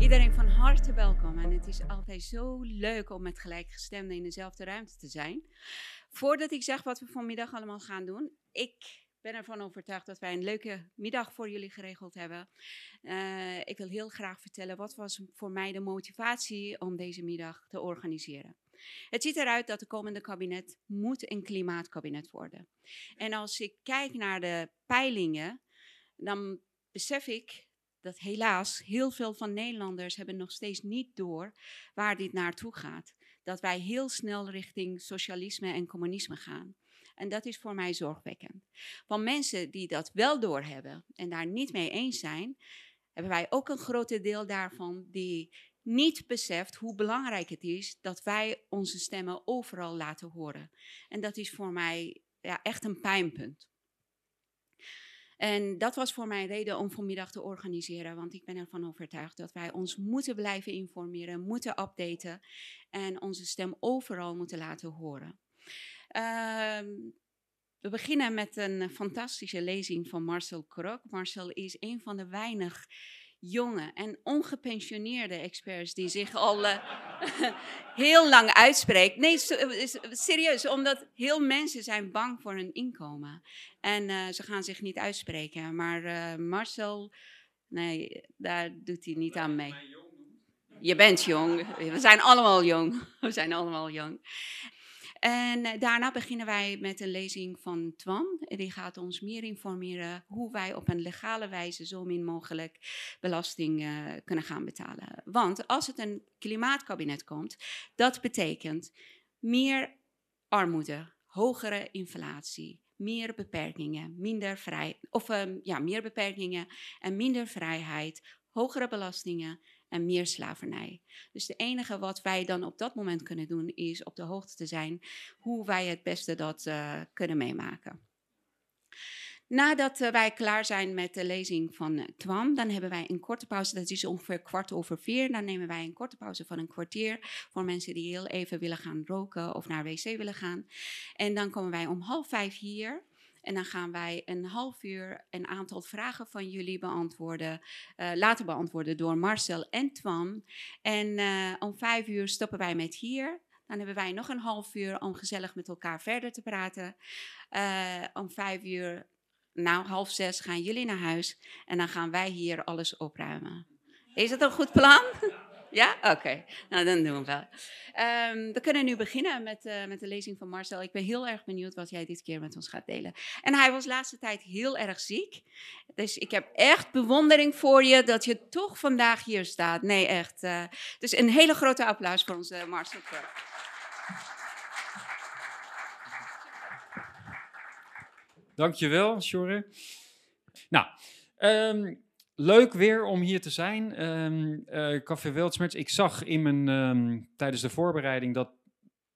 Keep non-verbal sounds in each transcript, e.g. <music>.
Iedereen van harte welkom. En het is altijd zo leuk om met gelijkgestemden in dezelfde ruimte te zijn. Voordat ik zeg wat we vanmiddag allemaal gaan doen, ik ben ervan overtuigd dat wij een leuke middag voor jullie geregeld hebben. Uh, ik wil heel graag vertellen wat was voor mij de motivatie om deze middag te organiseren. Het ziet eruit dat de komende kabinet moet een klimaatkabinet worden. En als ik kijk naar de peilingen, dan besef ik dat helaas heel veel van Nederlanders hebben nog steeds niet door waar dit naartoe gaat. Dat wij heel snel richting socialisme en communisme gaan. En dat is voor mij zorgwekkend. Van mensen die dat wel doorhebben en daar niet mee eens zijn, hebben wij ook een groot deel daarvan die niet beseft hoe belangrijk het is dat wij onze stemmen overal laten horen. En dat is voor mij ja, echt een pijnpunt. En dat was voor mij reden om vanmiddag te organiseren, want ik ben ervan overtuigd dat wij ons moeten blijven informeren, moeten updaten en onze stem overal moeten laten horen. Uh, we beginnen met een fantastische lezing van Marcel Krok. Marcel is een van de weinig jonge en ongepensioneerde experts die zich al uh, <laughs> heel lang uitspreekt. Nee, eh, serieus, omdat heel mensen zijn bang voor hun inkomen. En ze gaan zich niet uitspreken. Maar Marcel, nee, daar doet hij niet aan mee. Je bent jong. We zijn allemaal jong. <laughs> We zijn allemaal jong. En eh, daarna beginnen wij met een lezing van Twan. Die gaat ons meer informeren hoe wij op een legale wijze zo min mogelijk belasting uh, kunnen gaan betalen. Want als het een klimaatkabinet komt, dat betekent meer armoede, hogere inflatie, meer beperkingen, minder vrij, of um, ja, meer beperkingen en minder vrijheid, hogere belastingen en meer slavernij. Dus de enige wat wij dan op dat moment kunnen doen is op de hoogte te zijn hoe wij het beste dat uh, kunnen meemaken. Nadat uh, wij klaar zijn met de lezing van uh, Twan, dan hebben wij een korte pauze. Dat is ongeveer kwart over vier. Dan nemen wij een korte pauze van een kwartier voor mensen die heel even willen gaan roken of naar wc willen gaan. En dan komen wij om half vijf hier. En dan gaan wij een half uur een aantal vragen van jullie beantwoorden, uh, laten beantwoorden door Marcel en Twan. En uh, om vijf uur stoppen wij met hier. Dan hebben wij nog een half uur om gezellig met elkaar verder te praten. Uh, om vijf uur, nou half zes, gaan jullie naar huis. En dan gaan wij hier alles opruimen. Is dat een goed plan? Ja? Oké. Nou, dan doen we wel. Um, we kunnen nu beginnen met, uh, met de lezing van Marcel. Ik ben heel erg benieuwd wat jij dit keer met ons gaat delen. En hij was laatste tijd heel erg ziek. Dus ik heb echt bewondering voor je dat je toch vandaag hier staat. Nee, echt. Uh, dus een hele grote applaus voor onze Marcel. Dankjewel, Sjorre. Nou, um, Leuk weer om hier te zijn. Um, uh, Café Wildsmerts. Ik zag in mijn, um, tijdens de voorbereiding dat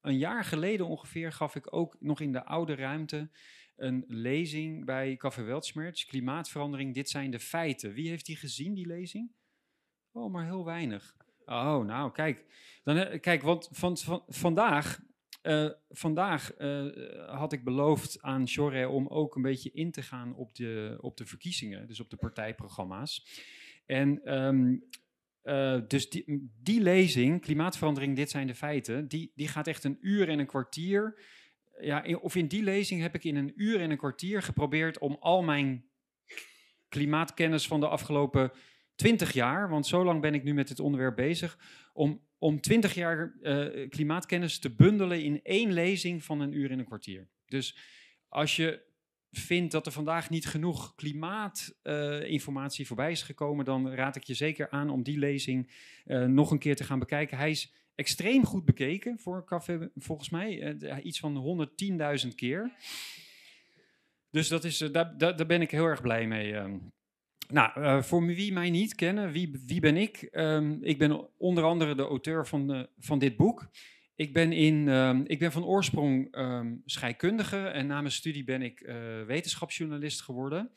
een jaar geleden ongeveer gaf ik ook nog in de oude ruimte een lezing bij Café Weltsmerts. Klimaatverandering, dit zijn de feiten. Wie heeft die gezien, die lezing? Oh, maar heel weinig. Oh, nou, kijk. Dan, uh, kijk, want van, van, vandaag uh, vandaag uh, had ik beloofd aan Jorre om ook een beetje in te gaan op de, op de verkiezingen, dus op de partijprogramma's. En um, uh, dus die, die, lezing, Klimaatverandering, dit zijn de feiten, die, die gaat echt een uur en een kwartier. Ja, of in die lezing heb ik in een uur en een kwartier geprobeerd om al mijn klimaatkennis van de afgelopen twintig jaar, want zo lang ben ik nu met dit onderwerp bezig, om om 20 jaar uh, klimaatkennis te bundelen in één lezing van een uur en een kwartier. Dus als je vindt dat er vandaag niet genoeg klimaatinformatie uh, voorbij is gekomen, dan raad ik je zeker aan om die lezing uh, nog een keer te gaan bekijken. Hij is extreem goed bekeken voor Café, volgens mij, iets van 110.000 keer. Dus dat is, daar, daar, ben ik heel erg blij mee. Ehm. Nou, uh, voor wie mij niet kennen, wie, wie ben ik? Um, ik ben onder andere de auteur van, uh, van dit boek. Ik ben, in, um, ik ben van oorsprong um, scheikundige en na mijn studie ben ik uh, wetenschapsjournalist geworden.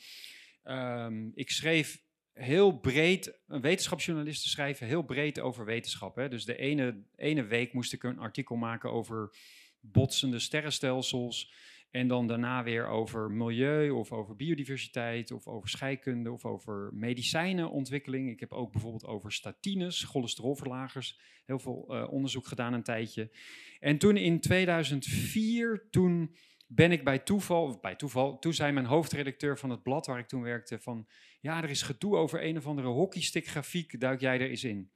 ik schreef heel breed, wetenschapsjournalisten schrijven heel breed over wetenschap. Hè? Dus de ene, ene week moest ik een artikel maken over botsende sterrenstelsels. En dan daarna weer over milieu of over biodiversiteit of over scheikunde of over medicijnenontwikkeling. Ik heb ook bijvoorbeeld over statines, cholesterolverlagers, heel veel uh, onderzoek gedaan een tijdje. En toen in 2004, toen ben ik bij toeval, bij toeval, toen zei mijn hoofdredacteur van het blad waar ik toen werkte van, ja, er is gedoe over een of andere hockeystick grafiek, duik jij er eens in?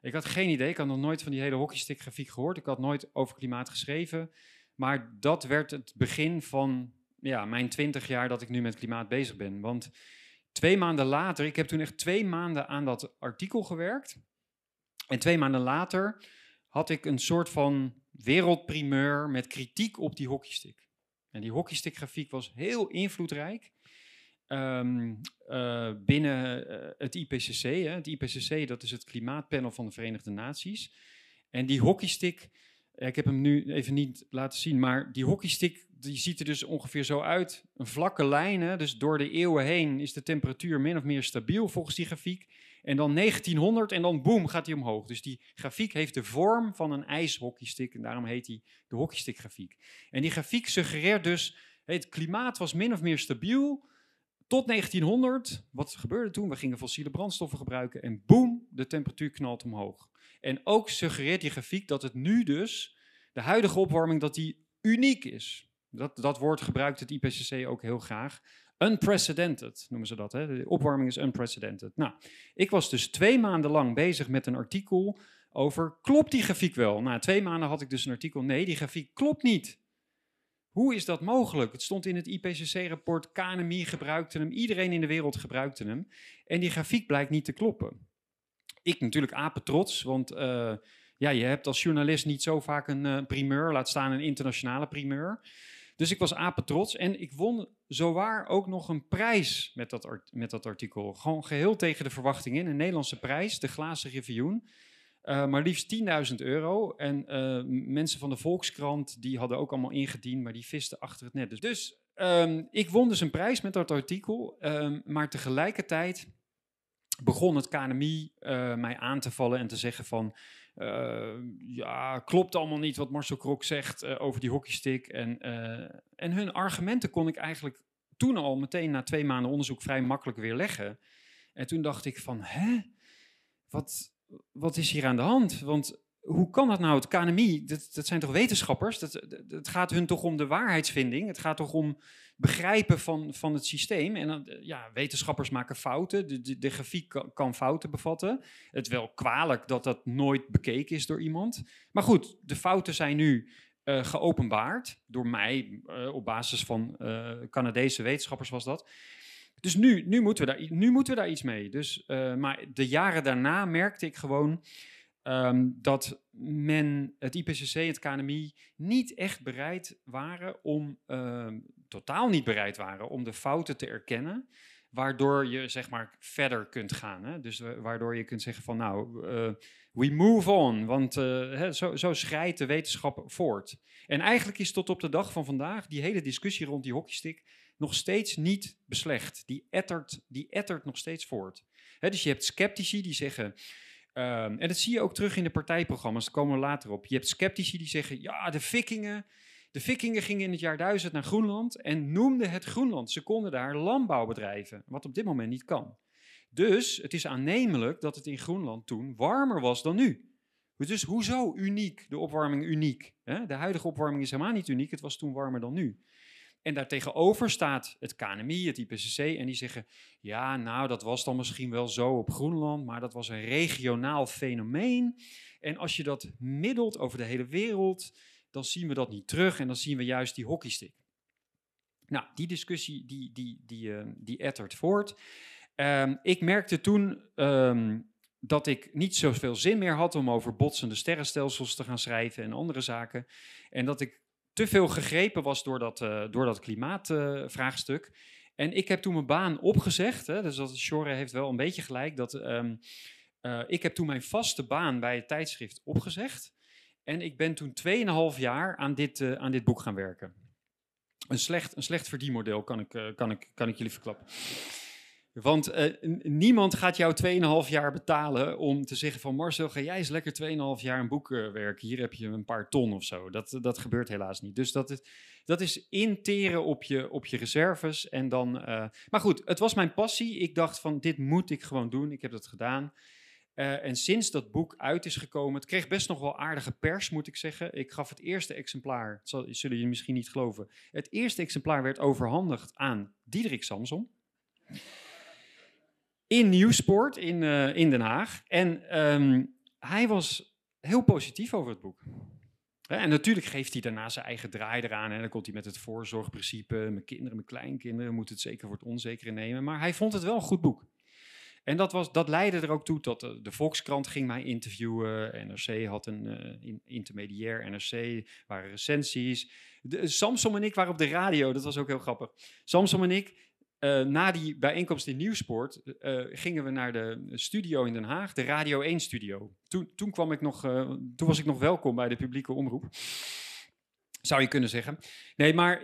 Ik had geen idee, ik had nog nooit van die hele hockeystick grafiek gehoord, ik had nooit over klimaat geschreven, maar dat werd het begin van ja, mijn twintig jaar dat ik nu met klimaat bezig ben. Want twee maanden later, ik heb toen echt twee maanden aan dat artikel gewerkt, en twee maanden later had ik een soort van wereldprimeur met kritiek op die hockeystick. En die hockeystickgrafiek was heel invloedrijk ehm, eh, binnen uh, het IPCC. Hè. Het IPCC, dat is het klimaatpanel van de Verenigde Naties. En die hockeystick, ik heb hem nu even niet laten zien, maar die hockeystick die ziet er dus ongeveer zo uit. Een vlakke lijn, dus door de eeuwen heen is de temperatuur min of meer stabiel volgens die grafiek. En dan 1900 en dan boem gaat hij omhoog. Dus die grafiek heeft de vorm van een ijshockeystick en daarom heet hij de hockeystickgrafiek. En die grafiek suggereert dus, het klimaat was min of meer stabiel tot 1900. Wat gebeurde toen? We gingen fossiele brandstoffen gebruiken en boem, de temperatuur knalt omhoog. En ook suggereert die grafiek dat het nu dus, de huidige opwarming, dat die uniek is. Dat, dat woord gebruikt het IPCC ook heel graag. Unprecedented noemen ze dat. Hè? De opwarming is unprecedented. Nou, ik was dus twee maanden lang bezig met een artikel over, klopt die grafiek wel? Na twee maanden had ik dus een artikel, nee, die grafiek klopt niet. Hoe is dat mogelijk? Het stond in het IPCC-rapport, KNMI gebruikte hem, iedereen in de wereld gebruikte hem. En die grafiek blijkt niet te kloppen. Ik natuurlijk apetrots, want uh, ja, je hebt als journalist niet zo vaak een uh, primeur, laat staan een internationale primeur. Dus ik was apetrots en ik won zowaar ook nog een prijs met dat, met dat artikel. Gewoon geheel tegen de verwachtingen in. Een Nederlandse prijs, de Glazen Review. Uh, maar liefst 10.000 euro. En mensen van de Volkskrant, die hadden ook allemaal ingediend, maar die visten achter het net. Dus, um, ik won dus een prijs met dat artikel. Um, maar tegelijkertijd begon het KNMI uh, mij aan te vallen en te zeggen van... Uh, ja, klopt allemaal niet wat Marcel Krok zegt uh, over die hockeystick. En, en hun argumenten kon ik eigenlijk toen al meteen na twee maanden onderzoek vrij makkelijk weer leggen. En toen dacht ik van, hè, wat, wat is hier aan de hand? Want hoe kan dat nou? Het KNMI, dat, dat zijn toch wetenschappers? Dat, het gaat hun toch om de waarheidsvinding? Het gaat toch om begrijpen van, van het systeem? En dan, ja, wetenschappers maken fouten. De, de, de grafiek kan, fouten bevatten. Het wel kwalijk dat dat nooit bekeken is door iemand. Maar goed, de fouten zijn nu uh, geopenbaard door mij uh, op basis van Canadese wetenschappers was dat. Dus nu, nu, moeten we daar, nu moeten we daar iets mee. Dus, maar de jaren daarna merkte ik gewoon Um, dat men, het IPCC, het KNMI, niet echt bereid waren om, uh, totaal niet bereid waren om de fouten te erkennen, waardoor je zeg maar verder kunt gaan. Hè? Dus waardoor je kunt zeggen van nou, uh, we move on, want uh, zo, zo schrijdt de wetenschap voort. En eigenlijk is tot op de dag van vandaag die hele discussie rond die hockeystick nog steeds niet beslecht. Die ettert, die ettert nog steeds voort. Dus je hebt sceptici die zeggen Um, en dat zie je ook terug in de partijprogramma's, daar komen we later op. Je hebt sceptici die zeggen, ja, de vikingen, de vikingen gingen in het jaar 1000 naar Groenland en noemden het Groenland. Ze konden daar landbouw bedrijven, wat op dit moment niet kan. Dus het is aannemelijk dat het in Groenland toen warmer was dan nu. Dus hoezo uniek, de opwarming uniek? De huidige opwarming is helemaal niet uniek, het was toen warmer dan nu. En daartegenover staat het KNMI, het IPCC, en die zeggen: ja, nou, dat was dan misschien wel zo op Groenland, maar dat was een regionaal fenomeen. En als je dat middelt over de hele wereld, dan zien we dat niet terug en dan zien we juist die hockeystick. Nou, die discussie die, die, die, uh, die ettert voort. Um, ik merkte toen um, dat ik niet zoveel zin meer had om over botsende sterrenstelsels te gaan schrijven en andere zaken. En dat ik te veel gegrepen was door dat, uh, door dat klimaatvraagstuk. en ik heb toen mijn baan opgezegd. Hè, dus dat Shore heeft wel een beetje gelijk. Dat, uh, ik heb toen mijn vaste baan bij het tijdschrift opgezegd. En ik ben toen 2,5 jaar aan dit, uh, aan dit boek gaan werken. Een slecht, een slecht verdienmodel kan ik, kan, ik, kan ik jullie verklappen. Want uh, niemand gaat jou 2,5 jaar betalen om te zeggen van Marcel, ga jij eens lekker 2,5 jaar een boek werken. Hier heb je een paar ton of zo. Dat, dat gebeurt helaas niet. Dus dat is, dat is interen op je, op je reserves. En dan, maar goed, het was mijn passie. Ik dacht van dit moet ik gewoon doen. Ik heb dat gedaan. En sinds dat boek uit is gekomen, het kreeg best nog wel aardige pers, moet ik zeggen. Ik gaf het eerste exemplaar, dat zullen jullie misschien niet geloven. Het eerste exemplaar werd overhandigd aan Diederik Samson in Nieuwsport in, uh, in Den Haag. En um, hij was heel positief over het boek. En natuurlijk geeft hij daarna zijn eigen draai eraan. En dan komt hij met het voorzorgprincipe. Mijn kinderen, mijn kleinkinderen moeten het zeker voor het onzekere nemen. Maar hij vond het wel een goed boek. En dat, was, dat leidde er ook toe dat de, de Volkskrant ging mij interviewen. NRC had een in, intermediair NRC, waren recensies. De, Samson en ik waren op de radio, dat was ook heel grappig. Samson en ik, uh, na die bijeenkomst in Nieuwsport gingen we naar de studio in Den Haag, de Radio 1 studio. Toen, toen, kwam ik nog, toen was ik nog welkom bij de publieke omroep. Zou je kunnen zeggen. Nee, maar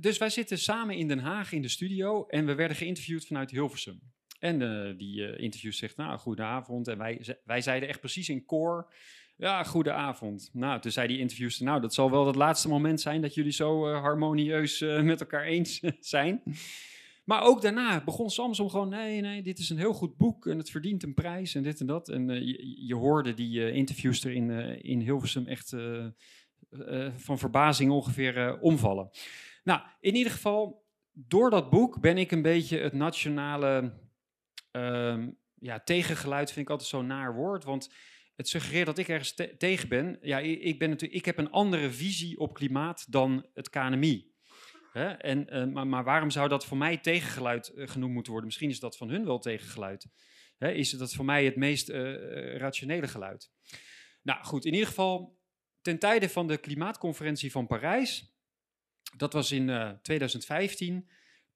dus wij zitten samen in Den Haag in de studio en we werden geïnterviewd vanuit Hilversum. En die interview zegt, nou, goedenavond. En wij, wij zeiden echt precies in koor, ja, goedenavond. Nou, toen zei die interviewster, nou, dat zal wel het laatste moment zijn dat jullie zo harmonieus <laughs> met elkaar eens zijn. Maar ook daarna begon Samson gewoon, nee, nee, dit is een heel goed boek en het verdient een prijs en dit en dat. En je, je, hoorde die uh, interviews er in, in Hilversum echt van verbazing ongeveer omvallen. Nou, in ieder geval, door dat boek ben ik een beetje het nationale ehm, ja, tegengeluid, vind ik altijd zo'n naar woord, want het suggereert dat ik ergens te tegen ben. Ja, ik, ben natuurlijk, ik heb een andere visie op klimaat dan het KNMI. Hè? En, uh, maar, maar, waarom zou dat voor mij tegengeluid uh, genoemd moeten worden? Misschien is dat van hun wel tegengeluid. Hè? Is dat voor mij het meest uh, rationele geluid? Nou goed, in ieder geval, ten tijde van de klimaatconferentie van Parijs, dat was in 2015,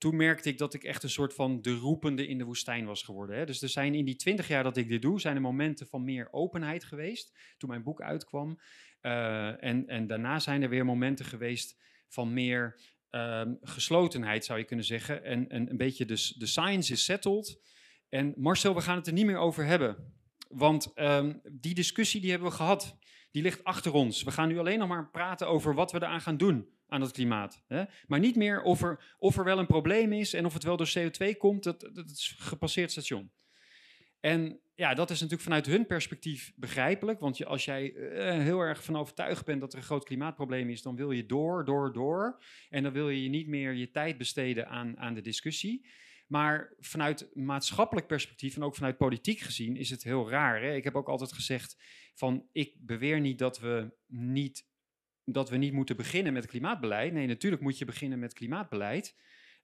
toen merkte ik dat ik echt een soort van de roepende in de woestijn was geworden. Hè? Dus er zijn in die twintig jaar dat ik dit doe, zijn er momenten van meer openheid geweest, toen mijn boek uitkwam. en, en daarna zijn er weer momenten geweest van meer um, geslotenheid, zou je kunnen zeggen. En, en een beetje de, de science is settled. En Marcel, we gaan het er niet meer over hebben. Want um, die discussie die hebben we gehad. Die ligt achter ons. We gaan nu alleen nog maar praten over wat we eraan gaan doen aan het klimaat. Hè? Maar niet meer of er, of er wel een probleem is en of het wel door CO2 komt. Dat, dat is gepasseerd station. En ja, dat is natuurlijk vanuit hun perspectief begrijpelijk. Want als jij uh, heel erg van overtuigd bent dat er een groot klimaatprobleem is, dan wil je door, door, door. En dan wil je niet meer je tijd besteden aan, aan de discussie. Maar vanuit maatschappelijk perspectief en ook vanuit politiek gezien is het heel raar. Hè? Ik heb ook altijd gezegd van ik beweer niet dat we niet, dat we niet moeten beginnen met klimaatbeleid. Nee, natuurlijk moet je beginnen met klimaatbeleid.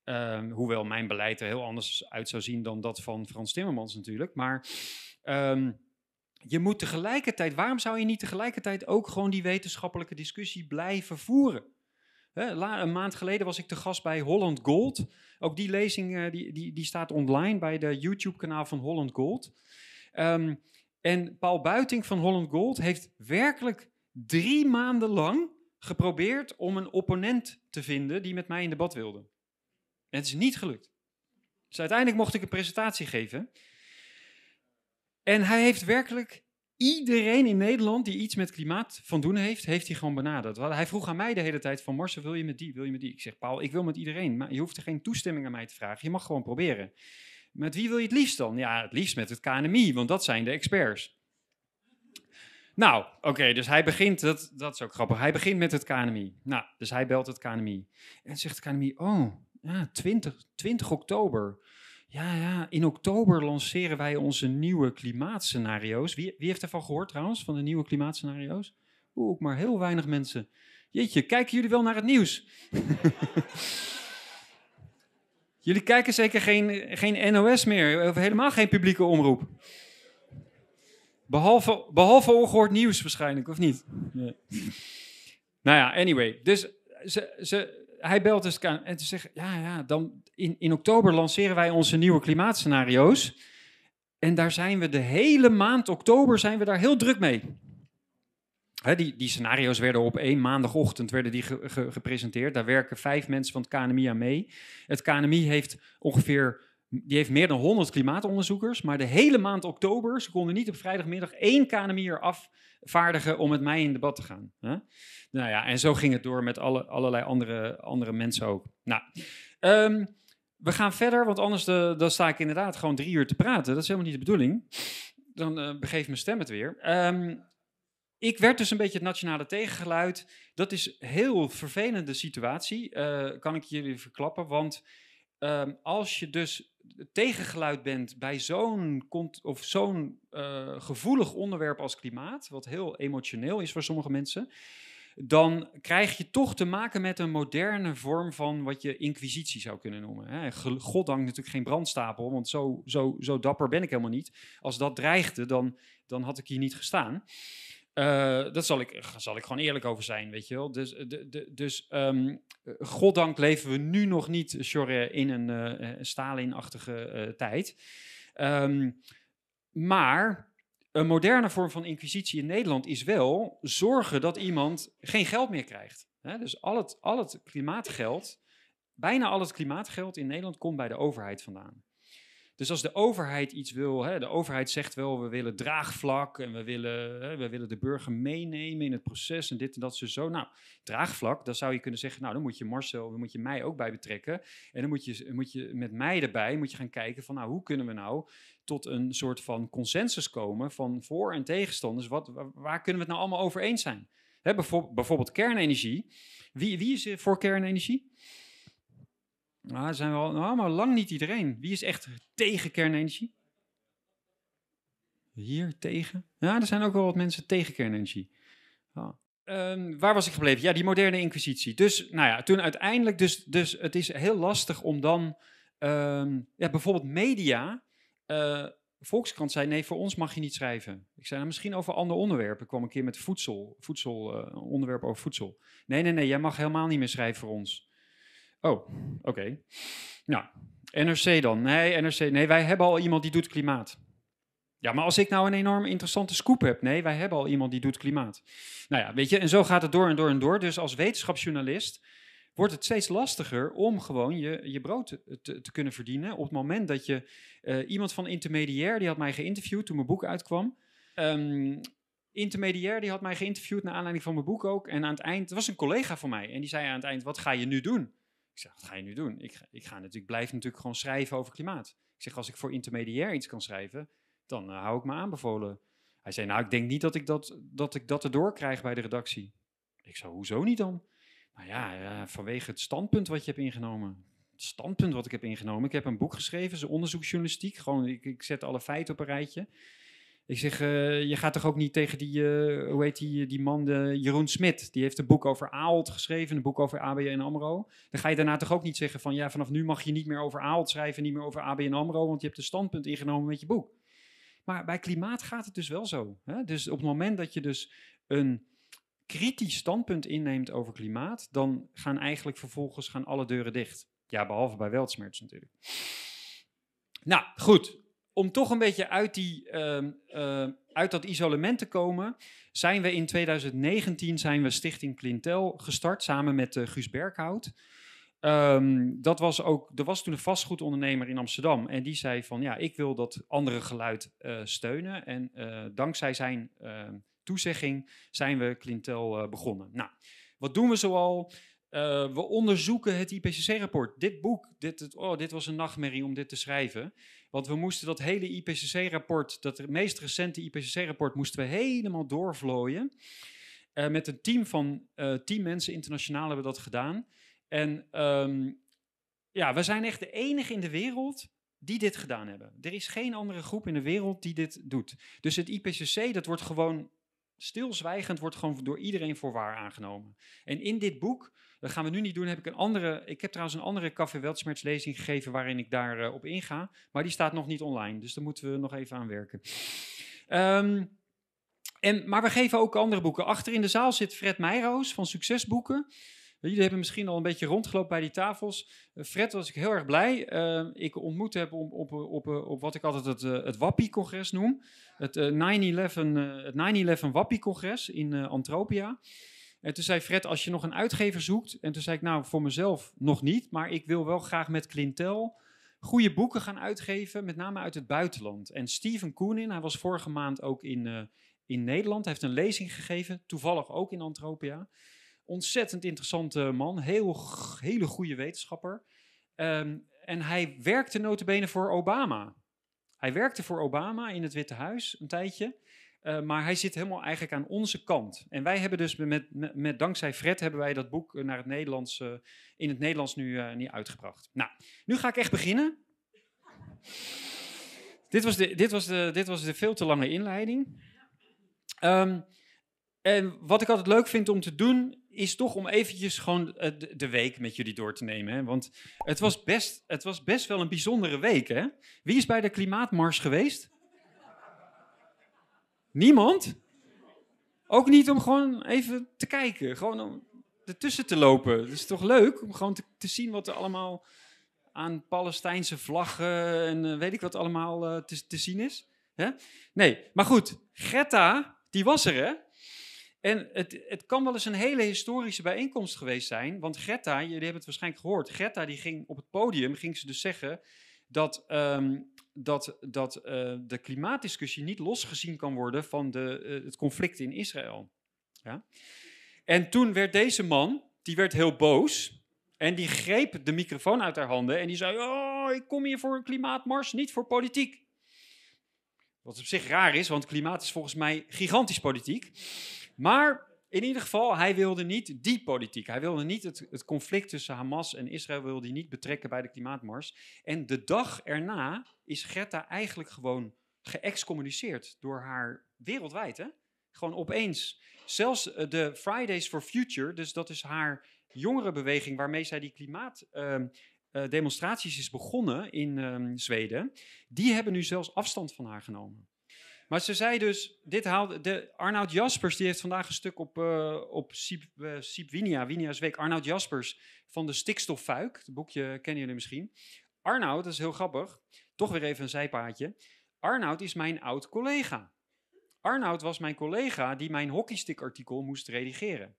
Um, hoewel mijn beleid er heel anders uit zou zien dan dat van Frans Timmermans natuurlijk. Maar um, je moet tegelijkertijd, waarom zou je niet tegelijkertijd ook gewoon die wetenschappelijke discussie blijven voeren? een maand geleden was ik te gast bij Holland Gold. Ook die lezing uh, die, die, die staat online bij de YouTube-kanaal van Holland Gold. Um, en Paul Buiting van Holland Gold heeft werkelijk drie maanden lang geprobeerd om een opponent te vinden die met mij in debat wilde. Het is niet gelukt. Dus uiteindelijk mocht ik een presentatie geven. En hij heeft werkelijk iedereen in Nederland die iets met klimaat van doen heeft, heeft hij gewoon benaderd. Hij vroeg aan mij de hele tijd van Marcel, wil je met die, wil je met die? Ik zeg, Paul, ik wil met iedereen, maar je hoeft er geen toestemming aan mij te vragen. Je mag gewoon proberen. Met wie wil je het liefst dan? Ja, het liefst met het KNMI, want dat zijn de experts. Nou, oké, dus hij begint, dat, dat is ook grappig, hij begint met het KNMI. Nou, dus hij belt het KNMI. En zegt het KNMI, oh, ja, 20, 20 oktober. Ja, ja, in oktober lanceren wij onze nieuwe klimaatscenario's. Wie, wie heeft ervan gehoord trouwens, van de nieuwe klimaatscenario's? Oeh, maar heel weinig mensen. Jeetje, kijken jullie wel naar het nieuws? <laughs> jullie kijken zeker geen, geen NOS meer, of helemaal geen publieke omroep. Behalve, behalve ongehoord nieuws waarschijnlijk, of niet? Nee. Nou ja, anyway. Dus ze, ze, hij belt dus en te zeggen, ja, ja, dan in, in oktober lanceren wij onze nieuwe klimaatscenario's. En daar zijn we de hele maand oktober zijn we daar heel druk mee. die, die scenario's werden op één maandagochtend werden die gepresenteerd. Daar werken vijf mensen van het KNMI aan mee. Het KNMI heeft ongeveer die heeft meer dan 100 klimaatonderzoekers, maar de hele maand oktober, ze konden niet op vrijdagmiddag één KNMI'er afvaardigen om met mij in debat te gaan. Hè? Nou ja, en zo ging het door met alle, allerlei andere, andere mensen ook. Nou, ehm, we gaan verder, want anders de, dan sta ik inderdaad gewoon drie uur te praten. Dat is helemaal niet de bedoeling. Dan uh, begeeft mijn stem het weer. Ehm, ik werd dus een beetje het nationale tegengeluid. Dat is een heel vervelende situatie, uh, kan ik jullie verklappen. Want um, als je dus tegengeluid bent bij zo'n of zo'n uh, gevoelig onderwerp als klimaat, wat heel emotioneel is voor sommige mensen, dan krijg je toch te maken met een moderne vorm van wat je inquisitie zou kunnen noemen. Hè. Goddank natuurlijk geen brandstapel, want zo, zo, zo dapper ben ik helemaal niet. Als dat dreigde, dan, dan had ik hier niet gestaan. Uh, dat zal ik, zal ik gewoon eerlijk over zijn, weet je wel. Dus, de, de, dus um, goddank leven we nu nog niet, Sjorre, in een uh, Stalin-achtige tijd. Um, maar een moderne vorm van inquisitie in Nederland is wel zorgen dat iemand geen geld meer krijgt. dus al het, al het klimaatgeld, bijna al het klimaatgeld in Nederland komt bij de overheid vandaan. Dus als de overheid iets wil, hè, de overheid zegt wel, we willen draagvlak en we willen, hè, we willen de burger meenemen in het proces en dit en dat zo. Nou, draagvlak, dan zou je kunnen zeggen, nou dan moet je Marcel, dan moet je mij ook bij betrekken. En dan moet je, moet je met mij erbij, moet je gaan kijken van, nou hoe kunnen we nou tot een soort van consensus komen van voor- en tegenstanders. Wat, waar kunnen we het nou allemaal over eens zijn? Hè, bijvoorbeeld, bijvoorbeeld kernenergie. Wie, wie is voor kernenergie? Nou, zijn wel, nou, maar lang niet iedereen. Wie is echt tegen kernenergie? Hier tegen? Ja, er zijn ook wel wat mensen tegen kernenergie. Um, waar was ik gebleven? Ja, die moderne inquisitie. Dus, nou ja, toen uiteindelijk, dus, dus het is heel lastig om dan, um, ja, bijvoorbeeld media. Uh, Volkskrant zei, nee, voor ons mag je niet schrijven. Ik zei, nou, misschien over andere onderwerpen. Ik kwam een keer met voedsel, voedsel uh, onderwerp over voedsel. Nee, nee, nee, jij mag helemaal niet meer schrijven voor ons. Oh, oké. Nou, NRC dan. Nee, NRC. Nee, wij hebben al iemand die doet klimaat. Ja, maar als ik nou een enorm interessante scoop heb. Nee, wij hebben al iemand die doet klimaat. Nou ja, weet je, en zo gaat het door en door en door. Dus als wetenschapsjournalist wordt het steeds lastiger om gewoon je, je brood te, te, kunnen verdienen. Op het moment dat je uh, iemand van intermediair, die had mij geïnterviewd toen mijn boek uitkwam. Um, intermediair die had mij geïnterviewd naar aanleiding van mijn boek ook. En aan het eind, het was een collega van mij. En die zei aan het eind, wat ga je nu doen? Ik zeg, wat ga je nu doen? Ik, ik ga natuurlijk, blijf natuurlijk gewoon schrijven over klimaat. Ik zeg, als ik voor intermediair iets kan schrijven, dan uh, hou ik me aanbevolen. Hij zei, nou, ik denk niet dat ik dat, dat, ik dat erdoor krijg bij de redactie. Ik zei, hoezo niet dan? Nou ja, ja, vanwege het standpunt wat je hebt ingenomen. Het standpunt wat ik heb ingenomen. Ik heb een boek geschreven, is onderzoeksjournalistiek. Gewoon, ik, ik zet alle feiten op een rijtje. Ik zeg, uh, je gaat toch ook niet tegen die, uh, hoe heet die, die man, de Jeroen Smit. Die heeft een boek over Ahold geschreven, een boek over ABN AMRO. Dan ga je daarna toch ook niet zeggen van, ja, vanaf nu mag je niet meer over Ahold schrijven, niet meer over ABN AMRO, want je hebt een standpunt ingenomen met je boek. Maar bij klimaat gaat het dus wel zo. Hè? Dus op het moment dat je dus een kritisch standpunt inneemt over klimaat, dan gaan eigenlijk vervolgens gaan alle deuren dicht. Ja, behalve bij Weltsmerts natuurlijk. Nou, goed om toch een beetje uit, die, uh, uh, uit dat isolement te komen, zijn we in 2019 zijn we Stichting Clintel gestart samen met uh, Guus Berghout. Um, dat was ook, er was toen een vastgoedondernemer in Amsterdam en die zei van ja, ik wil dat andere geluid uh, steunen. En uh, dankzij zijn ehm, toezegging zijn we Clintel begonnen. Nou, wat doen we zoal? Uh, we onderzoeken het IPCC-rapport. Dit boek, dit, oh, dit was een nachtmerrie om dit te schrijven. Want we moesten dat hele IPCC-rapport, dat meest recente IPCC-rapport, moesten we helemaal doorvlooien. Uh, met een team van uh, tien mensen, internationaal hebben we dat gedaan. En um, ja, we zijn echt de enige in de wereld die dit gedaan hebben. Er is geen andere groep in de wereld die dit doet. Dus het IPCC, dat wordt gewoon stilzwijgend, wordt gewoon door iedereen voor waar aangenomen. En in dit boek dat gaan we nu niet doen. Heb ik, een andere, ik heb trouwens een andere Café Weltschmerz gegeven waarin ik daarop uh, op inga. Maar die staat nog niet online, dus daar moeten we nog even aan werken. Um, en, maar we geven ook andere boeken. Achter in de zaal zit Fred Meijroos van Succesboeken. Jullie hebben misschien al een beetje rondgelopen bij die tafels. Uh, Fred was ik heel erg blij. Uh, ik ontmoet heb op, op, op, op, wat ik altijd het, uh, het Wappie-congres noem. Het 9-11 het 9/11 Wappie-congres in Antropia. En toen zei Fred, als je nog een uitgever zoekt. En toen zei ik, nou, voor mezelf nog niet. Maar ik wil wel graag met Clintel goede boeken gaan uitgeven, met name uit het buitenland. En Steven Koenin, hij was vorige maand ook in, uh, in Nederland, hij heeft een lezing gegeven, toevallig ook in Antropia. Ontzettend interessante man, heel, hele goede wetenschapper. Ehm, en hij werkte notabene voor Obama. Hij werkte voor Obama in het Witte Huis een tijdje. Uh, maar hij zit helemaal eigenlijk aan onze kant. En wij hebben dus met, met, dankzij Fred hebben wij dat boek naar het Nederlands, uh, in het Nederlands nu, nu uitgebracht. Nou, nu ga ik echt beginnen. dit, was de, dit, was de, dit was de veel te lange inleiding. Um, en wat ik altijd leuk vind om te doen, is toch om eventjes gewoon de week met jullie door te nemen. Hè? Want het was, best, het was best wel een bijzondere week. Hè? Wie is bij de klimaatmars geweest? Niemand? Ook niet om gewoon even te kijken, gewoon om ertussen te lopen. Het is toch leuk om gewoon te, zien wat er allemaal aan Palestijnse vlaggen en uh, weet ik wat allemaal uh, te, te, zien is. Hè? Nee, maar goed, Greta, die was er hè. En het, het kan wel eens een hele historische bijeenkomst geweest zijn, want Greta, jullie hebben het waarschijnlijk gehoord, Greta die ging op het podium, ging ze dus zeggen dat um, dat, dat uh, de klimaatdiscussie niet losgezien kan worden van de, uh, het conflict in Israël. Ja? En toen werd deze man, die werd heel boos en die greep de microfoon uit haar handen en die zei, oh, ik kom hier voor een klimaatmars, niet voor politiek. Wat op zich raar is, want klimaat is volgens mij gigantisch politiek. Maar in ieder geval, hij wilde niet die politiek. Hij wilde niet het, het conflict tussen Hamas en Israël wilde hij niet betrekken bij de klimaatmars. En de dag erna is Greta eigenlijk gewoon geëxcommuniceerd door haar wereldwijd. Hè? Gewoon opeens. Zelfs eh, de Fridays for Future, dus dat is haar jongerenbeweging waarmee zij die klimaatdemonstraties uh, uh, is begonnen in um, Zweden, die hebben nu zelfs afstand van haar genomen. Maar ze zei dus, dit haalde, de, Arnoud Jaspers, die heeft vandaag een stuk op, uh, op Siep, Siep Winia, Winia's Week. Arnoud Jaspers van de Stikstoffuik, het boekje kennen jullie misschien. Arnoud, dat is heel grappig, toch weer even een zijpaadje. Arnoud is mijn oud collega. Arnoud was mijn collega die mijn hockeystick-artikel moest redigeren.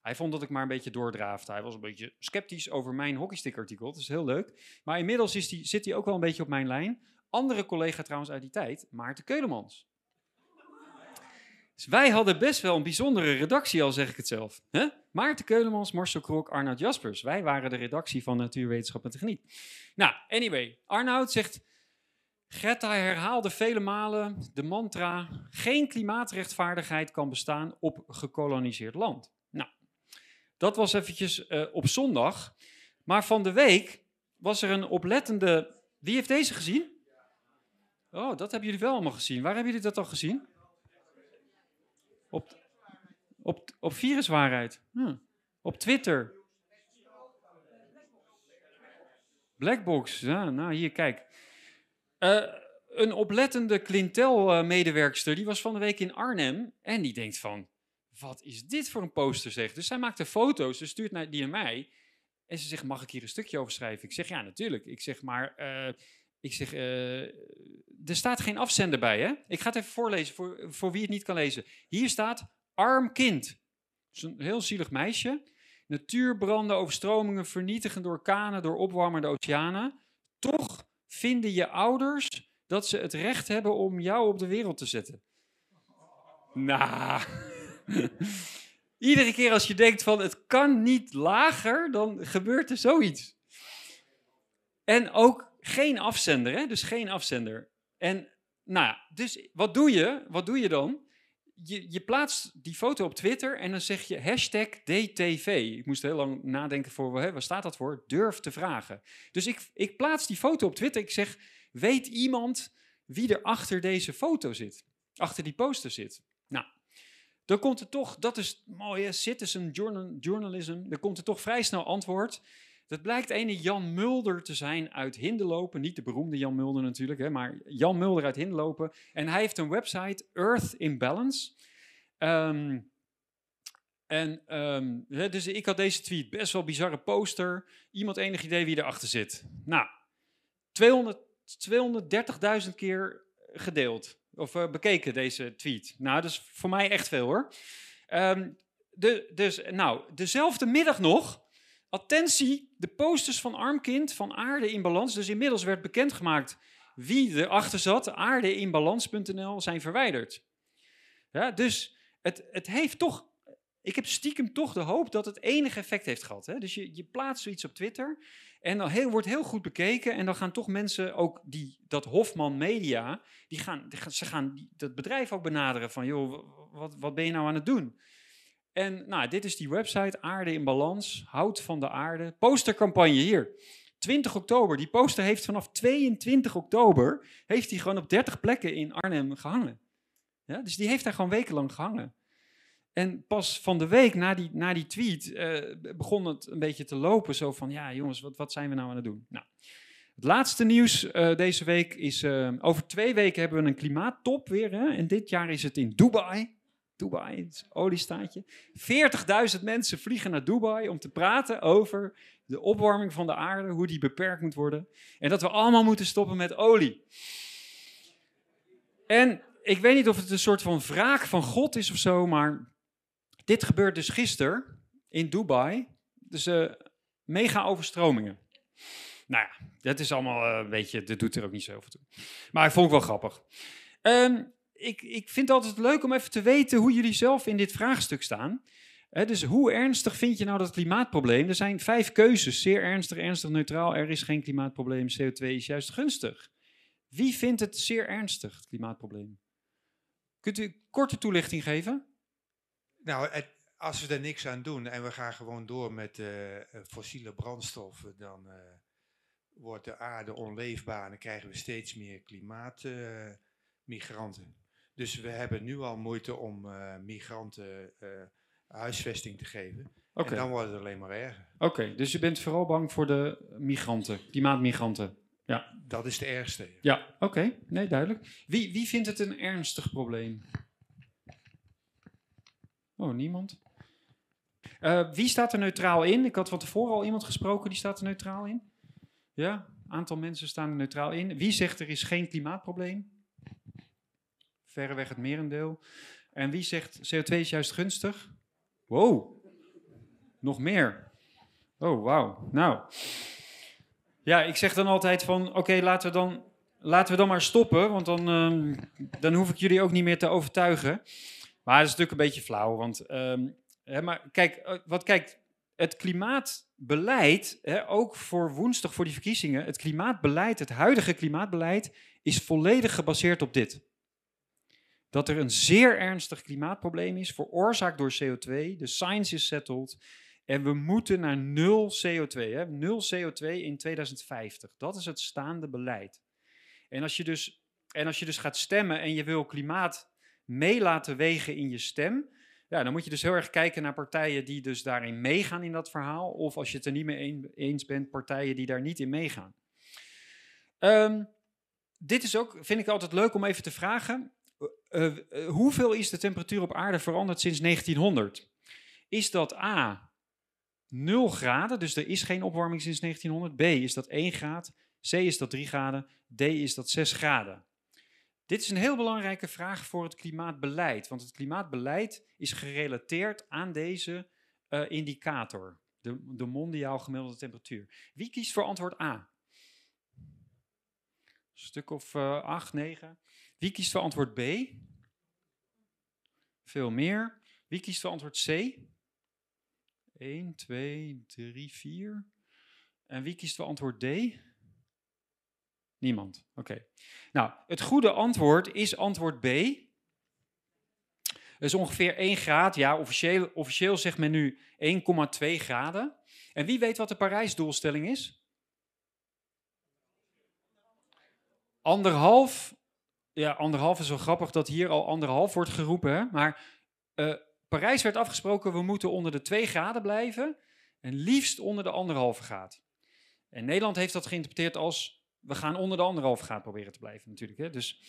Hij vond dat ik maar een beetje doordraafde. Hij was een beetje sceptisch over mijn hockeystick-artikel. Dat is heel leuk. Maar inmiddels is zit hij ook wel een beetje op mijn lijn. Andere collega trouwens uit die tijd, Maarten Keulemans. Dus wij hadden best wel een bijzondere redactie, al zeg ik het zelf. Maarten Keulemans, Marcel Krok, Arnoud Jaspers. Wij waren de redactie van Natuurwetenschap en Techniek. Nou, anyway, Arnoud zegt... Greta herhaalde vele malen de mantra... geen klimaatrechtvaardigheid kan bestaan op gekoloniseerd land. Nou, dat was eventjes uh, op zondag. Maar van de week was er een oplettende... Wie heeft deze gezien? Oh, dat hebben jullie wel allemaal gezien. Waar hebben jullie dat al gezien? Op, op, op Viruswaarheid. Hm. Op Twitter. Blackbox. Ja, nou, hier, kijk. Uh, een oplettende Clintel-medewerkster, die was van de week in Arnhem. En die denkt van, wat is dit voor een poster, zeg. Dus zij maakte foto's, ze stuurt die naar mij. En ze zegt, mag ik hier een stukje over schrijven? Ik zeg, ja, natuurlijk. Ik zeg, maar... Uh, ik zeg, uh, er staat geen afzender bij, hè? Ik ga het even voorlezen voor, voor wie het niet kan lezen. Hier staat arm kind. Is een heel zielig meisje. Natuurbranden, overstromingen, vernietigen door orkanen, door opwarmende oceanen. Toch vinden je ouders dat ze het recht hebben om jou op de wereld te zetten. Nou, <laughs> iedere keer als je denkt van het kan niet lager, dan gebeurt er zoiets. En ook geen afzender, hè? dus geen afzender. En nou ja, dus wat doe je? Wat doe je dan? Je, je plaatst die foto op Twitter en dan zeg je hashtag DTV. Ik moest heel lang nadenken voor, hè, waar staat dat voor? Durf te vragen. Dus ik, ik plaats die foto op Twitter. Ik zeg, weet iemand wie er achter deze foto zit? Achter die poster zit? Nou, dan komt er toch, dat is mooie citizen journalism, dan komt er toch vrij snel antwoord. Dat blijkt ene Jan Mulder te zijn uit Hindelopen. Niet de beroemde Jan Mulder natuurlijk, hè, maar Jan Mulder uit Hindelopen. En hij heeft een website, Earth in Balance. Um, en um, dus ik had deze tweet, best wel bizarre poster. Iemand enig idee wie erachter zit? Nou, 230.000 keer gedeeld. Of uh, bekeken deze tweet. Nou, dat is voor mij echt veel hoor. Um, de, dus, nou, dezelfde middag nog attentie, de posters van Armkind van Aarde in Balans, dus inmiddels werd bekendgemaakt wie erachter zat, aardeinbalans.nl, zijn verwijderd. Ja, dus het, het heeft toch, ik heb stiekem toch de hoop dat het enige effect heeft gehad. Hè? Dus je, je plaatst zoiets op Twitter en dan heel, wordt heel goed bekeken en dan gaan toch mensen, ook die, dat Hofman Media, die gaan, ze gaan dat bedrijf ook benaderen van, joh, wat, wat ben je nou aan het doen? En nou, dit is die website, Aarde in Balans, Hout van de Aarde, postercampagne hier. 20 oktober, die poster heeft vanaf 22 oktober, heeft hij gewoon op 30 plekken in Arnhem gehangen. Ja, dus die heeft daar gewoon wekenlang gehangen. En pas van de week na die, na die tweet eh, begon het een beetje te lopen. Zo van, ja jongens, wat, wat zijn we nou aan het doen? Nou, het laatste nieuws uh, deze week is, uh, over twee weken hebben we een klimaattop weer. Hè? En dit jaar is het in Dubai. Dubai, het oliestaatje. 40.000 mensen vliegen naar Dubai om te praten over de opwarming van de aarde, hoe die beperkt moet worden. En dat we allemaal moeten stoppen met olie. En ik weet niet of het een soort van wraak van God is of zo, maar dit gebeurt dus gisteren in Dubai. Dus uh, mega overstromingen. Nou ja, dat is allemaal uh, een beetje, dat doet er ook niet zo over toe. Maar ik vond het wel grappig. Um, ik, ik vind het altijd leuk om even te weten hoe jullie zelf in dit vraagstuk staan. dus hoe ernstig vind je nou dat klimaatprobleem? Er zijn vijf keuzes. Zeer ernstig, ernstig, neutraal. Er is geen klimaatprobleem. CO2 is juist gunstig. Wie vindt het zeer ernstig, het klimaatprobleem? Kunt u korte toelichting geven? Nou, als we er niks aan doen en we gaan gewoon door met uh, fossiele brandstoffen, dan uh, wordt de aarde onleefbaar en dan krijgen we steeds meer klimaatmigranten. Dus we hebben nu al moeite om uh, migranten uh, huisvesting te geven. Okay. En dan wordt het alleen maar erger. Oké, dus je bent vooral bang voor de migranten, klimaatmigranten. Ja. Dat is de ergste. Ja, oké. Okay. Nee, duidelijk. Wie, wie vindt het een ernstig probleem? Oh, niemand? Uh, wie staat er neutraal in? Ik had van tevoren al iemand gesproken, die staat er neutraal in. Ja, een aantal mensen staan er neutraal in. Wie zegt er is geen klimaatprobleem? Verreweg het merendeel. En wie zegt CO2 is juist gunstig? Wow, nog meer. Oh, wauw. Nou, ja, ik zeg dan altijd van, oké, laten, we dan, laten we dan maar stoppen, want dan, um, dan hoef ik jullie ook niet meer te overtuigen. Maar dat is natuurlijk een beetje flauw, want, um, hè, maar kijk, eh, wat kijk, het klimaatbeleid, hè, ook voor woensdag voor die verkiezingen, het klimaatbeleid, het huidige klimaatbeleid, is volledig gebaseerd op dit dat er een zeer ernstig klimaatprobleem is, veroorzaakt door CO2. De science is settled. En we moeten naar nul CO2. Hè? Nul CO2 in 2050. Dat is het staande beleid. En als je dus, en als je dus gaat stemmen en je wil klimaat mee laten wegen in je stem, ja, dan moet je dus heel erg kijken naar partijen die dus daarin meegaan in dat verhaal. Of als je het er niet mee eens bent, partijen die daar niet in meegaan. Um, dit is ook, vind ik altijd leuk om even te vragen. Uh, hoeveel is de temperatuur op aarde veranderd sinds 1900? Is dat A 0 graden, dus er is geen opwarming sinds 1900. B is dat 1 graad. C is dat 3 graden. D is dat 6 graden. Dit is een heel belangrijke vraag voor het klimaatbeleid, want het klimaatbeleid is gerelateerd aan deze uh, indicator, de, de mondiaal gemiddelde temperatuur. Wie kiest voor antwoord A? Een stuk of 8, 9. Wie kiest voor antwoord B? Veel meer. Wie kiest voor antwoord C? 1, 2, 3, 4. En wie kiest voor antwoord D? Niemand. Oké. Nou, het goede antwoord is antwoord B. Dat is ongeveer 1 graad. Ja, officieel, officieel zegt men nu 1,2 graden. En wie weet wat de Parijsdoelstelling is? Anderhalf ja, anderhalf is wel grappig dat hier al anderhalf wordt geroepen. Maar uh, Parijs werd afgesproken, we moeten onder de 2 graden blijven. En liefst onder de anderhalve graad. En Nederland heeft dat geïnterpreteerd als, we gaan onder de anderhalve graad proberen te blijven natuurlijk. Hè? Dus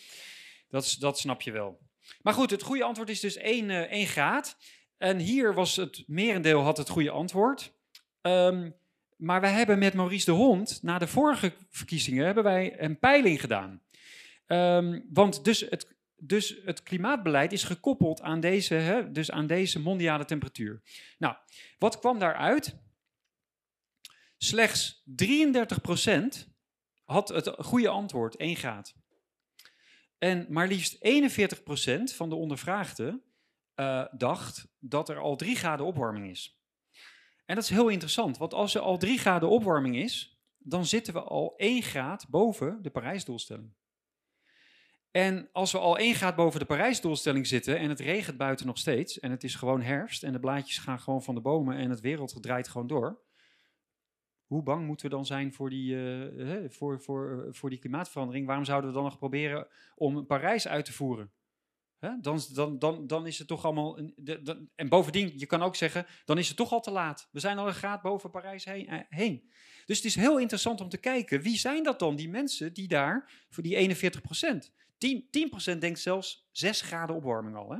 dat, dat snap je wel. Maar goed, het goede antwoord is dus 1, uh, 1 graad. En hier was het merendeel had het goede antwoord. Um, maar wij hebben met Maurice de Hond, na de vorige verkiezingen, hebben wij een peiling gedaan. Um, want dus het, dus het klimaatbeleid is gekoppeld aan deze, hè, dus aan deze mondiale temperatuur. Nou, wat kwam daaruit? Slechts 33% had het goede antwoord 1 graad. En maar liefst 41% van de ondervraagden uh, dacht dat er al 3 graden opwarming is. En dat is heel interessant, want als er al 3 graden opwarming is, dan zitten we al 1 graad boven de Parijsdoelstelling. En als we al 1 graad boven de Parijsdoelstelling zitten en het regent buiten nog steeds en het is gewoon herfst en de blaadjes gaan gewoon van de bomen en het wereld draait gewoon door, hoe bang moeten we dan zijn voor die, uh, voor, voor, voor die klimaatverandering? Waarom zouden we dan nog proberen om Parijs uit te voeren? Dan, dan, dan, dan is het toch allemaal. En bovendien, je kan ook zeggen, dan is het toch al te laat. We zijn al een graad boven Parijs heen, eh, heen. Dus het is heel interessant om te kijken, wie zijn dat dan, die mensen die daar, voor die 41 procent? 10, 10% denkt zelfs 6 graden opwarming al. Hè?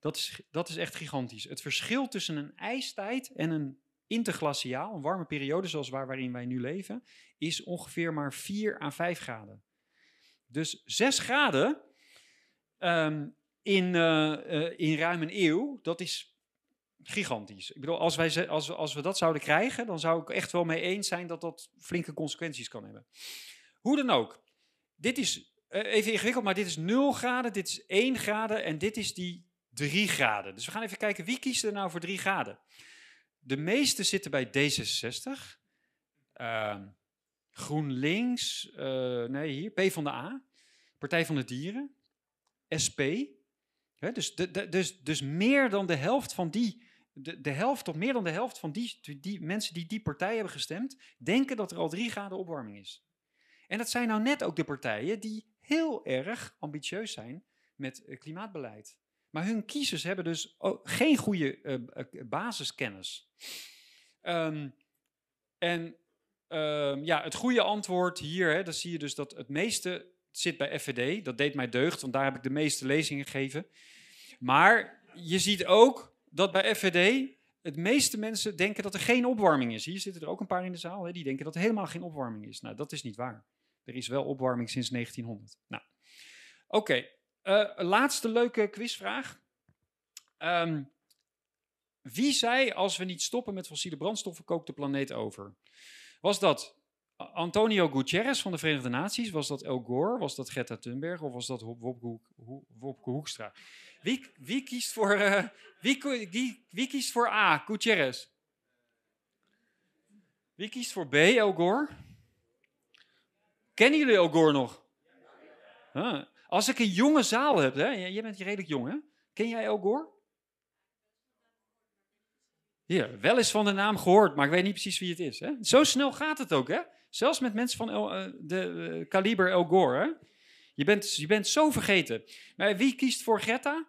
Dat, is, dat is echt gigantisch. Het verschil tussen een ijstijd en een interglaciaal, een warme periode zoals waar, waarin wij nu leven, is ongeveer maar 4 à 5 graden. Dus 6 graden um, in, uh, in ruim een eeuw, dat is gigantisch. Ik bedoel, als, wij, als, als we dat zouden krijgen, dan zou ik echt wel mee eens zijn dat dat flinke consequenties kan hebben. Hoe dan ook, dit is even ingewikkeld, maar dit is 0 graden, dit is 1 graden en dit is die 3 graden. Dus we gaan even kijken, wie kiest er nou voor 3 graden? De meeste zitten bij D66. Uh, GroenLinks, uh, nee hier, P van de A, Partij van de Dieren, SP. Dus, de, dus, dus meer dan de helft van die, de, de helft tot meer dan de helft van die, die mensen die die partij hebben gestemd, denken dat er al drie graden opwarming is. En dat zijn nou net ook de partijen die heel erg ambitieus zijn met uh, klimaatbeleid. Maar hun kiezers hebben dus geen goede uh, basiskennis. Um, en um, ja, het goede antwoord hier, hè, dan zie je dus dat het meeste zit bij FVD. Dat deed mij deugd, want daar heb ik de meeste lezingen gegeven. Maar je ziet ook dat bij FVD het meeste mensen denken dat er geen opwarming is. Hier zitten er ook een paar in de zaal, hè, die denken dat er helemaal geen opwarming is. Nou, dat is niet waar. Er is wel opwarming sinds 1900. Nou, oké. Okay. Uh, laatste leuke quizvraag. Um, wie zei als we niet stoppen met fossiele brandstoffen, kookt de planeet over? Was dat Antonio Guterres van de Verenigde Naties? Was dat El Gore? Was dat Greta Thunberg? Of was dat Wopke, Hoekstra? Wie, wie, kiest voor, uh, wie, kiest voor A, Guterres? Wie kiest voor B, El Gore? Kennen jullie El Gore nog? Als ik een jonge zaal heb, hè? jij bent redelijk jong, hè? Ken jij Gore? Ja, wel eens van de naam gehoord, maar ik weet niet precies wie het is. Hè? Zo snel gaat het ook, hè? Zelfs met mensen van El, uh, de uh, kaliber El Gore. Hè? Je, bent, je bent zo vergeten. Maar wie kiest voor Greta?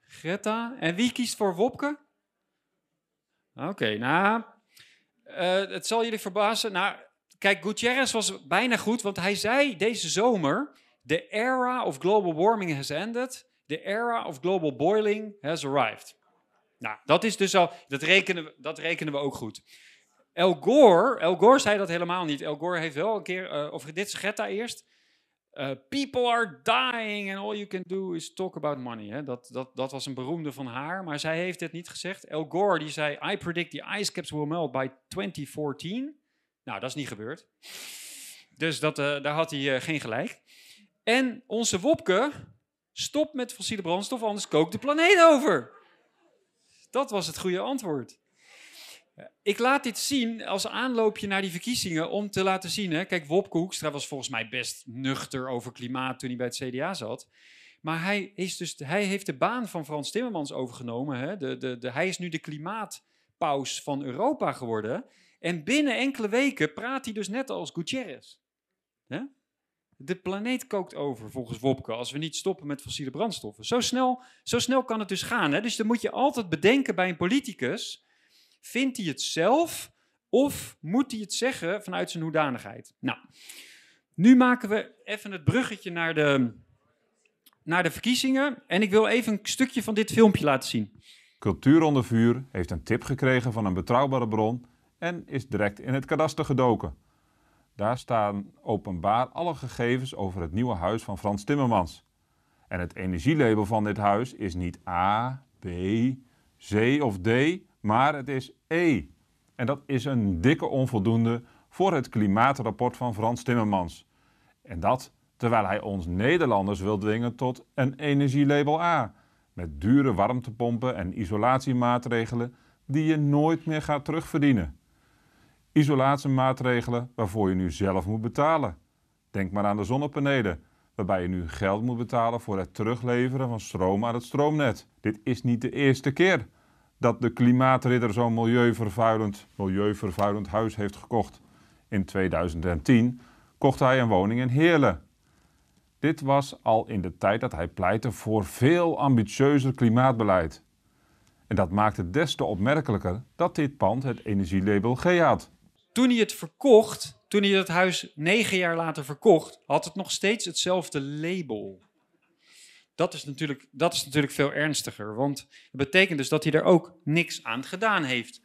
Greta. En wie kiest voor Wopke? Oké, nou, uh, het zal jullie verbazen. Nou, kijk, Gutierrez was bijna goed, want hij zei deze zomer: The era of global warming has ended. The era of global boiling has arrived. Nou, dat is dus al, dat rekenen we, dat rekenen we ook goed. El Gore, El Gore zei dat helemaal niet. El Gore heeft wel een keer, uh, of dit is Greta eerst. Uh, people are dying and all you can do is talk about money. Hè? Dat, dat, dat was een beroemde van haar, maar zij heeft het niet gezegd. El Gore die zei, I predict the ice caps will melt by 2014. Nou, dat is niet gebeurd. Dus dat, uh, daar had hij geen gelijk. En onze Wopke, stop met fossiele brandstof, anders kookt de planeet over. Dat was het goede antwoord. Ik laat dit zien als aanloopje naar die verkiezingen om te laten zien. Hè, kijk, Wopke Hoekstra was volgens mij best nuchter over klimaat toen hij bij het CDA zat. Maar hij, is dus, hij heeft de baan van Frans Timmermans overgenomen. Hè. De, de, de, hij is nu de klimaatpaus van Europa geworden. En binnen enkele weken praat hij dus net als Gutierrez. De planeet kookt over, volgens Wopke, als we niet stoppen met fossiele brandstoffen. Zo snel, zo snel kan het dus gaan. Hè? Dus dan moet je altijd bedenken bij een politicus, vindt hij het zelf of moet hij het zeggen vanuit zijn hoedanigheid? Nou, nu maken we even het bruggetje naar de, naar de verkiezingen. En ik wil even een stukje van dit filmpje laten zien. Cultuur onder vuur heeft een tip gekregen van een betrouwbare bron en is direct in het kadaster gedoken. Daar staan openbaar alle gegevens over het nieuwe huis van Frans Timmermans. En het energielabel van dit huis is niet A, B, C of D, maar het is E. En dat is een dikke onvoldoende voor het klimaatrapport van Frans Timmermans. En dat terwijl hij ons Nederlanders wil dwingen tot een energielabel A. Met dure warmtepompen en isolatiemaatregelen die je nooit meer gaat terugverdienen. Isolatiemaatregelen waarvoor je nu zelf moet betalen. Denk maar aan de zonnepanelen, waarbij je nu geld moet betalen voor het terugleveren van stroom aan het stroomnet. Dit is niet de eerste keer dat de klimaatridder zo'n milieuvervuilend, milieuvervuilend huis heeft gekocht. In 2010 kocht hij een woning in Heerlen. Dit was al in de tijd dat hij pleitte voor veel ambitieuzer klimaatbeleid. En dat maakt het des te opmerkelijker dat dit pand het energielabel G had. Toen hij het verkocht, toen hij het huis negen jaar later verkocht, had het nog steeds hetzelfde label. Dat is natuurlijk, dat is natuurlijk veel ernstiger, want het betekent dus dat hij er ook niks aan gedaan heeft.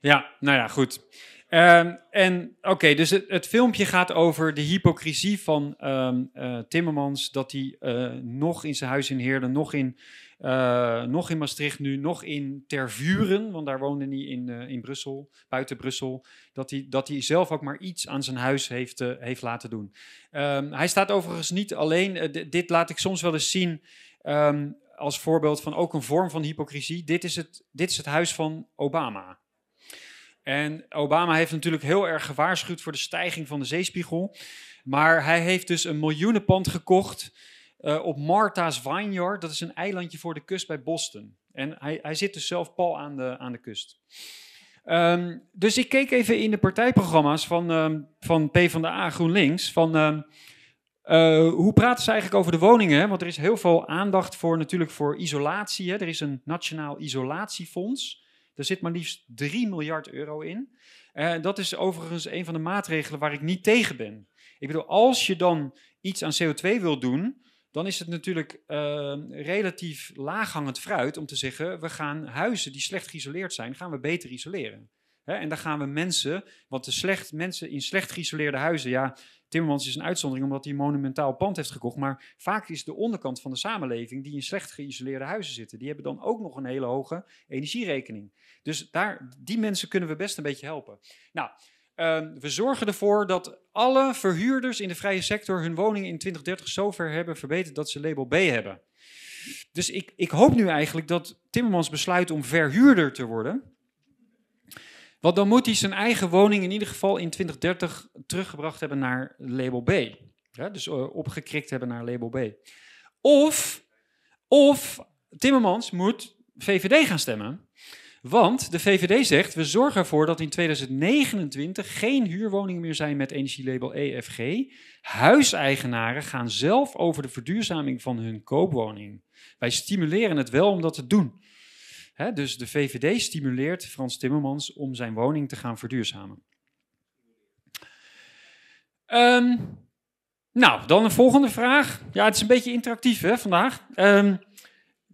Ja, nou ja, goed. Ehm, en oké, dus het, filmpje gaat over de hypocrisie van um, Timmermans. Dat hij uh, nog in zijn huis in Heerden, nog in, uh, nog in Maastricht nu, nog in Tervuren, want daar woonde hij in, in Brussel, buiten Brussel. Dat hij, dat hij zelf ook maar iets aan zijn huis heeft, heeft laten doen. Um, hij staat overigens niet alleen, dit laat ik soms wel eens zien als voorbeeld van ook een vorm van hypocrisie. Dit is het, dit is het huis van Obama. En Obama heeft natuurlijk heel erg gewaarschuwd voor de stijging van de zeespiegel. Maar hij heeft dus een miljoenenpand gekocht uh, op Martha's Vineyard. Dat is een eilandje voor de kust bij Boston. En hij, hij zit dus zelf pal aan de, aan de kust. Um, dus ik keek even in de partijprogramma's van, um, van PvdA GroenLinks. Van, um, uh, hoe praten ze eigenlijk over de woningen? Want er is heel veel aandacht voor natuurlijk voor isolatie. Hè? Er is een nationaal isolatiefonds. Er zit maar liefst 3 miljard euro in. En uh, dat is overigens een van de maatregelen waar ik niet tegen ben. Ik bedoel, als je dan iets aan CO2 wil doen, dan is het natuurlijk uh, relatief laaghangend fruit om te zeggen: we gaan huizen die slecht geïsoleerd zijn, gaan we beter isoleren. He, en dan gaan we mensen, want de slecht, mensen in slecht geïsoleerde huizen, ja, Timmermans is een uitzondering omdat hij een monumentaal pand heeft gekocht. Maar vaak is de onderkant van de samenleving die in slecht geïsoleerde huizen zitten. Die hebben dan ook nog een hele hoge energierekening. Dus daar, die mensen kunnen we best een beetje helpen. Nou, uh, we zorgen ervoor dat alle verhuurders in de vrije sector hun woning in 2030 zover hebben verbeterd dat ze label B hebben. Dus ik, ik hoop nu eigenlijk dat Timmermans besluit om verhuurder te worden. Want dan moet hij zijn eigen woning in ieder geval in 2030 teruggebracht hebben naar label B. Dus uh, opgekrikt hebben naar label B. Of, of Timmermans moet VVD gaan stemmen. Want de VVD zegt, we zorgen ervoor dat in 2029 geen huurwoningen meer zijn met energielabel EFG. Huiseigenaren gaan zelf over de verduurzaming van hun koopwoning. Wij stimuleren het wel om dat te doen. Dus de VVD stimuleert Frans Timmermans om zijn woning te gaan verduurzamen. Um, nou, dan een volgende vraag. Ja, het is een beetje interactief hè, vandaag. Um,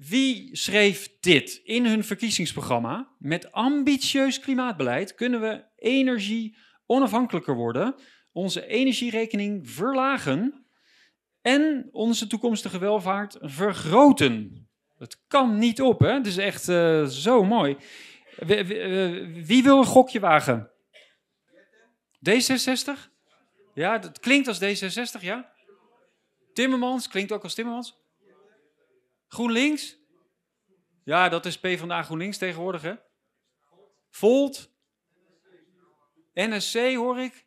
wie schreef dit? In hun verkiezingsprogramma, met ambitieus klimaatbeleid kunnen we energie onafhankelijker worden, onze energierekening verlagen en onze toekomstige welvaart vergroten. Het kan niet op, hè? Het is echt uh, zo mooi. Wie, uh, wie, wil een gokje wagen? D66? Ja, dat klinkt als D66, ja? Timmermans, klinkt ook als Timmermans? GroenLinks? Ja, dat is P de GroenLinks tegenwoordig, hè? Volt? NSC hoor ik?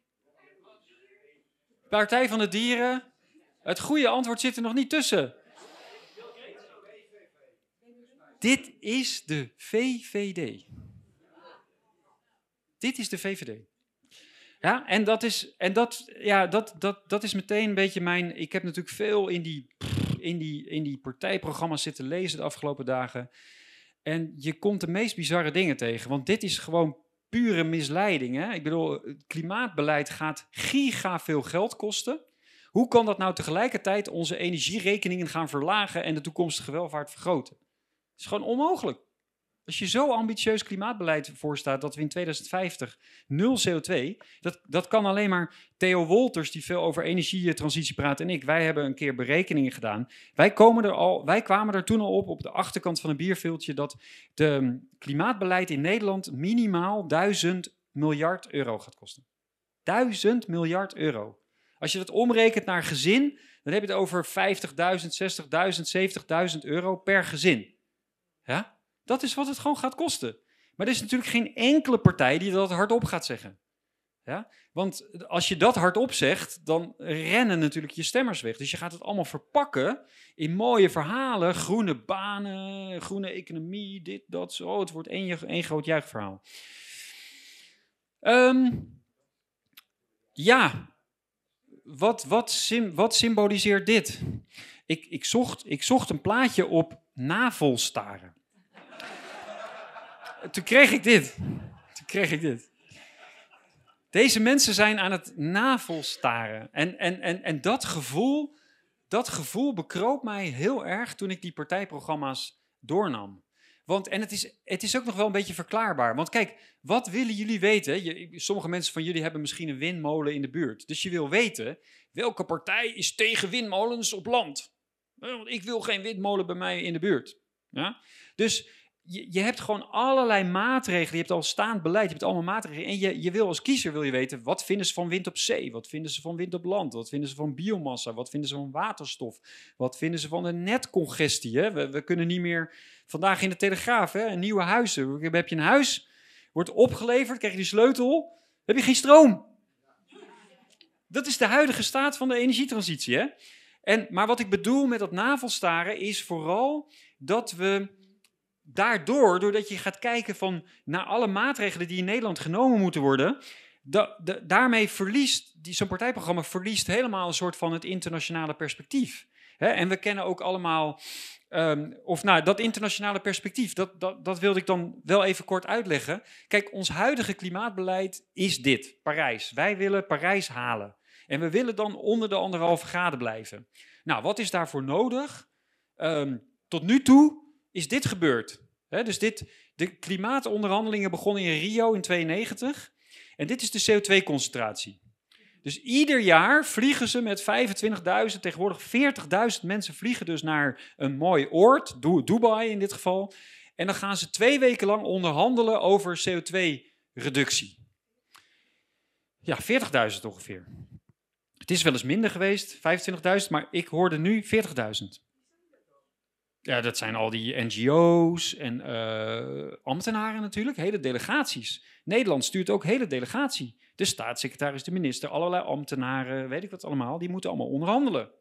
Partij van de Dieren? Het goede antwoord zit er nog niet tussen. Dit is de VVD. Dit is de VVD. Ja, en dat is, en dat, ja, dat, dat, dat is meteen een beetje mijn. Ik heb natuurlijk veel in die, in, die, in die partijprogramma's zitten lezen de afgelopen dagen. En je komt de meest bizarre dingen tegen. Want dit is gewoon pure misleiding. Hè? Ik bedoel, het klimaatbeleid gaat giga veel geld kosten. Hoe kan dat nou tegelijkertijd onze energierekeningen gaan verlagen en de toekomstige welvaart vergroten? Het is gewoon onmogelijk. Als je zo ambitieus klimaatbeleid voorstaat dat we in 2050 nul CO2, dat, dat kan alleen maar Theo Wolters, die veel over energietransitie praat, en ik. Wij hebben een keer berekeningen gedaan. Wij, komen er al, wij kwamen er toen al op, op de achterkant van een bierveeltje, dat de klimaatbeleid in Nederland minimaal 1000 miljard euro gaat kosten. 1000 miljard euro. Als je dat omrekent naar gezin, dan heb je het over 50.000, 60.000, 70.000 euro per gezin. Ja? Dat is wat het gewoon gaat kosten. Maar er is natuurlijk geen enkele partij die dat hardop gaat zeggen. Ja? Want als je dat hardop zegt, dan rennen natuurlijk je stemmers weg. Dus je gaat het allemaal verpakken in mooie verhalen. Groene banen, groene economie, dit, dat, zo. Het wordt één, één groot juichverhaal. Um, ja, wat, wat, wat symboliseert dit? Ik, ik, zocht, ik zocht een plaatje op navelstaren. Toen kreeg ik dit. Toen kreeg ik dit. Deze mensen zijn aan het navelstaren. En, en, en, en dat, gevoel, dat gevoel bekroop mij heel erg toen ik die partijprogramma's doornam. Want, en het is, het is ook nog wel een beetje verklaarbaar. Want kijk, wat willen jullie weten? Je, sommige mensen van jullie hebben misschien een windmolen in de buurt. Dus je wil weten, welke partij is tegen windmolens op land? Want ik wil geen windmolen bij mij in de buurt. Ja? Dus je, je hebt gewoon allerlei maatregelen. Je hebt al staand beleid, je hebt allemaal maatregelen. En je, je wil als kiezer wil je weten, wat vinden ze van wind op zee? Wat vinden ze van wind op land? Wat vinden ze van biomassa? Wat vinden ze van waterstof? Wat vinden ze van de netcongestie? Hè? We, we kunnen niet meer, vandaag in de Telegraaf, hè, nieuwe huizen. Heb je een huis, wordt opgeleverd, krijg je die sleutel, heb je geen stroom. Dat is de huidige staat van de energietransitie. Hè? En, maar wat ik bedoel met dat navelstaren is vooral dat we daardoor, doordat je gaat kijken van naar alle maatregelen die in Nederland genomen moeten worden, da, daarmee verliest, zo'n partijprogramma verliest helemaal een soort van het internationale perspectief. en we kennen ook allemaal, ehm, of nou, dat internationale perspectief, dat, dat, dat wilde ik dan wel even kort uitleggen. Kijk, ons huidige klimaatbeleid is dit, Parijs. Wij willen Parijs halen. En we willen dan onder de anderhalve graden blijven. Nou, wat is daarvoor nodig? Um, tot nu toe is dit gebeurd. dus dit, de klimaatonderhandelingen begonnen in Rio in 92. En dit is de CO2-concentratie. Dus ieder jaar vliegen ze met 25.000, tegenwoordig 40.000 mensen vliegen dus naar een mooi oord, Dubai in dit geval. En dan gaan ze twee weken lang onderhandelen over CO2-reductie. Ja, 40.000 ongeveer. Het is wel eens minder geweest, 25.000, maar ik hoorde nu 40.000. Ja, dat zijn al die NGO's en uh, ambtenaren natuurlijk, hele delegaties. Nederland stuurt ook hele delegatie. De staatssecretaris, de minister, allerlei ambtenaren, weet ik wat allemaal, die moeten allemaal onderhandelen.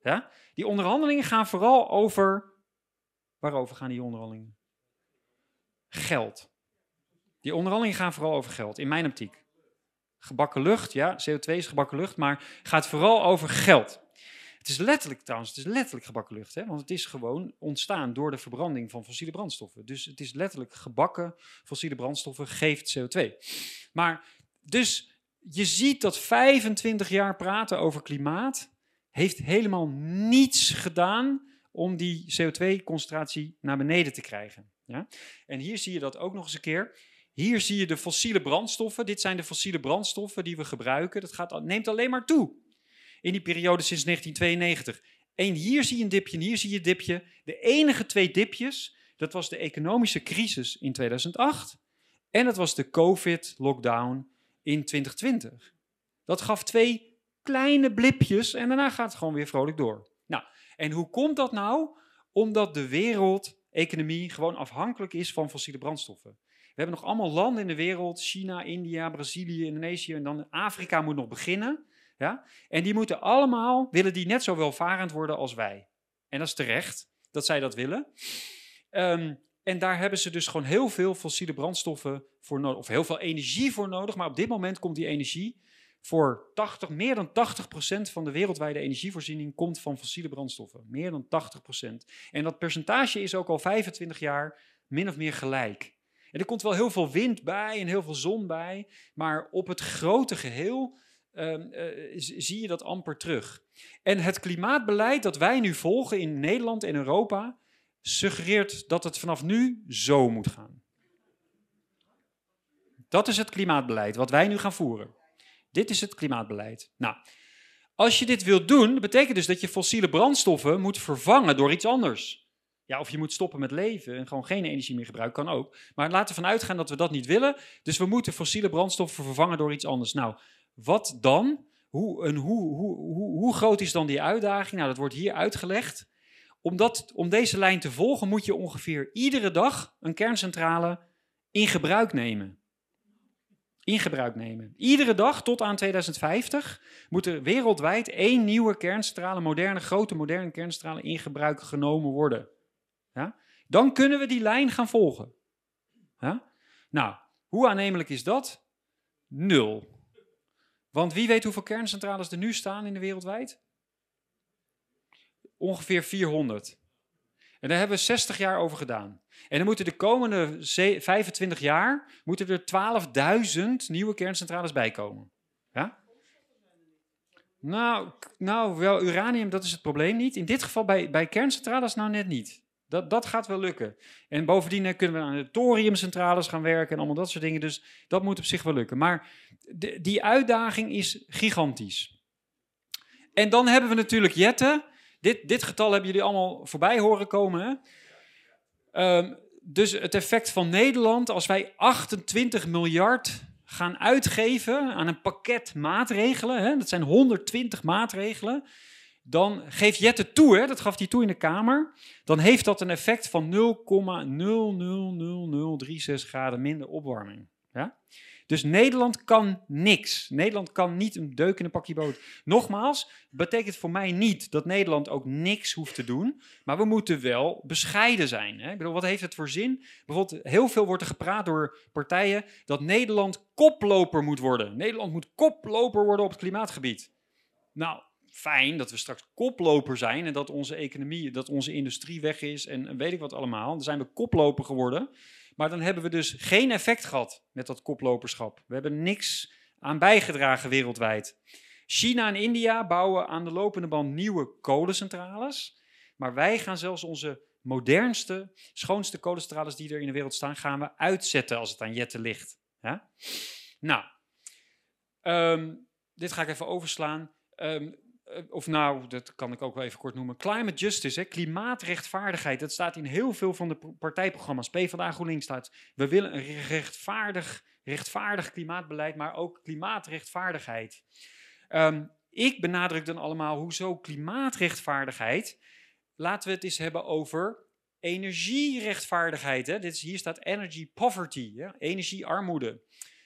Ja? Die onderhandelingen gaan vooral over. Waarover gaan die onderhandelingen? Geld. Die onderhandelingen gaan vooral over geld, in mijn optiek. Gebakken lucht, ja, CO2 is gebakken lucht, maar gaat vooral over geld. Het is letterlijk trouwens, het is letterlijk gebakken lucht, hè? want het is gewoon ontstaan door de verbranding van fossiele brandstoffen. Dus het is letterlijk gebakken fossiele brandstoffen geeft CO2. Maar dus je ziet dat 25 jaar praten over klimaat heeft helemaal niets gedaan om die CO2-concentratie naar beneden te krijgen. Ja? En hier zie je dat ook nog eens een keer. Hier zie je de fossiele brandstoffen. Dit zijn de fossiele brandstoffen die we gebruiken. Dat gaat, neemt alleen maar toe in die periode sinds 1992. En hier zie je een dipje en hier zie je een dipje. De enige twee dipjes, dat was de economische crisis in 2008 en dat was de COVID-lockdown in 2020. Dat gaf twee kleine blipjes en daarna gaat het gewoon weer vrolijk door. Nou, en hoe komt dat nou? Omdat de wereldeconomie gewoon afhankelijk is van fossiele brandstoffen. We hebben nog allemaal landen in de wereld, China, India, Brazilië, Indonesië en dan Afrika moet nog beginnen. Ja? En die moeten allemaal, willen die net zo welvarend worden als wij. En dat is terecht dat zij dat willen. Um, en daar hebben ze dus gewoon heel veel fossiele brandstoffen voor nodig, of heel veel energie voor nodig. Maar op dit moment komt die energie voor 80, meer dan 80% van de wereldwijde energievoorziening komt van fossiele brandstoffen. Meer dan 80%. En dat percentage is ook al 25 jaar min of meer gelijk. En er komt wel heel veel wind bij en heel veel zon bij, maar op het grote geheel Ehm, eh, zie je dat amper terug. En het klimaatbeleid dat wij nu volgen in Nederland en Europa, suggereert dat het vanaf nu zo moet gaan. Dat is het klimaatbeleid wat wij nu gaan voeren. Dit is het klimaatbeleid. Nou, als je dit wilt doen, betekent dus dat je fossiele brandstoffen moet vervangen door iets anders. Ja, of je moet stoppen met leven en gewoon geen energie meer gebruiken, kan ook. Maar laten we vanuit gaan dat we dat niet willen. Dus we moeten fossiele brandstoffen vervangen door iets anders. Nou, wat dan? Hoe, en hoe, hoe, hoe, groot is dan die uitdaging? Nou, dat wordt hier uitgelegd. Om, dat, om deze lijn te volgen moet je ongeveer iedere dag een kerncentrale in gebruik nemen. In gebruik nemen. Iedere dag tot aan 2050 moet er wereldwijd één nieuwe kerncentrale, moderne, grote moderne kerncentrale in gebruik genomen worden. Ja? Dan kunnen we die lijn gaan volgen. Ja? Nou, hoe aannemelijk is dat? Nul. Want wie weet hoeveel kerncentrales er nu staan in de wereldwijd? Ongeveer 400. En daar hebben we 60 jaar over gedaan. En dan moeten de komende 25 jaar moeten er 12.000 nieuwe kerncentrales bijkomen. Ja? Nou, nou, wel uranium, dat is het probleem niet. In dit geval bij, bij kerncentrales nou net niet. Dat, dat gaat wel lukken. En bovendien kunnen we aan de thoriumcentrales gaan werken en allemaal dat soort dingen. Dus dat moet op zich wel lukken. Maar die uitdaging is gigantisch. En dan hebben we natuurlijk Jette. Dit, dit getal hebben jullie allemaal voorbij horen komen. Hè? Ehm, dus het effect van Nederland, als wij 28 miljard gaan uitgeven aan een pakket maatregelen, hè, dat zijn 120 maatregelen, dan geeft Jette toe, hè, dat gaf hij toe in de Kamer, dan heeft dat een effect van 0,00036 graden minder opwarming. Ja? Dus Nederland kan niks. Nederland kan niet een deuk in een pakje boot. Nogmaals, betekent voor mij niet dat Nederland ook niks hoeft te doen. Maar we moeten wel bescheiden zijn. Hè? Ik bedoel, wat heeft het voor zin? Bijvoorbeeld, heel veel wordt er gepraat door partijen dat Nederland koploper moet worden. Nederland moet koploper worden op het klimaatgebied. Nou, fijn dat we straks koploper zijn en dat onze economie, dat onze industrie weg is en weet ik wat allemaal. Dan zijn we koploper geworden. Maar dan hebben we dus geen effect gehad met dat koploperschap. We hebben niks aan bijgedragen wereldwijd. China en India bouwen aan de lopende band nieuwe kolencentrales. Maar wij gaan zelfs onze modernste, schoonste kolencentrales die er in de wereld staan, gaan we uitzetten als het aan jetten ligt. Ja? Nou, ehm, dit ga ik even overslaan. Um, eh, of nou, dat kan ik ook wel even kort noemen, climate justice, hè, klimaatrechtvaardigheid. Dat staat in heel veel van de partijprogramma's. PvdA GroenLinks staat, we willen een rechtvaardig, rechtvaardig klimaatbeleid, maar ook klimaatrechtvaardigheid. Um, ik benadruk dan allemaal, hoezo klimaatrechtvaardigheid? Laten we het eens hebben over energierechtvaardigheid. Hè? Dit is, hier staat energy poverty, ja? energiearmoede.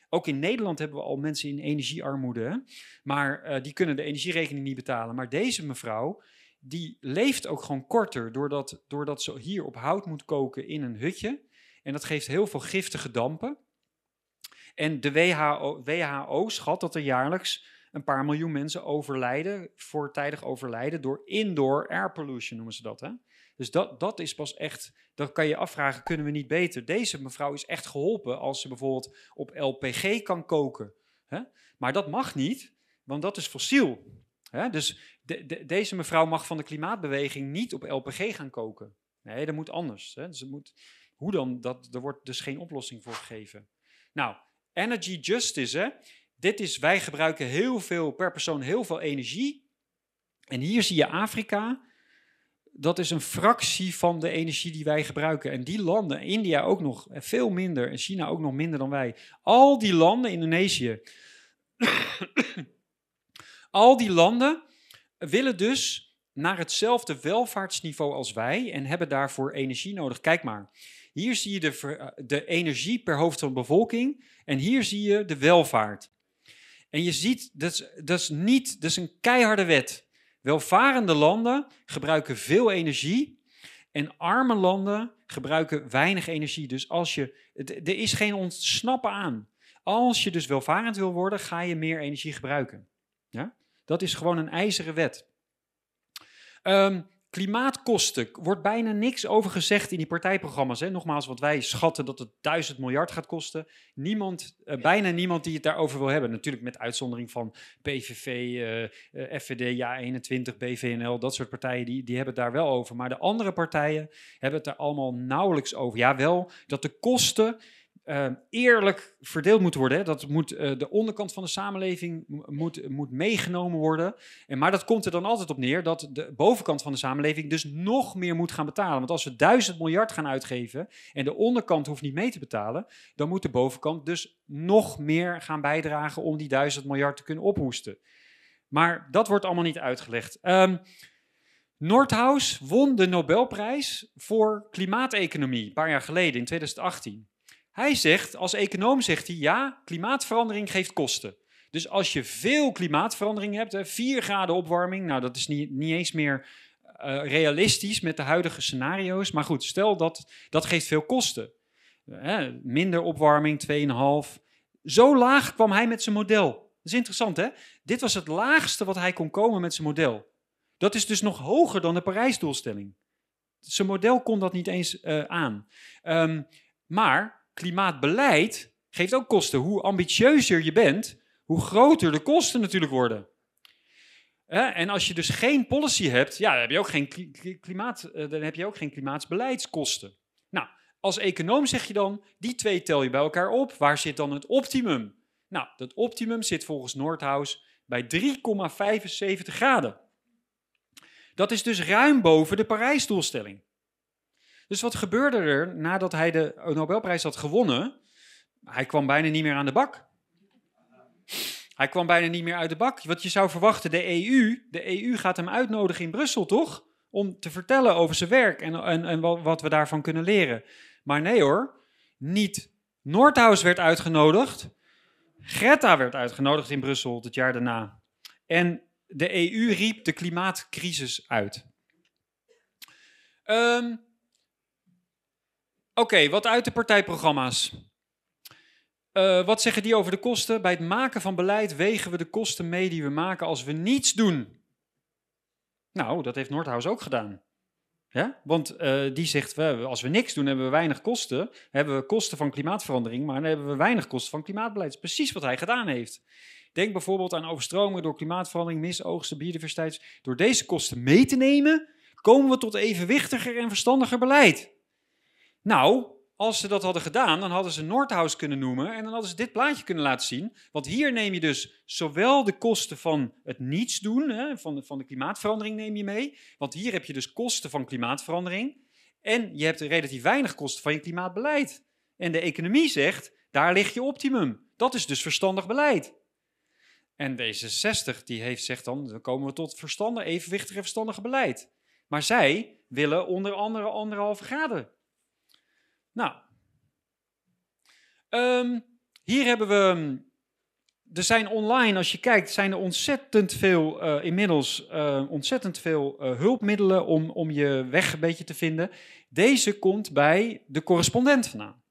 Ook in Nederland hebben we al mensen in energiearmoede, maar uh, die kunnen de energierekening niet betalen. Maar deze mevrouw, die leeft ook gewoon korter doordat, doordat ze hier op hout moet koken in een hutje. En dat geeft heel veel giftige dampen. En de WHO, WHO schat dat er jaarlijks een paar miljoen mensen overlijden, voortijdig overlijden, door indoor air pollution noemen ze dat. Hè? Dus dat, dat is pas echt, dan kan je afvragen, kunnen we niet beter? Deze mevrouw is echt geholpen als ze bijvoorbeeld op LPG kan koken. Hè? Maar dat mag niet, want dat is fossiel. Hè? Dus de, deze mevrouw mag van de klimaatbeweging niet op LPG gaan koken. Nee, dat moet anders. Hè? Dus het moet, hoe dan? Dat, er wordt dus geen oplossing voor gegeven. Nou, energy justice, hè? dit is, wij gebruiken heel veel, per persoon heel veel energie. En hier zie je Afrika, dat is een fractie van de energie die wij gebruiken. En die landen, India ook nog veel minder en China ook nog minder dan wij. Al die landen, Indonesië, <coughs> al die landen willen dus naar hetzelfde welvaartsniveau als wij en hebben daarvoor energie nodig. Kijk maar, hier zie je de, de energie per hoofd van de bevolking en hier zie je de welvaart. En je ziet, dat is, dat is niet, dat is een keiharde wet. Welvarende landen gebruiken veel energie en arme landen gebruiken weinig energie. Dus als je, er is geen ontsnappen aan. Als je dus welvarend wil worden, ga je meer energie gebruiken. Ja? Dat is gewoon een ijzeren wet. Ehm, Klimaatkosten, wordt bijna niks over gezegd in die partijprogramma's. Hè? Nogmaals, wat wij schatten dat het 1000 miljard gaat kosten. Niemand, eh, bijna niemand die het daarover wil hebben. Natuurlijk met uitzondering van PVV, FVD, Ja21, BVNL, dat soort partijen, die, die hebben het daar wel over. Maar de andere partijen hebben het er allemaal nauwelijks over. Ja, wel dat de kosten eh, eerlijk verdeeld moet worden. Hè. Dat moet, eh, de onderkant van de samenleving mo- moet, moet meegenomen worden. En, maar dat komt er dan altijd op neer dat de bovenkant van de samenleving dus nog meer moet gaan betalen. Want als we duizend miljard gaan uitgeven en de onderkant hoeft niet mee te betalen, dan moet de bovenkant dus nog meer gaan bijdragen om die duizend miljard te kunnen ophoesten. Maar dat wordt allemaal niet uitgelegd. Ehm Nordhaus won de Nobelprijs voor klimaateconomie een paar jaar geleden, in 2018. Hij zegt, als econoom zegt hij, ja, klimaatverandering geeft kosten. Dus als je veel klimaatverandering hebt, hè, 4 graden opwarming, nou dat is niet, niet eens meer eh, realistisch met de huidige scenario's. Maar goed, stel dat dat geeft veel kosten. Minder opwarming, 2,5. Zo laag kwam hij met zijn model. Dat is interessant hè? Dit was het laagste wat hij kon komen met zijn model. Dat is dus nog hoger dan de Parijsdoelstelling. Zijn model kon dat niet eens eh, aan. Ehm, maar klimaatbeleid geeft ook kosten. Hoe ambitieuzer je bent, hoe groter de kosten natuurlijk worden. En als je dus geen policy hebt, ja, dan heb je ook geen, kli- kli- klimaat, eh, dan heb je ook geen klimaatsbeleidskosten. Nou, als econoom zeg je dan, die twee tel je bij elkaar op. Waar zit dan het optimum? Nou, dat optimum zit volgens Nordhaus bij 3,75 graden. Dat is dus ruim boven de Parijsdoelstelling. Dus wat gebeurde er nadat hij de Nobelprijs had gewonnen? Hij kwam bijna niet meer aan de bak. Hij kwam bijna niet meer uit de bak. Wat je zou verwachten, de EU, de EU gaat hem uitnodigen in Brussel, toch? Om te vertellen over zijn werk en, en, en wa- wat we daarvan kunnen leren. Maar nee hoor, niet Nordhaus werd uitgenodigd. Greta werd uitgenodigd in Brussel het jaar daarna. En de EU riep de klimaatcrisis uit. Ehm, Oké, wat uit de partijprogramma's. Eh, wat zeggen die over de kosten? Bij het maken van beleid wegen we de kosten mee die we maken als we niets doen. Nou, dat heeft Nordhaus ook gedaan. Ja? Want eh, die zegt, we, als we niks doen, hebben we weinig kosten. Hebben we kosten van klimaatverandering, maar dan hebben we weinig kosten van klimaatbeleid. Dat is precies wat hij gedaan heeft. Denk bijvoorbeeld aan overstromingen door klimaatverandering, misoogsten, biodiversiteit. Door deze kosten mee te nemen, komen we tot evenwichtiger en verstandiger beleid. Nou, als ze dat hadden gedaan, dan hadden ze Nordhaus kunnen noemen en dan hadden ze dit plaatje kunnen laten zien. Want hier neem je dus zowel de kosten van het niets doen, hè, van, de, van de klimaatverandering neem je mee. Want hier heb je dus kosten van klimaatverandering en je hebt relatief weinig kosten van je klimaatbeleid. En de economie zegt, daar ligt je optimum. Dat is dus verstandig beleid. En D66 die heeft, zegt dan, dan komen we tot verstandig, evenwichtig en verstandige beleid. Maar zij willen onder andere anderhalve graden. Nou, Ehm, hier hebben we. Er zijn online, als je kijkt, zijn er ontzettend veel, eh, inmiddels eh, ontzettend veel eh, hulpmiddelen om, om je weg een beetje te vinden. Deze komt bij de correspondent vandaan.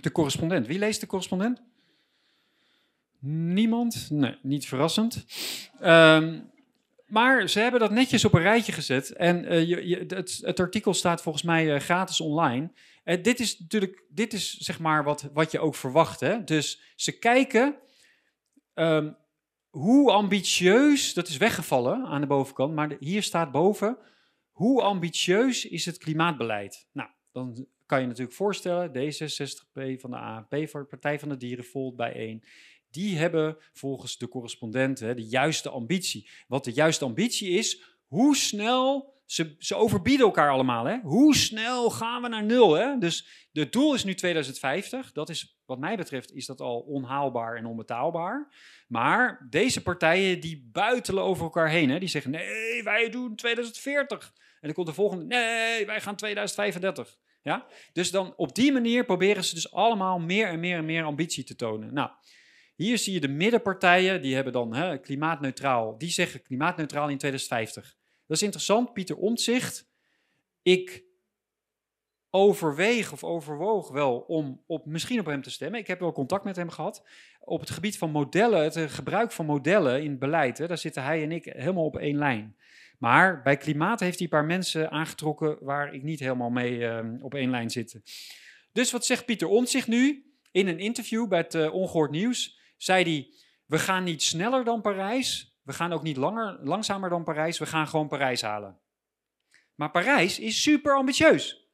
De correspondent. Wie leest de correspondent? Niemand? Nee, niet verrassend. Ehm, maar ze hebben dat netjes op een rijtje gezet. En je, het, artikel staat volgens mij gratis online. Eh, dit is natuurlijk, dit is zeg maar wat, wat je ook verwacht. Hè? Dus ze kijken ehm, hoe ambitieus, dat is weggevallen aan de bovenkant, maar hier staat boven, hoe ambitieus is het klimaatbeleid? Nou, dan kan je natuurlijk voorstellen, D66P van de ANP Partij van de Dieren, Volt bijeen. Die hebben volgens de correspondent hè, de juiste ambitie. Wat de juiste ambitie is, hoe snel ze, ze overbieden elkaar allemaal. Hè? Hoe snel gaan we naar nul? Hè? Dus het doel is nu 2050. Dat is, wat mij betreft, is dat al onhaalbaar en onbetaalbaar. Maar deze partijen die buitelen over elkaar heen. Hè? Die zeggen, nee, wij doen 2040. En dan komt de volgende, nee, wij gaan 2035. Ja? Dus dan op die manier proberen ze dus allemaal meer en meer en meer ambitie te tonen. Nou, hier zie je de middenpartijen, die hebben dan hè, klimaatneutraal. Die zeggen klimaatneutraal in 2050. Dat is interessant. Pieter Omtzigt. Ik overweeg of overwoog wel om op, misschien op hem te stemmen. Ik heb wel contact met hem gehad. Op het gebied van modellen, het eh, gebruik van modellen in beleid, hè, daar zitten hij en ik helemaal op één lijn. Maar bij klimaat heeft hij een paar mensen aangetrokken waar ik niet helemaal mee ehm, op één lijn zit. Dus wat zegt Pieter Omtzigt nu? In een interview bij het uh, Ongehoord Nieuws zei hij, we gaan niet sneller dan Parijs, we gaan ook niet langer, langzamer dan Parijs, we gaan gewoon Parijs halen. Maar Parijs is super ambitieus.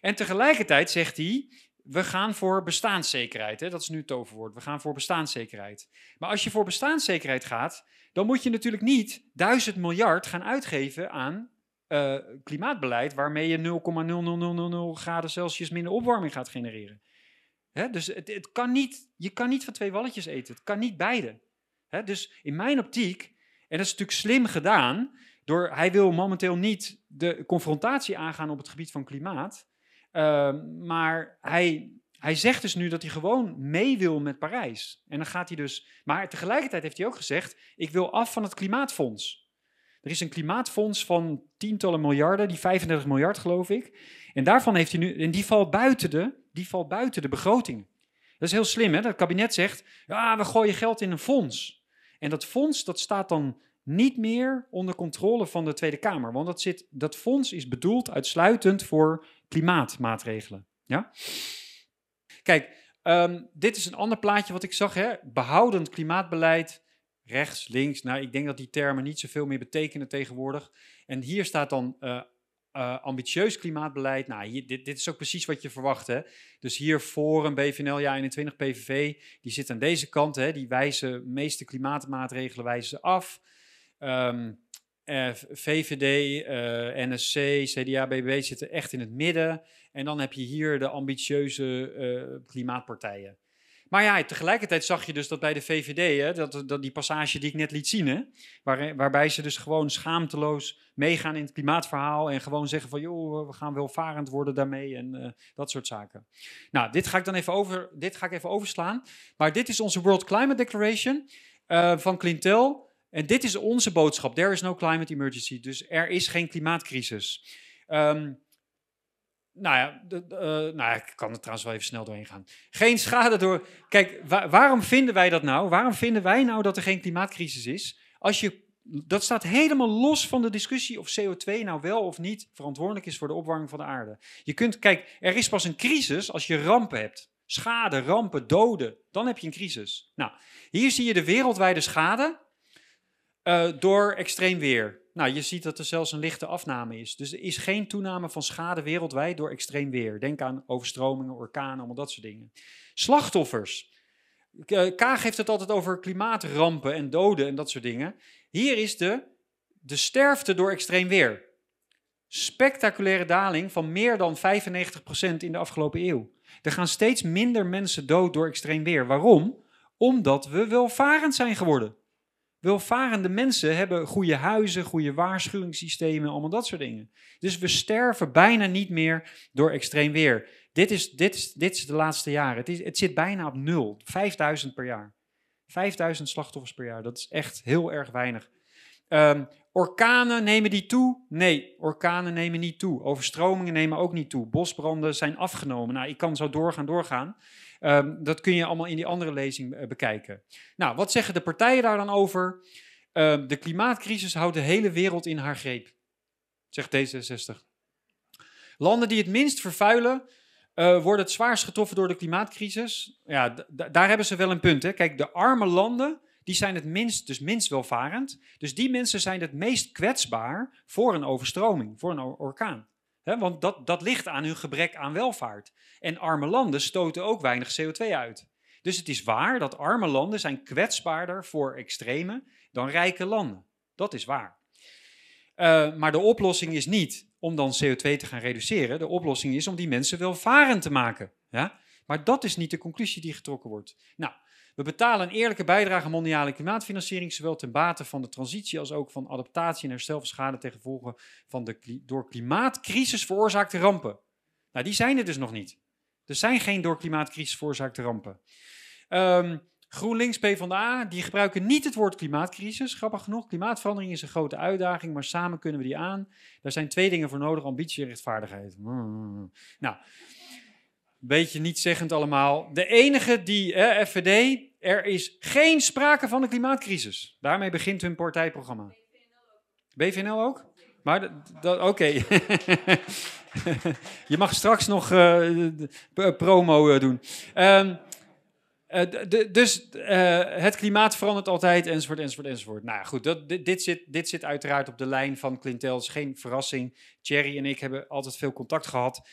En tegelijkertijd zegt hij, we gaan voor bestaanszekerheid. Hè? Dat is nu het toverwoord. We gaan voor bestaanszekerheid. Maar als je voor bestaanszekerheid gaat, dan moet je natuurlijk niet duizend miljard gaan uitgeven aan uh, klimaatbeleid waarmee je 0,00000 graden Celsius minder opwarming gaat genereren. Hè? Dus het, het, kan niet, je kan niet van twee walletjes eten. Het kan niet beide. Dus in mijn optiek, en dat is natuurlijk slim gedaan, door, hij wil momenteel niet de confrontatie aangaan op het gebied van klimaat. Ehm, maar hij, hij zegt dus nu dat hij gewoon mee wil met Parijs. En dan gaat hij dus. Maar tegelijkertijd heeft hij ook gezegd: ik wil af van het klimaatfonds. Er is een klimaatfonds van tientallen miljarden, die 35 miljard geloof ik. En daarvan heeft hij nu. En die valt buiten de, die valt buiten de begroting. Dat is heel slim, hè? Dat kabinet zegt: ja, we gooien geld in een fonds. En dat fonds dat staat dan niet meer onder controle van de Tweede Kamer. Want dat, zit, dat fonds is bedoeld uitsluitend voor klimaatmaatregelen. Ja? Kijk, um, dit is een ander plaatje wat ik zag. Hè? Behoudend klimaatbeleid, rechts, links. Nou, ik denk dat die termen niet zoveel meer betekenen tegenwoordig. En hier staat dan uh, uh, ambitieus klimaatbeleid. Nou, dit, dit, is ook precies wat je verwacht. Hè? Dus hier voor een BVNL, ja 21 PVV, die zit aan deze kant. Hè? Die wijzen, meeste klimaatmaatregelen wijzen ze af. Um, uh, VVD, uh, NSC, CDA, BBB zitten echt in het midden. En dan heb je hier de ambitieuze klimaatpartijen. Maar ja, tegelijkertijd zag je dus dat bij de VVD, hè, dat, dat die passage die ik net liet zien, hè, waar, waarbij ze dus gewoon schaamteloos meegaan in het klimaatverhaal en gewoon zeggen van joh, we gaan welvarend worden daarmee en uh, dat soort zaken. Nou, dit ga ik dan even, over, dit ga ik even overslaan. Maar dit is onze World Climate Declaration uh, van Clintel. En dit is onze boodschap. There is no climate emergency. Dus er is geen klimaatcrisis. Um, nou ja, de, uh, nou ja, ik kan er trouwens wel even snel doorheen gaan. Geen schade door. Kijk, wa waarom vinden wij dat nou? Waarom vinden wij nou dat er geen klimaatcrisis is? Als je, dat staat helemaal los van de discussie of CO2 nou wel of niet verantwoordelijk is voor de opwarming van de aarde. Je kunt, kijk, er is pas een crisis als je rampen hebt. Schade, rampen, doden. Dan heb je een crisis. Nou, hier zie je de wereldwijde schade uh, door extreem weer. Nou, je ziet dat er zelfs een lichte afname is. Dus er is geen toename van schade wereldwijd door extreem weer. Denk aan overstromingen, orkanen, allemaal dat soort dingen. Slachtoffers. Eh, Kaag heeft het altijd over klimaatrampen en doden en dat soort dingen. Hier is de, de sterfte door extreem weer. Spectaculaire daling van meer dan 95% in de afgelopen eeuw. Er gaan steeds minder mensen dood door extreem weer. Waarom? Omdat we welvarend zijn geworden. Welvarende mensen hebben goede huizen, goede waarschuwingssystemen, allemaal dat soort dingen. Dus we sterven bijna niet meer door extreem weer. Dit is, dit is, dit is de laatste jaren. Het, is, het zit bijna op nul. 5000 per jaar. 5000 slachtoffers per jaar. Dat is echt heel erg weinig. Um, orkanen nemen die toe? Nee, orkanen nemen niet toe. Overstromingen nemen ook niet toe. Bosbranden zijn afgenomen. Nou, ik kan zo doorgaan, doorgaan. Um, dat kun je allemaal in die andere lezing uh, bekijken. Nou, wat zeggen de partijen daar dan over? Uh, de klimaatcrisis houdt de hele wereld in haar greep, zegt D66. Landen die het minst vervuilen, uh, worden het zwaarst getroffen door de klimaatcrisis. Ja, daar hebben ze wel een punt. Hè? Kijk, de arme landen, die zijn het minst, dus minst welvarend. Dus die mensen zijn het meest kwetsbaar voor een overstroming, voor een orkaan want dat, dat ligt aan hun gebrek aan welvaart. En arme landen stoten ook weinig CO2 uit. Dus het is waar dat arme landen zijn kwetsbaarder voor extreme dan rijke landen. Dat is waar. Uh, maar de oplossing is niet om dan CO2 te gaan reduceren. De oplossing is om die mensen welvarend te maken. Ja? Maar dat is niet de conclusie die getrokken wordt. Nou, we betalen een eerlijke bijdrage aan mondiale klimaatfinanciering, zowel ten bate van de transitie als ook van adaptatie en herstel van schade ten gevolge van de door klimaatcrisis veroorzaakte rampen. Nou, die zijn er dus nog niet. Er zijn geen door klimaatcrisis veroorzaakte rampen. Um, GroenLinks, PvdA, die gebruiken niet het woord klimaatcrisis. Grappig genoeg, klimaatverandering is een grote uitdaging, maar samen kunnen we die aan. Daar zijn twee dingen voor nodig, ambitie en rechtvaardigheid. Nou, beetje niet zeggend allemaal. De enige die, eh, FVD, er is geen sprake van een klimaatcrisis. Daarmee begint hun partijprogramma. BVNL ook? Maar dat- oké. <laughs> je mag straks nog eh, promo eh, doen. Ehm, eh, dus het klimaat verandert altijd, enzovoort, enzovoort, enzovoort. Nou goed, dat, dit, zit, dit zit uiteraard op de lijn van Clintel. Geen verrassing. Thierry en ik hebben altijd veel contact gehad.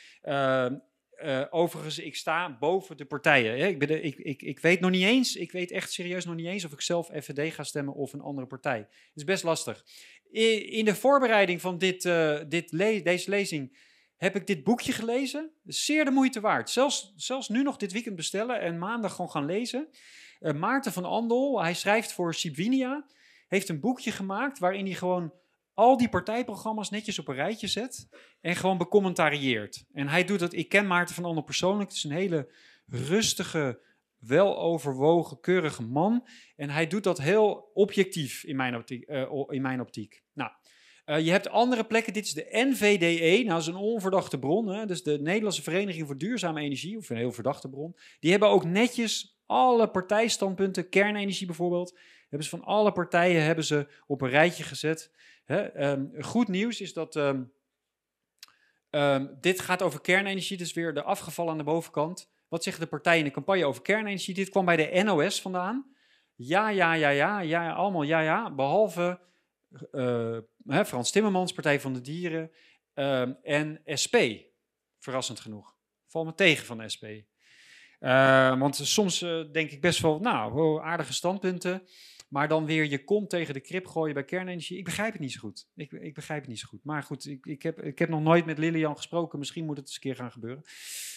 Eh, overigens, ik sta boven de partijen. Hè. Ik, ben ik, ik, ik weet nog niet eens, ik weet echt serieus nog niet eens of ik zelf FVD ga stemmen of een andere partij. Het is best lastig. In de voorbereiding van dit, eh, dit deze lezing heb ik dit boekje gelezen. Zeer de moeite waard. Zelfs, zelfs nu nog dit weekend bestellen en maandag gewoon gaan lezen. Eh, Maarten van Andel, hij schrijft voor Sibwinia, heeft een boekje gemaakt waarin hij gewoon al die partijprogramma's netjes op een rijtje zet en gewoon becommentarieert. En hij doet dat, ik ken Maarten van Andel persoonlijk, het is een hele rustige, weloverwogen, keurige man. En hij doet dat heel objectief in mijn optiek. eh, in mijn optiek. Nou, eh, je hebt andere plekken, dit is de NVDE, nou dat is een onverdachte bron, hè? dus de Nederlandse Vereniging voor Duurzame Energie, of een heel verdachte bron. Die hebben ook netjes alle partijstandpunten, kernenergie bijvoorbeeld, hebben ze van alle partijen hebben ze op een rijtje gezet. Hè? Ehm, goed nieuws is dat ehm, ehm, dit gaat over kernenergie, dus weer de afgevallen aan de bovenkant. Wat zeggen de partijen in de campagne over kernenergie? Dit kwam bij de NOS vandaan. Ja, ja, ja, ja, ja, allemaal ja, ja, behalve eh, hè, Frans Timmermans, Partij van de Dieren en SP. Verrassend genoeg. Val me tegen van SP. Want soms eh, denk ik best wel, nou, aardige standpunten. Maar dan weer je kont tegen de krip gooien bij kernenergie. Ik begrijp het niet zo goed. Ik, ik begrijp het niet zo goed. Maar goed, ik, ik, heb, ik heb nog nooit met Lilian gesproken. Misschien moet het eens een keer gaan gebeuren.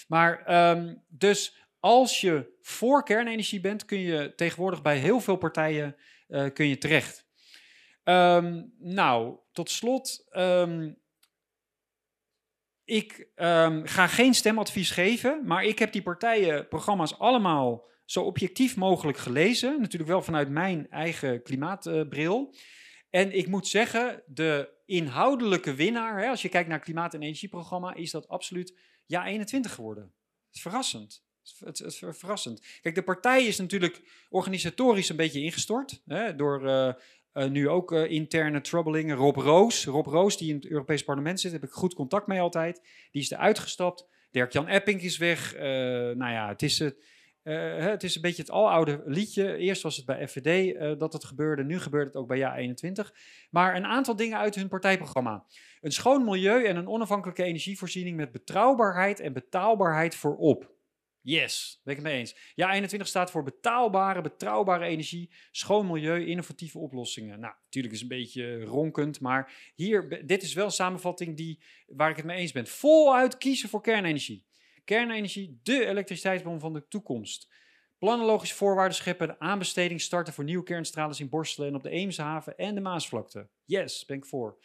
Maar ehm, dus als je voor kernenergie bent, kun je tegenwoordig bij heel veel partijen eh, kun je terecht. Ehm, nou, tot slot. ehm, ik ga geen stemadvies geven, maar ik heb die partijenprogramma's allemaal zo objectief mogelijk gelezen. Natuurlijk wel vanuit mijn eigen klimaatbril. en ik moet zeggen, de inhoudelijke winnaar, hè, als je kijkt naar klimaat- en energieprogramma, is dat absoluut ja 21 geworden. Het is verrassend. Het is, verrassend. Kijk, de partij is natuurlijk organisatorisch een beetje ingestort. Hè, door eh, eh, nu ook eh, interne troubelingen. Rob Roos, Rob Roos, die in het Europees Parlement zit, heb ik goed contact mee altijd. Die is eruit gestapt. Dirk-Jan Epping is weg. Nou ja, het is, het, eh, het is een beetje het aloude liedje. Eerst was het bij FVD eh, dat het gebeurde. Nu gebeurt het ook bij JA21. Maar een aantal dingen uit hun partijprogramma. Een schoon milieu en een onafhankelijke energievoorziening met betrouwbaarheid en betaalbaarheid voorop. Yes, ben ik het mee eens. Ja, 21 staat voor betaalbare, betrouwbare energie, schoon milieu, innovatieve oplossingen. Nou, natuurlijk is het een beetje ronkend, maar hier, dit is wel een samenvatting die, waar ik het mee eens ben. Voluit kiezen voor kernenergie. Kernenergie, de elektriciteitsbron van de toekomst. Planologische voorwaarden scheppen, aanbesteding starten voor nieuwe kernstralers in Borstelen en op de Eemshaven en de Maasvlakte. Yes, ben ik voor.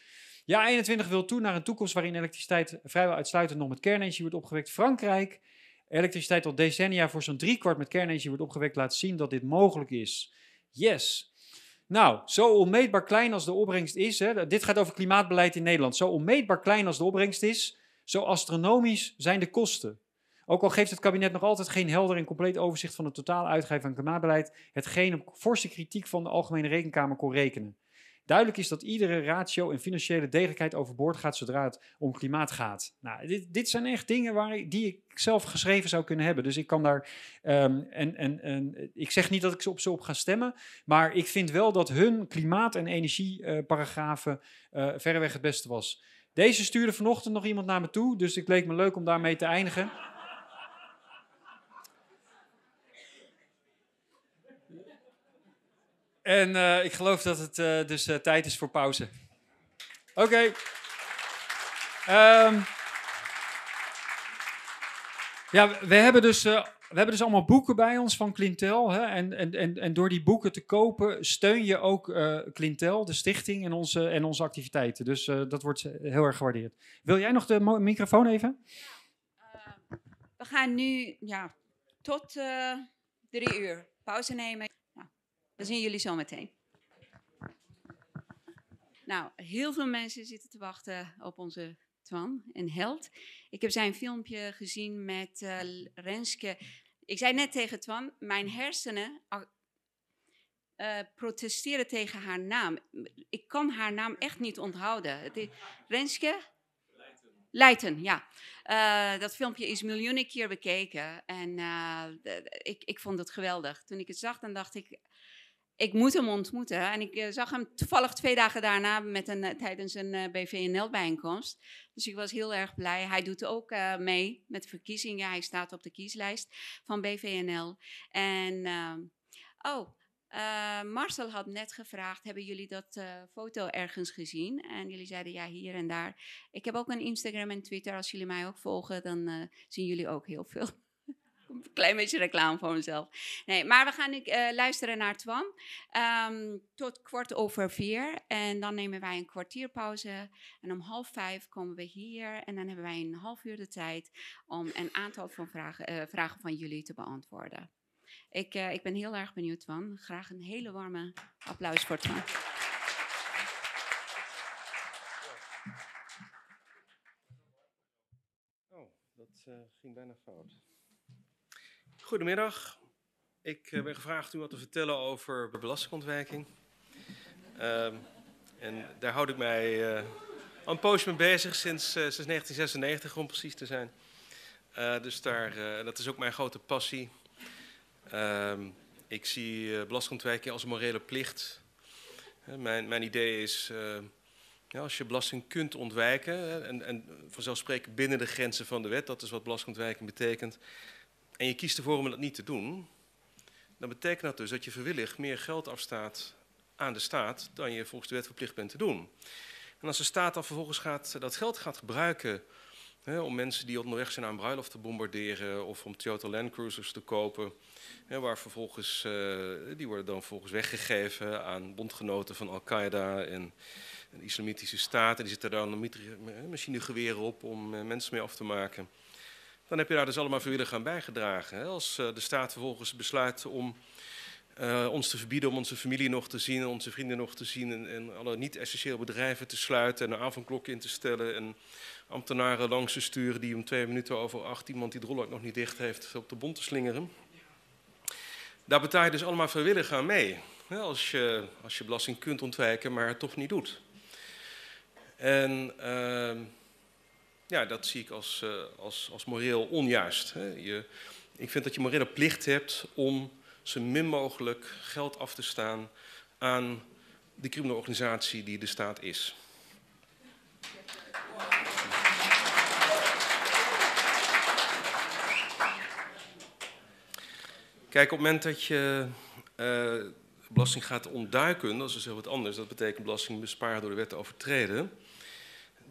Ja, 21 wil toe naar een toekomst waarin elektriciteit vrijwel uitsluitend nog met kernenergie wordt opgewekt. Frankrijk, elektriciteit al decennia voor zo'n driekwart met kernenergie wordt opgewekt, laat zien dat dit mogelijk is. Yes. Nou, zo onmeetbaar klein als de opbrengst is, hè, dit gaat over klimaatbeleid in Nederland, zo onmeetbaar klein als de opbrengst is, zo astronomisch zijn de kosten. Ook al geeft het kabinet nog altijd geen helder en compleet overzicht van het totaal uitgeven aan klimaatbeleid, hetgeen op forse kritiek van de Algemene Rekenkamer kon rekenen. Duidelijk is dat iedere ratio en financiële degelijkheid overboord gaat zodra het om klimaat gaat. Nou, dit, dit zijn echt dingen waar die ik zelf geschreven zou kunnen hebben. Dus ik kan daar. ehm, en, en, en ik zeg niet dat ik ze op ze op ga stemmen. Maar ik vind wel dat hun klimaat- en energieparagrafen eh verreweg het beste was. Deze stuurde vanochtend nog iemand naar me toe. Dus het leek me leuk om daarmee te eindigen. En eh, ik geloof dat het eh, dus eh, tijd is voor pauze. Oké. Ehm, ja, we- hebben, dus, we hebben dus allemaal boeken bij ons van Clintel. Hè? En, en, en, en door die boeken te kopen steun je ook eh Clintel, de stichting en onze, en onze activiteiten. Dus dat wordt heel erg gewaardeerd. Wil jij nog de microfoon even? We gaan nu ja, tot drie uur pauze nemen. Dan zien jullie zo meteen. Nou, heel veel mensen zitten te wachten op onze Twan, een held. Ik heb zijn filmpje gezien met eh, Renske. Ik zei net tegen Twan, mijn hersenen... ah, eh, protesteren tegen haar naam. Ik kan haar naam echt niet onthouden. Het is Renske? Leiden, ja. Eh, dat filmpje is miljoenen keer bekeken. En uh, ik, ik vond het geweldig. Toen ik het zag, dan dacht ik, ik moet hem ontmoeten. En ik uh, zag hem toevallig twee dagen daarna met een, tijdens een BVNL-bijeenkomst. Dus ik was heel erg blij. Hij doet ook mee met de verkiezingen. Hij staat op de kieslijst van BVNL. En, oh, uh, Marcel had net gevraagd: hebben jullie dat uh, foto ergens gezien? En jullie zeiden ja, hier en daar. Ik heb ook een Instagram en Twitter. Als jullie mij ook volgen, dan uh, zien jullie ook heel veel. Klein beetje reclame voor mezelf. Nee, maar we gaan nu luisteren naar Twan. Um, tot kwart over vier. En dan nemen wij een kwartierpauze. En om half vijf komen we hier. En dan hebben wij een half uur de tijd om een aantal van vragen, vragen van jullie te beantwoorden. Ik, uh, ik ben heel erg benieuwd, Twan. Graag een hele warme applaus voor Twan. Oh, dat uh, ging bijna fout. Goedemiddag. Ik uh, ben gevraagd u wat te vertellen over belastingontwijking. Ehm, en daar houd ik mij al een poosje mee bezig, sinds, sinds 1996 om precies te zijn. dus daar, dat is ook mijn grote passie. Um, ik zie uh, belastingontwijking als een morele plicht. Uh, mijn, mijn, idee is, uh, ja, als je belasting kunt ontwijken, en, en vanzelfsprekend binnen de grenzen van de wet, dat is wat belastingontwijking betekent, en je kiest ervoor om dat niet te doen, dan betekent dat dus dat je vrijwillig meer geld afstaat aan de staat dan je volgens de wet verplicht bent te doen. En als de staat dan vervolgens gaat, dat geld gaat gebruiken om mensen die onderweg zijn aan bruiloft te bombarderen of om Toyota Land Cruisers te kopen, waar vervolgens, uh, die worden dan vervolgens weggegeven aan bondgenoten van Al-Qaeda en islamitische staat. En die zitten daar dan machinegeweren op om mensen mee af te maken. Dan heb je daar dus allemaal vrijwillig aan bijgedragen. Hè? Als uh, de staat vervolgens besluit om ons te verbieden om onze familie nog te zien, onze vrienden nog te zien en, en alle niet-essentiële bedrijven te sluiten en een avondklok in te stellen en ambtenaren langs te sturen die om twee minuten over acht iemand die het nog niet dicht heeft op de bond te slingeren. Daar betaal je dus allemaal vrijwillig aan mee. Als je, als je belasting kunt ontwijken, maar het toch niet doet. En uh, ja, dat zie ik als, uh, als, als moreel onjuist. Hè. Je, ik vind dat je morele plicht hebt om zo min mogelijk geld af te staan aan de criminele organisatie die de staat is. Kijk, op het moment dat je uh, belasting gaat ontduiken, dat is dus heel wat anders. Dat betekent belasting besparen door de wet te overtreden.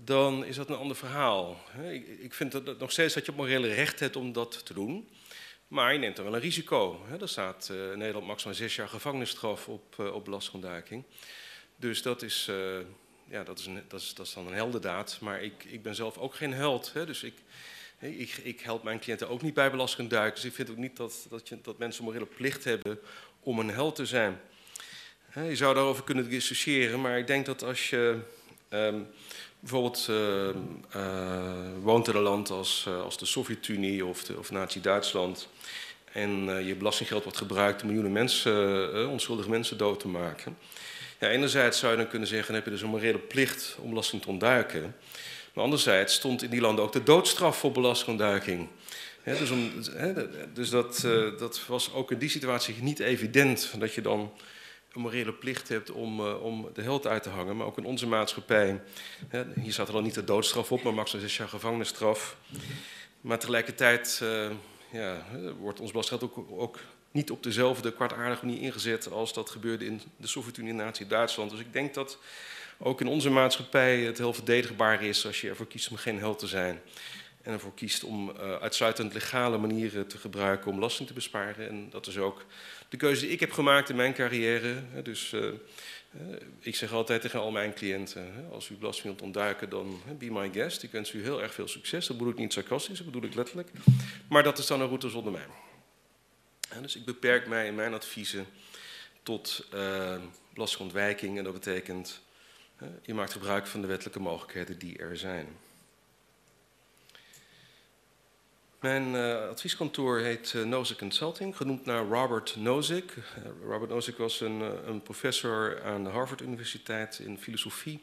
Dan is dat een ander verhaal. Ik, vind dat, nog steeds dat je het morele recht hebt om dat te doen. Maar je neemt dan wel een risico. Er staat uh, in Nederland maximaal zes jaar gevangenisstraf op, uh, op belastingontduiking. Dus dat is, uh, ja, dat, is dat, is, dat is dan een heldendaad. Maar ik, ik ben zelf ook geen held. Dus ik, ik, ik, help mijn cliënten ook niet bij belastingduik. Dus ik vind ook niet dat, dat, je, dat mensen morele plicht hebben om een held te zijn. Je zou daarover kunnen discussiëren, maar ik denk dat als je um, bijvoorbeeld uh, uh, woont in een land als, uh, als de Sovjet-Unie of, of Nazi-Duitsland en je belastinggeld wordt gebruikt om miljoenen mensen, onschuldige mensen dood te maken. Ja, enerzijds zou je dan kunnen zeggen, dan heb je dus een morele plicht om belasting te ontduiken. Maar anderzijds stond in die landen ook de doodstraf voor belastingontduiking. Dus, om, dus dat, dat, was ook in die situatie niet evident dat je dan een morele plicht hebt om, uh, om de held uit te hangen. Maar ook in onze maatschappij, he, hier staat er dan niet de doodstraf op, maar maximaal zes jaar gevangenisstraf. Maar tegelijkertijd uh, ja, wordt ons belastinggeld ook, ook niet op dezelfde kwartaardige manier ingezet als dat gebeurde in de Sovjet-Unie en Nazi-Duitsland. Dus ik denk dat ook in onze maatschappij het heel verdedigbaar is als je ervoor kiest om geen held te zijn. En ervoor kiest om uh, uitsluitend legale manieren te gebruiken om belasting te besparen. En dat is ook de keuze die ik heb gemaakt in mijn carrière. Dus uh, uh, ik zeg altijd tegen al mijn cliënten, als u belasting wilt ontduiken, dan be my guest. Ik wens u heel erg veel succes. Dat bedoel ik niet sarcastisch, dat bedoel ik letterlijk. Maar dat is dan een route zonder mij. dus ik beperk mij in mijn adviezen tot belastingontwijking. En dat betekent je maakt gebruik van de wettelijke mogelijkheden die er zijn. Mijn uh, advieskantoor heet uh, Nozick Consulting, genoemd naar Robert Nozick. Uh, Robert Nozick was een, professor aan de Harvard Universiteit in filosofie.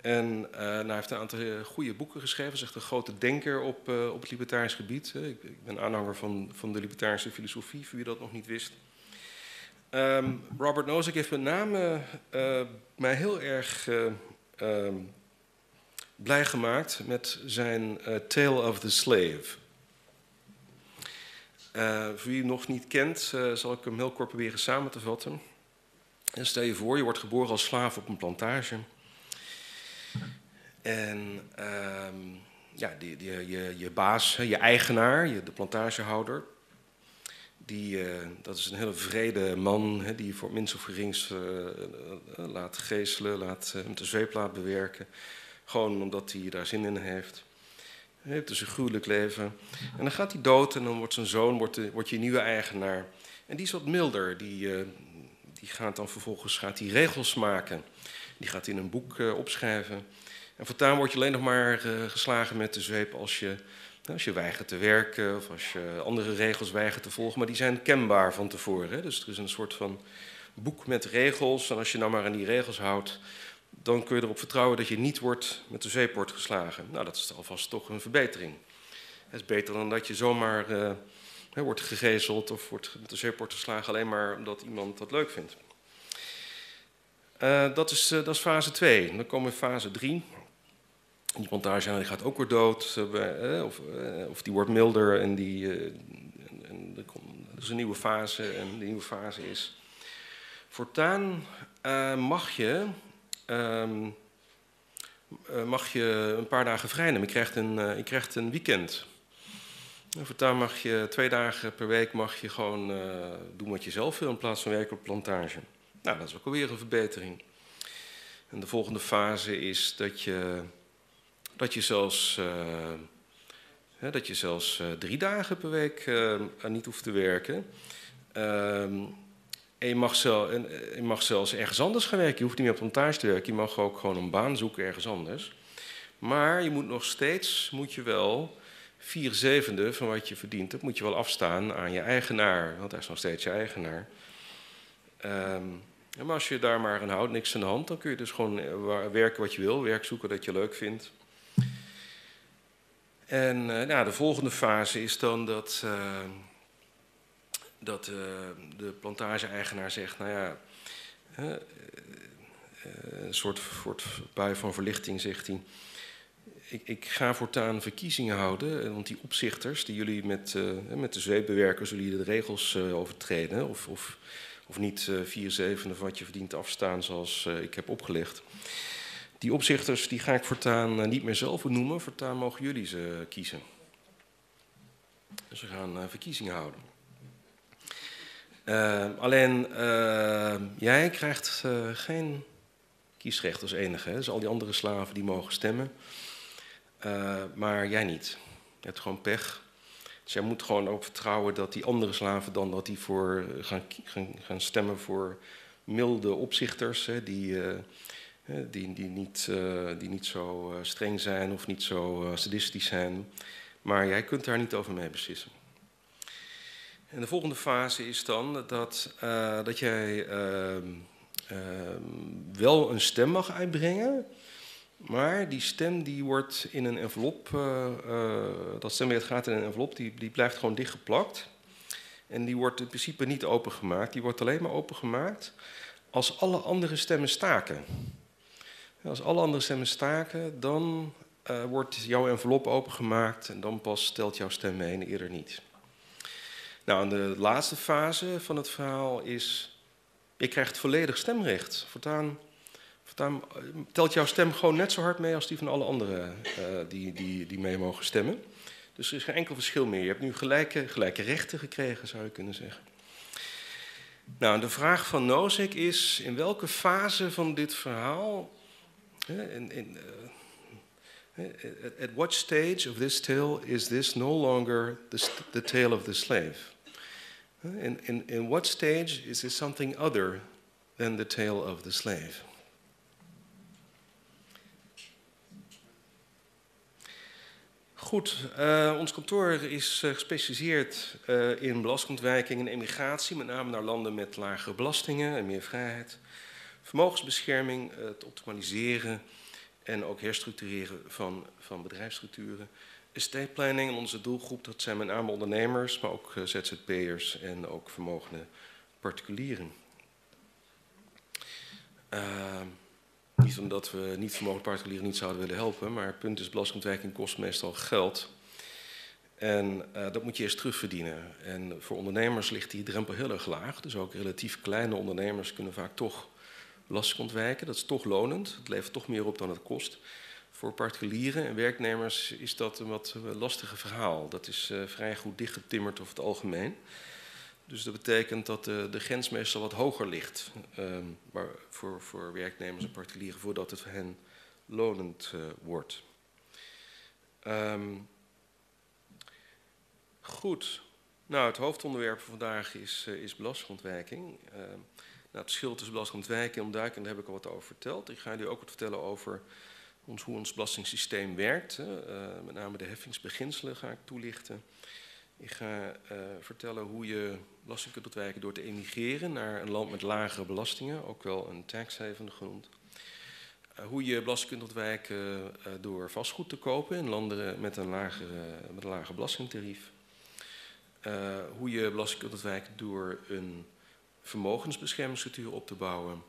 En nou, hij heeft een aantal goede boeken geschreven. Hij is echt een grote denker op, op het libertarisch gebied. Ik, ik, ben aanhanger van, van de libertarische filosofie, voor wie dat nog niet wist. Um, Robert Nozick heeft met name mij heel erg um, blij gemaakt met zijn Tale of the Slave. Uh, voor wie hem nog niet kent, uh, zal ik hem heel kort proberen samen te vatten. En stel je voor, je wordt geboren als slaaf op een plantage. En uh, ja, die, die, je, je baas, je eigenaar, je, de plantagehouder, die, uh, dat is een hele vrede man hè, die voor minst of gerings laat geeselen, laat, met de zweep laat bewerken. Gewoon omdat hij daar zin in heeft. Heeft dus een gruwelijk leven. En dan gaat hij dood en dan wordt zijn zoon wordt, wordt je nieuwe eigenaar. En die is wat milder. Die, uh, die gaat dan vervolgens gaat die regels maken. Die gaat in een boek uh, opschrijven. En voortaan word je alleen nog maar uh, geslagen met de zweep als je, als je weigert te werken of als je andere regels weigert te volgen. Maar die zijn kenbaar van tevoren. Dus er is een soort van boek met regels. En als je nou maar aan die regels houdt, dan kun je erop vertrouwen dat je niet wordt met de zweep wordt geslagen. Nou, dat is alvast toch een verbetering. Het is beter dan dat je zomaar uh, wordt gegezeld of wordt met de zweep wordt geslagen alleen maar omdat iemand dat leuk vindt. Uh, dat, is, uh, dat is fase 2. Dan komen we fase 3. Die die gaat ook weer dood, of, of, die wordt milder en, die, en er, komt, is een nieuwe fase. En de nieuwe fase is, voortaan mag je um, mag je een paar dagen vrij nemen. Je krijgt een, je krijgt een weekend. En voortaan mag je twee dagen per week mag je gewoon uh, doen wat je zelf wil in plaats van werken op plantage. Nou, dat is ook alweer een verbetering. En de volgende fase is dat je, dat je zelfs, hè, dat je zelfs drie dagen per week niet hoeft te werken. Ehm, en je mag, zelf, en eh, je mag zelfs ergens anders gaan werken. Je hoeft niet meer op montage te werken. Je mag ook gewoon een baan zoeken ergens anders. Maar je moet nog steeds, moet je wel, vier zevende van wat je verdient hebt, moet je wel afstaan aan je eigenaar. Want hij is nog steeds je eigenaar. Um, maar als je daar maar aan houdt, niks aan de hand, dan kun je dus gewoon eh, werken wat je wil, werk zoeken dat je leuk vindt. En uh, nou, de volgende fase is dan dat, uh, dat uh, de plantage-eigenaar zegt, nou ja, uh, een soort, soort bui van verlichting zegt hij. Ik, ik, ga voortaan verkiezingen houden, want die opzichters die jullie met, met de zweep bewerken, zullen jullie de regels overtreden of, of, of niet vier zevende van wat je verdient afstaan zoals ik heb opgelegd. Die opzichters die ga ik voortaan niet meer zelf benoemen, voortaan mogen jullie ze kiezen. We gaan verkiezingen houden. Uh, alleen uh, jij krijgt uh, geen kiesrecht als enige. Hè? Dus al die andere slaven die mogen stemmen. maar jij niet. Je hebt gewoon pech. Dus jij moet gewoon ook vertrouwen dat die andere slaven dan dat die voor gaan, gaan, gaan stemmen voor milde opzichters. Hè? Die, die, die, niet, die niet zo streng zijn of niet zo sadistisch zijn. Maar jij kunt daar niet over mee beslissen. En de volgende fase is dan dat, uh, dat jij uh, uh, wel een stem mag uitbrengen, maar die stem die wordt in een envelop, eh, eh, dat stembiljet gaat in een envelop, die, die blijft gewoon dichtgeplakt. En die wordt in principe niet opengemaakt, die wordt alleen maar opengemaakt als alle andere stemmen staken. Als alle andere stemmen staken, dan wordt jouw envelop opengemaakt en dan pas stelt jouw stem mee en eerder niet. Nou, en de laatste fase van het verhaal is, je krijgt volledig stemrecht. Voortaan, eh, telt jouw stem gewoon net zo hard mee als die van alle anderen uh, die, die, die mee mogen stemmen. Dus er is geen enkel verschil meer. Je hebt nu gelijke, gelijke rechten gekregen, zou je kunnen zeggen. Nou, de vraag van Nozick is, in welke fase van dit verhaal, in, in, uh, at what stage of this tale is this no longer the tale of the slave? In, in, in what stage is this something other than the tale of the slave? Goed, uh, ons kantoor is uh, gespecialiseerd uh, in belastingontwijking en emigratie, met name naar landen met lagere belastingen en meer vrijheid. Vermogensbescherming, het optimaliseren en ook herstructureren van, van bedrijfsstructuren. Estate planning en onze doelgroep, dat zijn met name ondernemers, maar ook ZZP'ers en ook vermogende particulieren. Niet omdat we niet vermogende particulieren niet zouden willen helpen, maar het punt is, belastingontwijking kost meestal geld. En uh, dat moet je eerst terugverdienen. En voor ondernemers ligt die drempel heel erg laag. Dus ook relatief kleine ondernemers kunnen vaak toch belasting ontwijken. Dat is toch lonend. Het levert toch meer op dan het kost. Voor particulieren en werknemers is dat een wat lastige verhaal. Dat is uh, vrij goed dichtgetimmerd over het algemeen. Dus dat betekent dat de, de grens meestal wat hoger ligt um, voor, voor werknemers en particulieren voordat het hen lonend uh, wordt. Um, goed. Nou, het hoofdonderwerp van vandaag is, uh, is belastingontwijking. Uh, nou, het verschil tussen belastingontwijking en ontduiken, daar heb ik al wat over verteld. Ik ga jullie ook wat vertellen over ons, hoe ons belastingssysteem werkt. Uh, met name de heffingsbeginselen ga ik toelichten. Ik ga uh, vertellen hoe je belasting kunt ontwijken door te emigreren naar een land met lagere belastingen, ook wel een tax haven genoemd. Uh, hoe je belasting kunt ontwijken door vastgoed te kopen in landen met een, lagere, met een lager belastingtarief. hoe je belasting kunt ontwijken door een vermogensbeschermingsstructuur op te bouwen.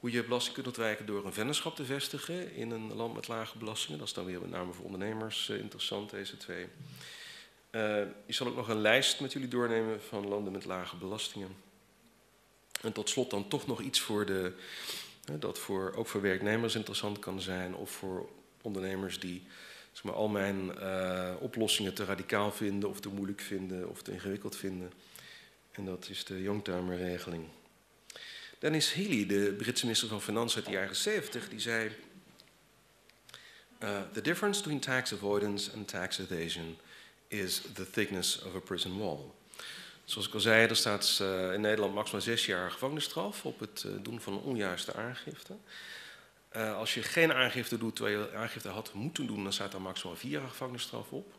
Hoe je belasting kunt ontwijken door een vennootschap te vestigen in een land met lage belastingen. Dat is dan weer met name voor ondernemers interessant, deze twee. Uh, ik zal ook nog een lijst met jullie doornemen van landen met lage belastingen. En tot slot dan toch nog iets voor de, dat voor, ook voor werknemers interessant kan zijn of voor ondernemers die zeg maar, al mijn uh, oplossingen te radicaal vinden of te moeilijk vinden of te ingewikkeld vinden. En dat is de Youngtimer-regeling. Dennis Healy, de Britse minister van Financiën uit de jaren 70, die zei... Uh, the difference between tax avoidance and tax evasion is the thickness of a prison wall. Zoals ik al zei, er staat uh, in Nederland maximaal zes jaar gevangenisstraf op het uh, doen van onjuiste aangifte. Als je geen aangifte doet terwijl je aangifte had moeten doen, dan staat er maximaal vier jaar gevangenisstraf op.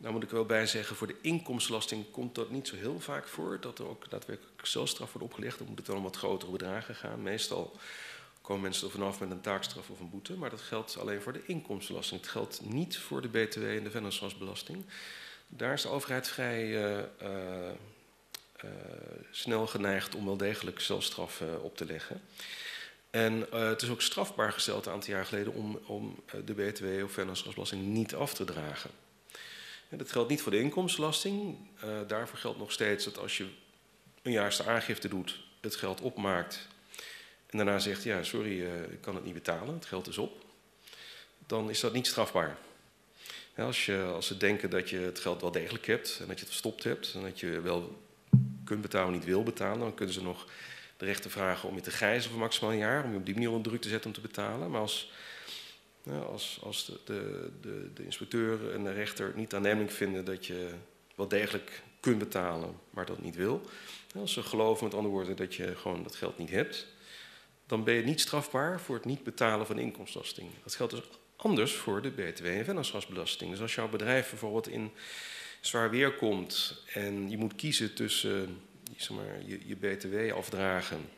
Daar moet ik wel bij zeggen, voor de inkomstenbelasting komt dat niet zo heel vaak voor. Dat er ook daadwerkelijk celstraf wordt opgelegd. Dan moet het dan om wat grotere bedragen gaan. Meestal komen mensen er vanaf met een taakstraf of een boete. Maar dat geldt alleen voor de inkomstenbelasting. Het geldt niet voor de BTW en de vennootschapsbelasting. Daar is de overheid vrij uh, uh, snel geneigd om wel degelijk zelfstraf op te leggen. En het is ook strafbaar gesteld een aantal jaar geleden om, om de BTW of vennootschapsbelasting niet af te dragen. Dat geldt niet voor de inkomstenbelasting. daarvoor geldt nog steeds dat als je een jaarste aangifte doet, het geld opmaakt en daarna zegt, ja, sorry, uh, ik kan het niet betalen, het geld is op, dan is dat niet strafbaar. Als, je, als ze denken dat je het geld wel degelijk hebt en dat je het verstopt hebt en dat je wel kunt betalen, niet wil betalen, dan kunnen ze nog de rechter vragen om je te gijzen voor maximaal een jaar, om je op die manier onder druk te zetten om te betalen. Maar als, als, als de, de, de, de inspecteur en de rechter niet aannemelijk vinden dat je wel degelijk kunt betalen, maar dat niet wil, als ze geloven met andere woorden dat je gewoon dat geld niet hebt, dan ben je niet strafbaar voor het niet betalen van inkomstenbelasting. Dat geldt dus anders voor de BTW en vennootschapsbelasting. Dus als jouw bedrijf bijvoorbeeld in zwaar weer komt en je moet kiezen tussen zeg maar, je, je BTW afdragen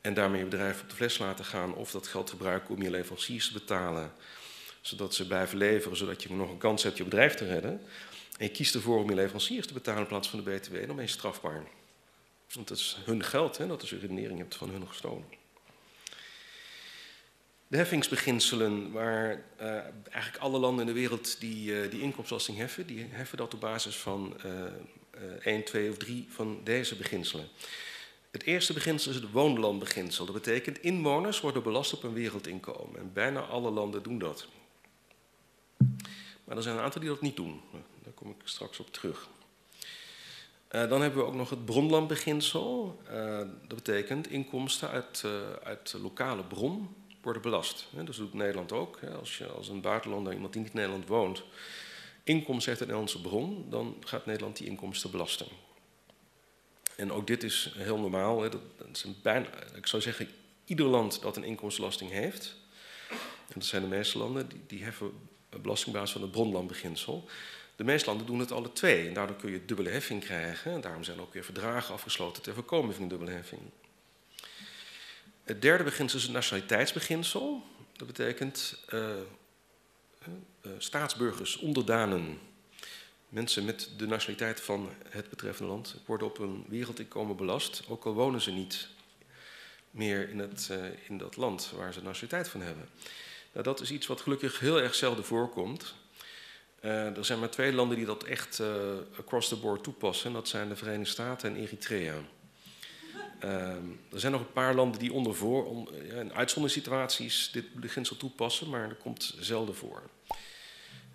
en daarmee je bedrijf op de fles laten gaan of dat geld gebruiken om je leveranciers te betalen, zodat ze blijven leveren, zodat je nog een kans hebt je bedrijf te redden. En je kiest ervoor om je leveranciers te betalen in plaats van de BTW, dan ben je strafbaar. Want dat is hun geld, hè, dat is een redenering, hebt van hun gestolen. De heffingsbeginselen, waar uh, eigenlijk alle landen in de wereld die, uh, die inkomstenbelasting heffen, die heffen dat op basis van uh, 1, 2 of 3 van deze beginselen. Het eerste beginsel is het woonlandbeginsel. Dat betekent inwoners worden belast op een wereldinkomen. En bijna alle landen doen dat. Maar er zijn een aantal die dat niet doen. Daar kom ik straks op terug. Uh, dan hebben we ook nog het bronlandbeginsel. Uh, dat betekent inkomsten uit, uh, uit lokale bron worden belast. Dat doet Nederland ook. Als je als een buitenlander, iemand die niet in Nederland woont, inkomsten heeft uit een Nederlandse bron, dan gaat Nederland die inkomsten belasten. En ook dit is heel normaal. Hè. Dat, dat is bijna, ik zou zeggen, ieder land dat een inkomstenbelasting heeft, en dat zijn de meeste landen, die, die heffen belastingbasis van het bronlandbeginsel. De meeste landen doen het alle twee en daardoor kun je dubbele heffing krijgen. En daarom zijn ook weer verdragen afgesloten ter voorkoming van dubbele heffing. Het derde beginsel is het nationaliteitsbeginsel. Dat betekent uh, uh, staatsburgers, onderdanen, mensen met de nationaliteit van het betreffende land worden op een wereldinkomen belast, ook al wonen ze niet meer in, het, uh, in dat land waar ze nationaliteit van hebben. Nou, dat is iets wat gelukkig heel erg zelden voorkomt. Uh, er zijn maar twee landen die dat echt uh, across the board toepassen. En dat zijn de Verenigde Staten en Eritrea. Uh, er zijn nog een paar landen die onder voor, on, in uitzonderingssituaties dit beginsel toepassen, maar dat komt zelden voor.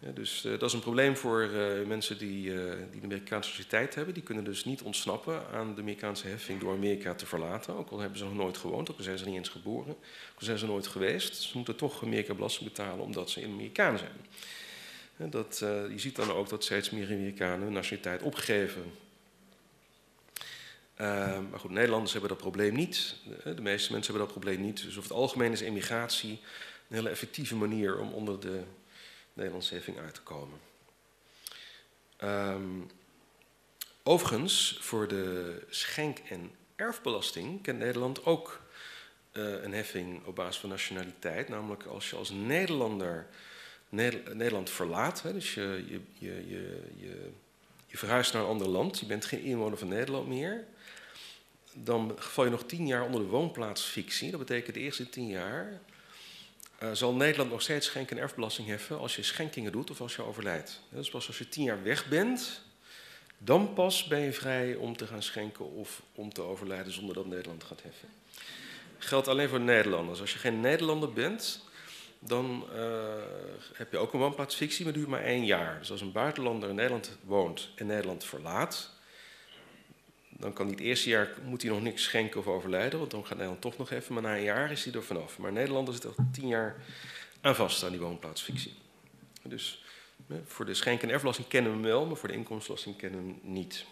Ja, dus uh, dat is een probleem voor uh, mensen die, uh, die de Amerikaanse sociëteit hebben. Die kunnen dus niet ontsnappen aan de Amerikaanse heffing door Amerika te verlaten. Ook al hebben ze nog nooit gewoond, ook al zijn ze niet eens geboren, ook al zijn ze nooit geweest. Ze moeten toch Amerika belasting betalen omdat ze in Amerikaan zijn. Dat, je ziet dan ook dat steeds meer Amerikanen hun nationaliteit opgeven. maar goed, Nederlanders hebben dat probleem niet. De, de meeste mensen hebben dat probleem niet. Dus over het algemeen is emigratie een hele effectieve manier om onder de Nederlandse heffing uit te komen. Um, overigens, voor de schenk- en erfbelasting kent Nederland ook uh, een heffing op basis van nationaliteit. Namelijk als je als Nederlander Nederland verlaat, hè, dus je, je, je, je, je verhuist naar een ander land, je bent geen inwoner van Nederland meer, dan val je nog tien jaar onder de woonplaatsfictie. Dat betekent de eerste tien jaar uh, zal Nederland nog steeds schenk- en erfbelasting heffen als je schenkingen doet of als je overlijdt. Dus pas als je tien jaar weg bent, dan pas ben je vrij om te gaan schenken of om te overlijden zonder dat Nederland gaat heffen. Geldt alleen voor Nederlanders. Als je geen Nederlander bent, dan uh, heb je ook een woonplaatsfictie, maar duurt maar één jaar. Dus als een buitenlander in Nederland woont en Nederland verlaat, dan kan hij het eerste jaar moet hij nog niks schenken of overlijden, want dan gaat Nederland toch nog even. Maar na een jaar is hij er vanaf. Maar Nederlanders zitten al tien jaar aan vast aan die woonplaatsfictie. Dus voor de schenk- en erfbelasting kennen we hem wel, maar voor de inkomstenbelasting kennen we hem niet.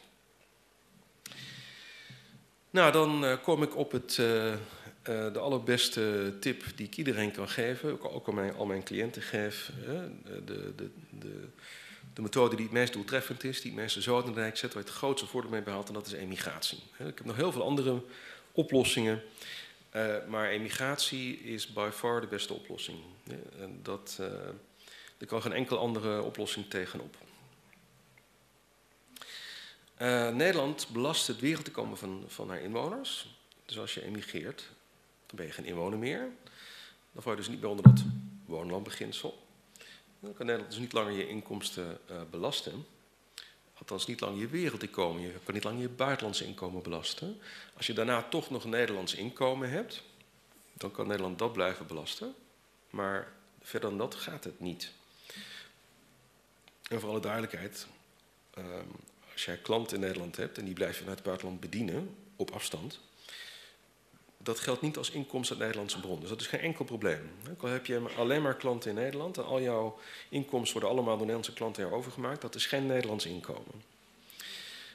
Nou, dan uh, kom ik op het, uh, uh, de allerbeste tip die ik iedereen kan geven, ook, ook al, mijn, al mijn cliënten geef. de, de, de, de methode die het meest doeltreffend is, die het meeste zoden in de dijk zet, waar je het grootste voordeel mee behaalt, en dat is emigratie. Ik heb nog heel veel andere oplossingen, uh, maar emigratie is by far de beste oplossing. Dat, uh, er kan geen enkele andere oplossing tegenop. Uh, Nederland belast het wereldinkomen van, van haar inwoners. Dus als je emigreert, dan ben je geen inwoner meer. Dan val je dus niet meer onder dat woonlandbeginsel. Dan kan Nederland dus niet langer je inkomsten uh, belasten. Althans, niet langer je wereldinkomen. Je kan niet langer je buitenlandse inkomen belasten. Als je daarna toch nog Nederlands inkomen hebt, dan kan Nederland dat blijven belasten. Maar verder dan dat gaat het niet. En voor alle duidelijkheid, um, als jij klanten in Nederland hebt en die blijf je vanuit het buitenland bedienen, op afstand, dat geldt niet als inkomsten uit Nederlandse bron. Dus dat is geen enkel probleem. Ook al heb je alleen maar klanten in Nederland en al jouw inkomsten worden allemaal door Nederlandse klanten overgemaakt, dat is geen Nederlands inkomen.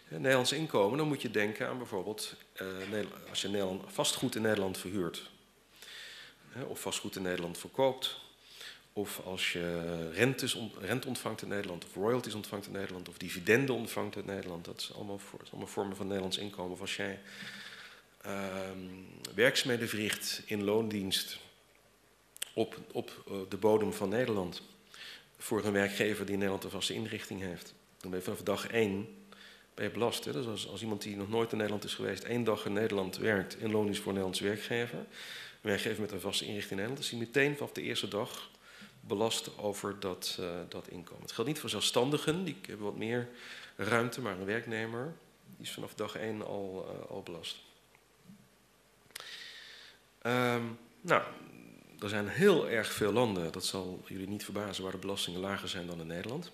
Nederlands inkomen, dan moet je denken aan bijvoorbeeld uh, als je vastgoed in Nederland verhuurt, of vastgoed in Nederland verkoopt, of als je rentes, rente ontvangt in Nederland, of royalties ontvangt in Nederland, of dividenden ontvangt in Nederland. Dat is allemaal, vormen van Nederlands inkomen. Als jij werkzaamheden verricht in loondienst op, op uh, de bodem van Nederland voor een werkgever die in Nederland een vaste inrichting heeft. Dan ben je vanaf dag één ben je belast. Hè? Dus als, als, iemand die nog nooit in Nederland is geweest, één dag in Nederland werkt in loondienst voor een Nederlandse werkgever, een werkgever met een vaste inrichting in Nederland, is hij meteen vanaf de eerste dag belast over dat, uh, dat inkomen. Het geldt niet voor zelfstandigen, die hebben wat meer ruimte, maar een werknemer is vanaf dag één al, uh, al belast. Um, nou, er zijn heel erg veel landen, dat zal jullie niet verbazen, waar de belastingen lager zijn dan in Nederland.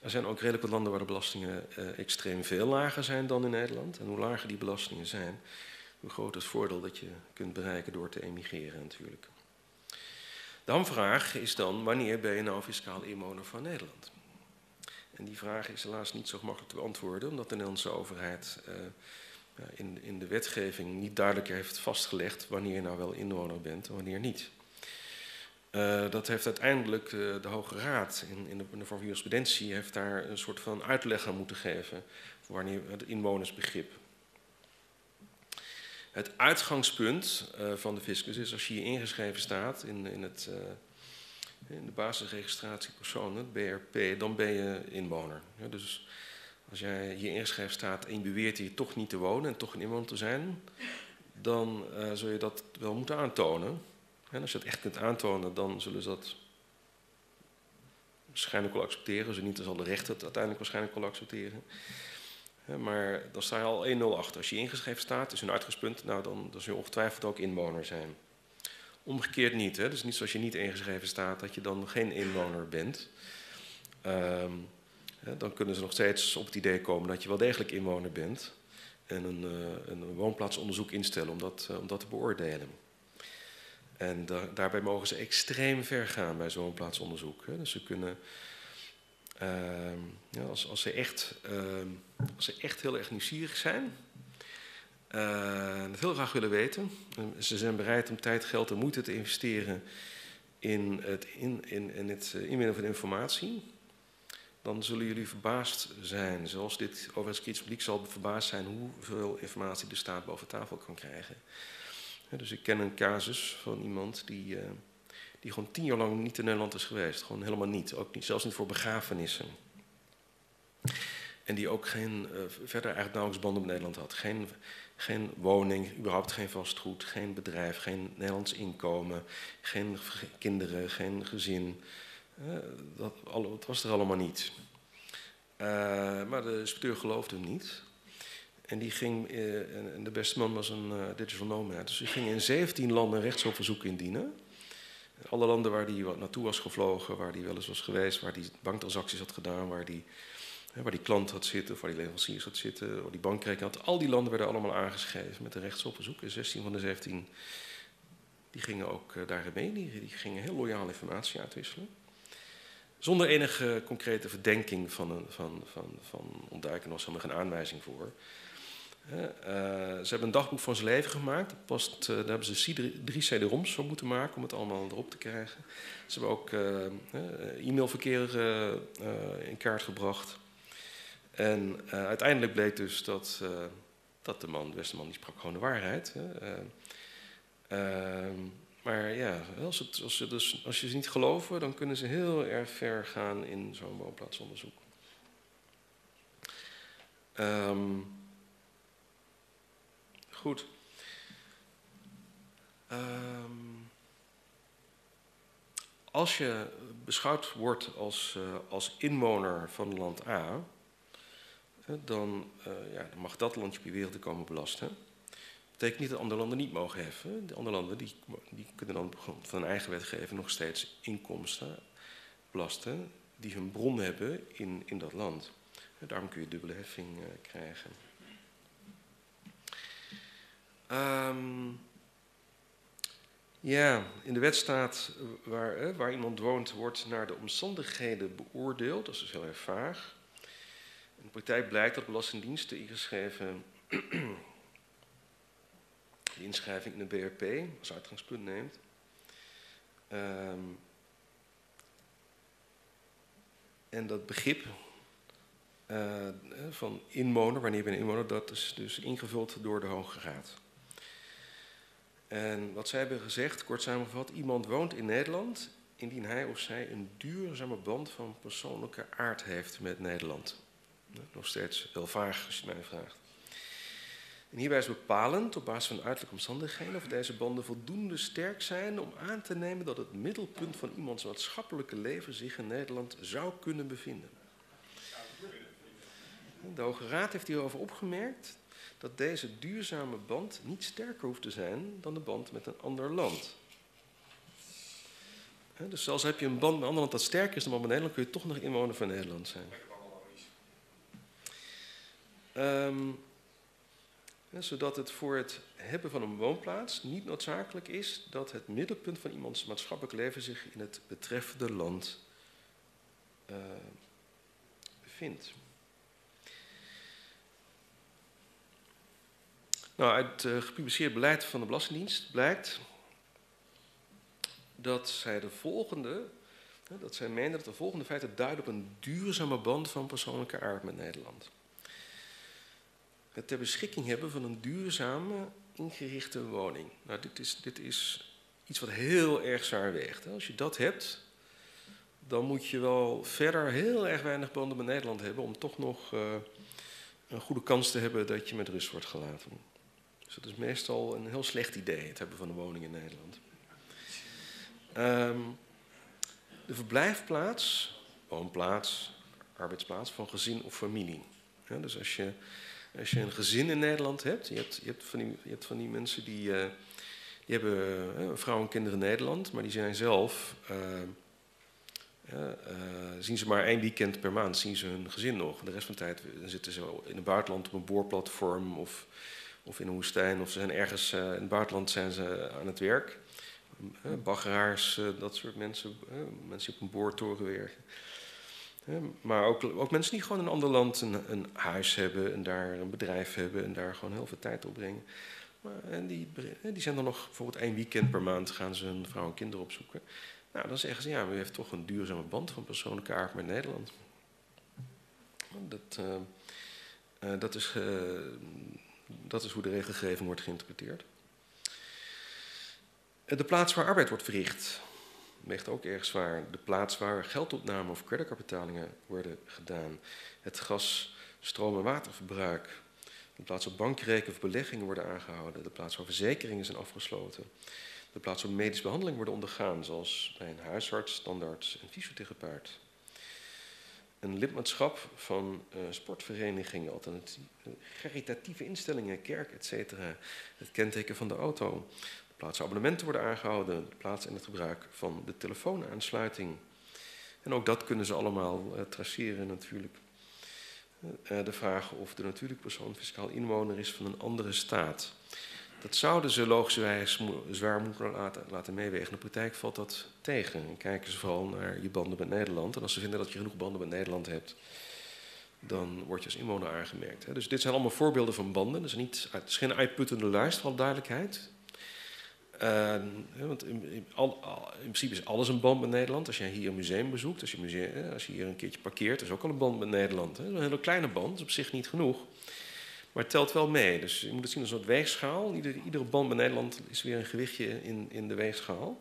Er zijn ook redelijk wat landen waar de belastingen uh, extreem veel lager zijn dan in Nederland. En hoe lager die belastingen zijn, hoe groter het voordeel dat je kunt bereiken door te emigreren natuurlijk. De hamvraag is dan, wanneer ben je nou fiscaal inwoner van Nederland? En die vraag is helaas niet zo gemakkelijk te beantwoorden, omdat de Nederlandse overheid uh, in, in de wetgeving niet duidelijk heeft vastgelegd wanneer je nou wel inwoner bent en wanneer niet. Uh, dat heeft uiteindelijk uh, de Hoge Raad in, in de, in vorm van jurisprudentie heeft daar een soort van uitleg aan moeten geven voor wanneer het inwonersbegrip. Het uitgangspunt uh, van de fiscus is als je hier ingeschreven staat in, in, het, in de basisregistratie personen, BRP, dan ben je inwoner. Ja, dus als jij hier ingeschreven staat en je beweert hier toch niet te wonen en toch een inwoner te zijn, dan zul je dat wel moeten aantonen. En als je dat echt kunt aantonen, dan zullen ze dat waarschijnlijk wel accepteren. Zo niet, dan zal de rechter het uiteindelijk waarschijnlijk wel accepteren. Maar dan sta je al 1-0 achter. Als je ingeschreven staat, is een uitgangspunt, nou dan, dan zul je ongetwijfeld ook inwoner zijn. Omgekeerd niet. Hè? Dus niet zoals je niet ingeschreven staat, dat je dan geen inwoner bent. Um, dan kunnen ze nog steeds op het idee komen dat je wel degelijk inwoner bent. En een, uh, een woonplaatsonderzoek instellen om dat, uh, om dat te beoordelen. En da daarbij mogen ze extreem ver gaan bij zo'n plaatsonderzoek. Dus ze kunnen, uh, ja, als, als, ze echt, uh, als ze echt heel erg nieuwsgierig zijn, uh, heel graag willen weten, en ze zijn bereid om tijd, geld en moeite te investeren in het, in, in, in het eh, inwinnen van informatie, dan zullen jullie verbaasd zijn, zoals dit iets publiek zal verbaasd zijn hoeveel informatie de staat boven tafel kan krijgen dus ik ken een casus van iemand die, uh, die gewoon tien jaar lang niet in Nederland is geweest. Gewoon helemaal niet. Ook niet zelfs niet voor begrafenissen. En die ook geen, uh, verder eigenlijk nauwelijks banden met Nederland had. Geen, geen woning, überhaupt geen vastgoed, geen bedrijf, geen Nederlands inkomen, geen kinderen, geen gezin. Dat, dat, was er allemaal niet. maar de inspecteur geloofde hem niet. En die ging, uh, en de beste man was een uh, digital nomad. Dus die ging in 17 landen rechtshulpverzoeken indienen. Alle landen waar hij naartoe was gevlogen, waar hij wel eens was geweest, waar hij banktransacties had gedaan, waar die, waar die klant had zitten, of waar die leveranciers had zitten, waar die bankrekening had. Al die landen werden allemaal aangeschreven met een rechtshulpverzoek. 16 van de 17 die gingen ook mee, die, die gingen heel loyaal informatie uitwisselen. Zonder enige concrete verdenking van, een, van, van, van ontduiken was geen aanwijzing voor. Uh, ze hebben een dagboek van zijn leven gemaakt. Past, uh, daar hebben ze drie CD-ROMs voor moeten maken om het allemaal erop te krijgen. Ze hebben ook uh, e-mailverkeer in kaart gebracht. En uiteindelijk bleek dus dat, dat de man, de beste man, die sprak gewoon de waarheid. Ehm, maar ja, als, als, ze dus, als je ze niet geloven, dan kunnen ze heel erg ver gaan in zo'n woonplaatsonderzoek. Um, Goed. Um, als je beschouwd wordt als, uh, als inwoner van land A, dan, uh, ja, dan, mag dat land je wereld komen belasten. Betekent niet dat andere landen niet mogen heffen. De andere landen die, die kunnen dan van hun eigen wetgeving nog steeds inkomsten belasten die hun bron hebben in, in dat land. Daarom kun je dubbele heffing uh, krijgen. Um, ja, in de wet staat waar, eh, waar iemand woont, wordt naar de omstandigheden beoordeeld. Dat is dus heel erg vaag. In de praktijk blijkt dat Belastingdienst de ingeschreven de inschrijving in de BRP als uitgangspunt neemt. Um, en dat begrip uh, van inwoner, wanneer ben je inwoner, dat is dus ingevuld door de Hoge Raad. En wat zij hebben gezegd, kort samengevat, iemand woont in Nederland indien hij of zij een duurzame band van persoonlijke aard heeft met Nederland. Nog steeds heel vaag als je mij vraagt. En hierbij is bepalend, op basis van uiterlijke omstandigheden, of deze banden voldoende sterk zijn om aan te nemen dat het middelpunt van iemands maatschappelijke leven zich in Nederland zou kunnen bevinden. De Hoge Raad heeft hierover opgemerkt dat deze duurzame band niet sterker hoeft te zijn dan de band met een ander land. dus zelfs heb je een band met een ander land dat sterker is dan met Nederland, kun je toch nog inwoner van Nederland zijn. Um, zodat het voor het hebben van een woonplaats niet noodzakelijk is dat het middelpunt van iemands maatschappelijk leven zich in het betreffende land uh, bevindt. Nou, uit het uh, gepubliceerd beleid van de Belastingdienst blijkt dat zij de volgende, dat zij meenden dat de volgende feiten duiden op een duurzame band van persoonlijke aard met Nederland. Het ter beschikking hebben van een duurzame ingerichte woning. Nou, dit is, dit is iets wat heel erg zwaar weegt. Als je dat hebt, dan moet je wel verder heel erg weinig banden met Nederland hebben om toch nog uh, een goede kans te hebben dat je met rust wordt gelaten. Dus dat is meestal een heel slecht idee, het hebben van een woning in Nederland. Um, de verblijfplaats, woonplaats, arbeidsplaats van gezin of familie. Dus als je, als je een gezin in Nederland hebt, je hebt, je hebt, van, die, van die mensen die, uh, die hebben uh, vrouw en kinderen in Nederland, maar die zijn zelf uh, zien ze maar één weekend per maand zien ze hun gezin nog. De rest van de tijd zitten ze in het buitenland op een boorplatform of, of in een woestijn. Of ze zijn ergens in het buitenland zijn ze aan het werk. Baggeraars, dat soort mensen. mensen die op een boortoren werken. Maar ook, ook mensen die gewoon in een ander land een, een, huis hebben en daar een bedrijf hebben en daar gewoon heel veel tijd opbrengen. Maar, en die, die zijn dan nog bijvoorbeeld één weekend per maand gaan ze hun vrouw en kinderen opzoeken. Nou, dan zeggen ze, ja, u heeft toch een duurzame band van persoonlijke aard met Nederland. Dat, uh, uh, dat, is, dat is hoe de regelgeving wordt geïnterpreteerd. De plaats waar arbeid wordt verricht, weegt ook erg zwaar. De plaats waar geldopname of creditcardbetalingen worden gedaan. Het gas, stroom- en waterverbruik. De plaats waar bankrekeningen of beleggingen worden aangehouden. De plaats waar verzekeringen zijn afgesloten de plaats waar medische behandeling worden ondergaan, zoals bij een huisarts, standaards en fysiotherapeut. Een lidmaatschap van uh, sportverenigingen, caritatieve instellingen, kerk, etc. Het kenteken van de auto. De plaats waar abonnementen worden aangehouden. De plaats en het gebruik van de telefoonaansluiting. En ook dat kunnen ze allemaal uh, traceren natuurlijk. Uh, de vraag of de natuurlijke persoon fiscaal inwoner is van een andere staat. Dat zouden ze logischerwijs zwaar moeten laten, meewegen. In de praktijk valt dat tegen. En kijken ze vooral naar je banden met Nederland. En als ze vinden dat je genoeg banden met Nederland hebt, dan word je als inwoner aangemerkt. Dus dit zijn allemaal voorbeelden van banden. Dus niet, het is geen uitputtende lijst, van duidelijkheid. Uh, want in, in, principe is alles een band met Nederland. Als jij hier een museum bezoekt, als je, museum, als je hier een keertje parkeert, is ook al een band met Nederland. Hè. Een hele kleine band, is op zich niet genoeg. Maar het telt wel mee. Dus je moet het zien als een soort weegschaal. Ieder, iedere band bij Nederland is weer een gewichtje in, in de weegschaal.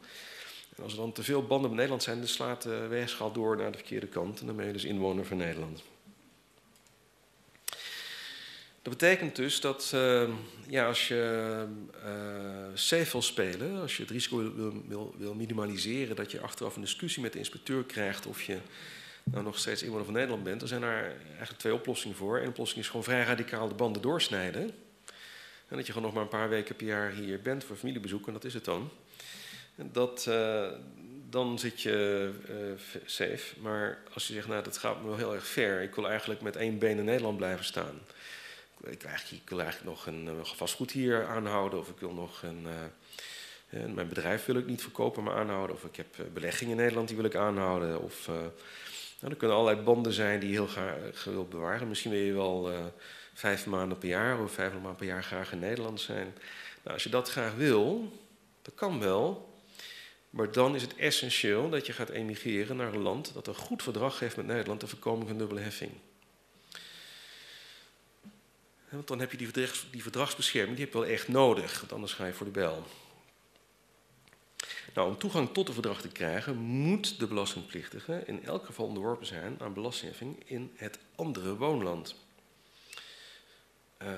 En als er dan te veel banden bij Nederland zijn, dan slaat de weegschaal door naar de verkeerde kant. En dan ben je dus inwoner van Nederland. Dat betekent dus dat uh, ja, als je safe wil spelen, als je het risico wil, wil, minimaliseren, dat je achteraf een discussie met de inspecteur krijgt of je nou nog steeds inwoner van Nederland bent, dan zijn er eigenlijk twee oplossingen voor. Eén oplossing is gewoon vrij radicaal de banden doorsnijden. En dat je gewoon nog maar een paar weken per jaar hier bent voor familiebezoek, en dat is het dan. En dat, uh, dan zit je uh, safe. Maar als je zegt, nou dat gaat me wel heel erg ver. Ik wil eigenlijk met één been in Nederland blijven staan. Ik, eigenlijk, ik wil eigenlijk nog een, vastgoed hier aanhouden. Of ik wil nog een... Uh, mijn bedrijf wil ik niet verkopen, maar aanhouden. Of ik heb beleggingen in Nederland, die wil ik aanhouden. Of nou, er kunnen allerlei banden zijn die je heel graag wil bewaren. Misschien wil je wel vijf maanden per jaar of vijf maanden per jaar graag in Nederland zijn. Nou, als je dat graag wil, dat kan wel. Maar dan is het essentieel dat je gaat emigreren naar een land dat een goed verdrag heeft met Nederland ter voorkoming van dubbele heffing. Want dan heb je die, verdrags, die verdragsbescherming, die heb je wel echt nodig, want anders ga je voor de bel. Nou, om toegang tot het verdrag te krijgen, moet de belastingplichtige in elk geval onderworpen zijn aan belastingheffing in het andere woonland. Uh,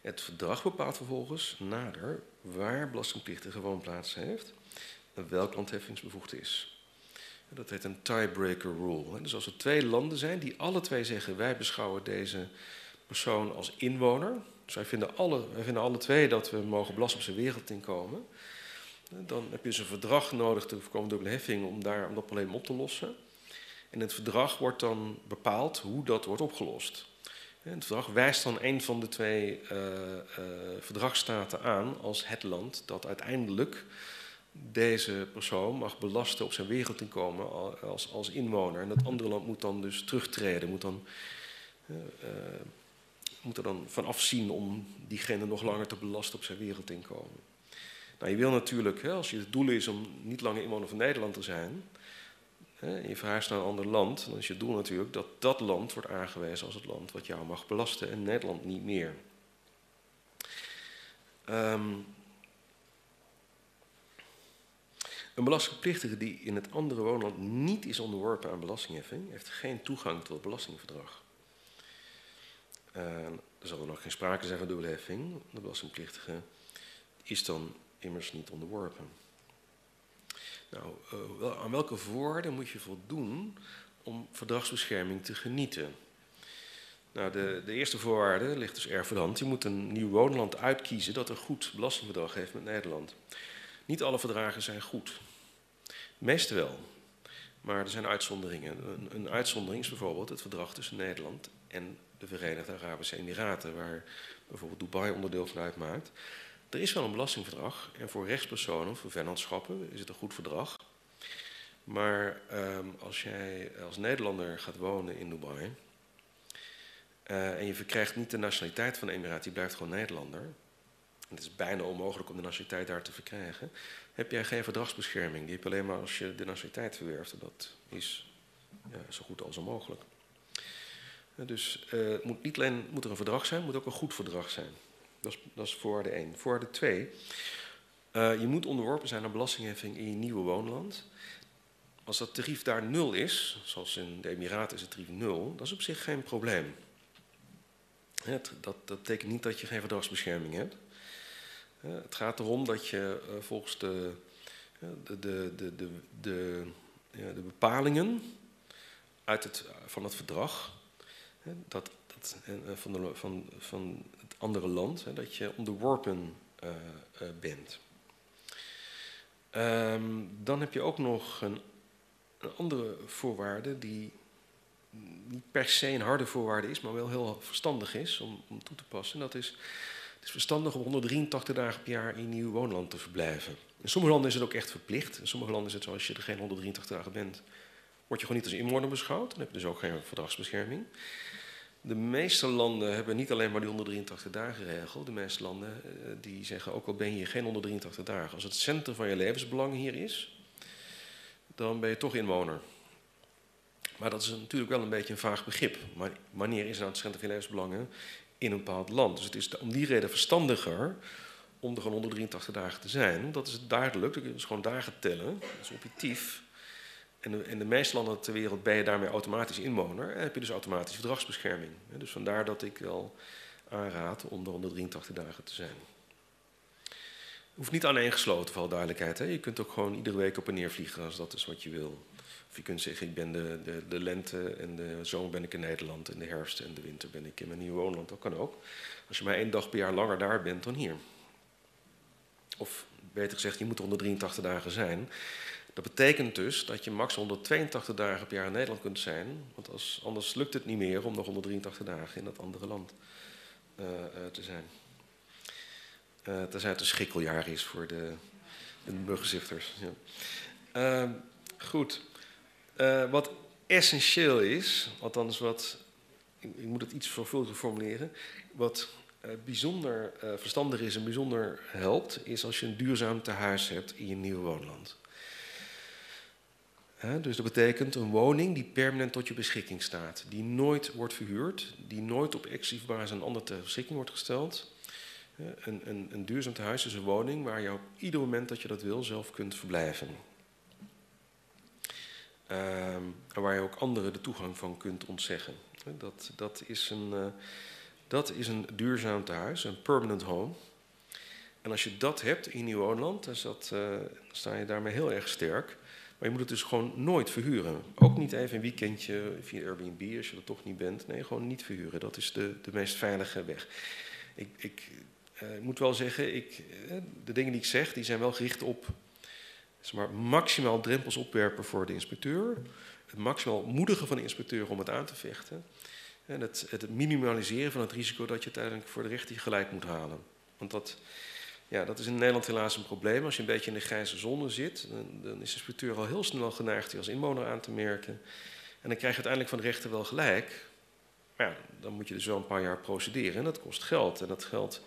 het verdrag bepaalt vervolgens nader waar belastingplichtige woonplaats heeft en welk land heffingsbevoegd is. Dat heet een tiebreaker rule. Dus als er twee landen zijn die alle twee zeggen wij beschouwen deze als inwoner, dus wij vinden alle, wij vinden alle twee dat we mogen belasten op zijn wereldinkomen, dan heb je dus een verdrag nodig te voorkomen dubbele heffing om, daar, om dat probleem op te lossen. En het verdrag wordt dan bepaald hoe dat wordt opgelost. Het verdrag wijst dan een van de twee uh, verdragsstaten aan als het land dat uiteindelijk deze persoon mag belasten op zijn wereldinkomen als, als inwoner. En dat andere land moet dan dus terugtreden, moet, dan, uh, moet er dan van afzien om diegene nog langer te belasten op zijn wereldinkomen. Nou, je wil natuurlijk, hè, als je het doel is om niet langer inwoner van Nederland te zijn, hè, je verhuist naar een ander land, dan is je doel natuurlijk dat dat land wordt aangewezen als het land wat jou mag belasten en Nederland niet meer. Ehm, een belastingplichtige die in het andere woonland niet is onderworpen aan belastingheffing, heeft geen toegang tot het belastingverdrag. Er zal er nog geen sprake zijn van dubbelheffing. De belastingplichtige is dan immers niet onderworpen. Nou, uh, aan welke voorwaarden moet je voldoen om verdragsbescherming te genieten? Nou, de, de eerste voorwaarde ligt dus erg voor. Je moet een nieuw woonland uitkiezen dat een goed belastingverdrag heeft met Nederland. Niet alle verdragen zijn goed. Meeste wel. Maar er zijn uitzonderingen. Een, een, uitzondering is bijvoorbeeld het verdrag tussen Nederland en de Verenigde Arabische Emiraten, waar bijvoorbeeld Dubai onderdeel van uitmaakt. Er is wel een belastingverdrag en voor rechtspersonen, voor vennootschappen, is het een goed verdrag. Maar um, als jij als Nederlander gaat wonen in Dubai uh, en je verkrijgt niet de nationaliteit van de Emiraten, je blijft gewoon Nederlander. Het is bijna onmogelijk om de nationaliteit daar te verkrijgen. Heb jij geen verdragsbescherming? Die heb je alleen maar als je de nationaliteit verwerft. En dat is zo goed als onmogelijk. Dus uh, moet niet alleen moet er een verdrag zijn, moet ook een goed verdrag zijn. Dat is, dat is voorwaarde 1. Voorwaarde 2. Uh, je moet onderworpen zijn aan belastingheffing in je nieuwe woonland. Als dat tarief daar nul is, zoals in de Emiraten is het tarief nul, dat is op zich geen probleem. Dat, dat betekent niet dat je geen verdragsbescherming hebt. Het gaat erom dat je uh, volgens de, de, de, de, de, de bepalingen uit het, van het verdrag dat, dat, eh, van, de, van, van het andere land, dat je onderworpen uh, uh, bent. Um, dan heb je ook nog een, een, andere voorwaarde die niet per se een harde voorwaarde is, maar wel heel verstandig is om, om toe te passen. En dat is, het is verstandig om 183 dagen per jaar in nieuw woonland te verblijven. In sommige landen is het ook echt verplicht. In sommige landen is het zo, als je er geen 183 dagen bent, word je gewoon niet als inwoner beschouwd. Dan heb je dus ook geen verdragsbescherming. De meeste landen hebben niet alleen maar die 183 dagen regel. De meeste landen uh, die zeggen ook al ben je geen 183 dagen. Als het centrum van je levensbelang hier is, dan ben je toch inwoner. Maar dat is natuurlijk wel een beetje een vaag begrip. Maar wanneer is nou het centrum van je levensbelangen in een bepaald land? Dus het is om die reden verstandiger om er gewoon 183 dagen te zijn. Dat is duidelijk, dat dus gewoon dagen tellen. Dat is objectief. En in de meeste landen ter wereld ben je daarmee automatisch inwoner en heb je dus automatisch verdragsbescherming. Dus vandaar dat ik wel aanraad om er onder 83 dagen te zijn. Hoeft niet aaneengesloten, voor duidelijkheid. Hè. Je kunt ook gewoon iedere week op en neer vliegen als dat is wat je wil. Of je kunt zeggen, ik ben de, de, de lente en de zomer ben ik in Nederland en de herfst en de winter ben ik in mijn nieuwe woonland. Dat kan ook. Als je maar één dag per jaar langer daar bent dan hier. Of beter gezegd, je moet er onder 83 dagen zijn. Dat betekent dus dat je max 182 dagen per jaar in Nederland kunt zijn. Want anders lukt het niet meer om nog 183 dagen in dat andere land uh, uh, te zijn. Uh, tenzij het een schrikkeljaar is voor de, de burgerzifters. Ja. Ehm, goed. wat essentieel is, althans wat, ik, ik moet het iets zorgvuldiger formuleren. Wat bijzonder verstandig is en bijzonder helpt, is als je een duurzaam tehuis hebt in je nieuwe woonland. Dus dat betekent een woning die permanent tot je beschikking staat. Die nooit wordt verhuurd, die nooit op exclusief basis aan een ander ter beschikking wordt gesteld. Een, een, een duurzaam huis is een woning waar je op ieder moment dat je dat wil zelf kunt verblijven. Um, en waar je ook anderen de toegang van kunt ontzeggen. Dat, dat, is, een, uh, dat is een duurzaam tehuis, een permanent home. En als je dat hebt in je woonland, uh, dan sta je daarmee heel erg sterk. Maar je moet het dus gewoon nooit verhuren. Ook niet even een weekendje via Airbnb als je er toch niet bent. Nee, gewoon niet verhuren. Dat is de, de meest veilige weg. Ik, ik uh, moet wel zeggen, ik, uh, de dingen die ik zeg, die zijn wel gericht op zeg maar, maximaal drempels opwerpen voor de inspecteur. Het maximaal moedigen van de inspecteur om het aan te vechten. En het, het minimaliseren van het risico dat je uiteindelijk voor de rechter gelijk moet halen. Want dat, ja, dat is in Nederland helaas een probleem. Als je een beetje in de grijze zone zit, dan, dan is de inspecteur al heel snel geneigd je als inwoner aan te merken. En dan krijg je uiteindelijk van de rechter wel gelijk. Maar ja, dan moet je dus wel een paar jaar procederen en dat kost geld. En dat geld,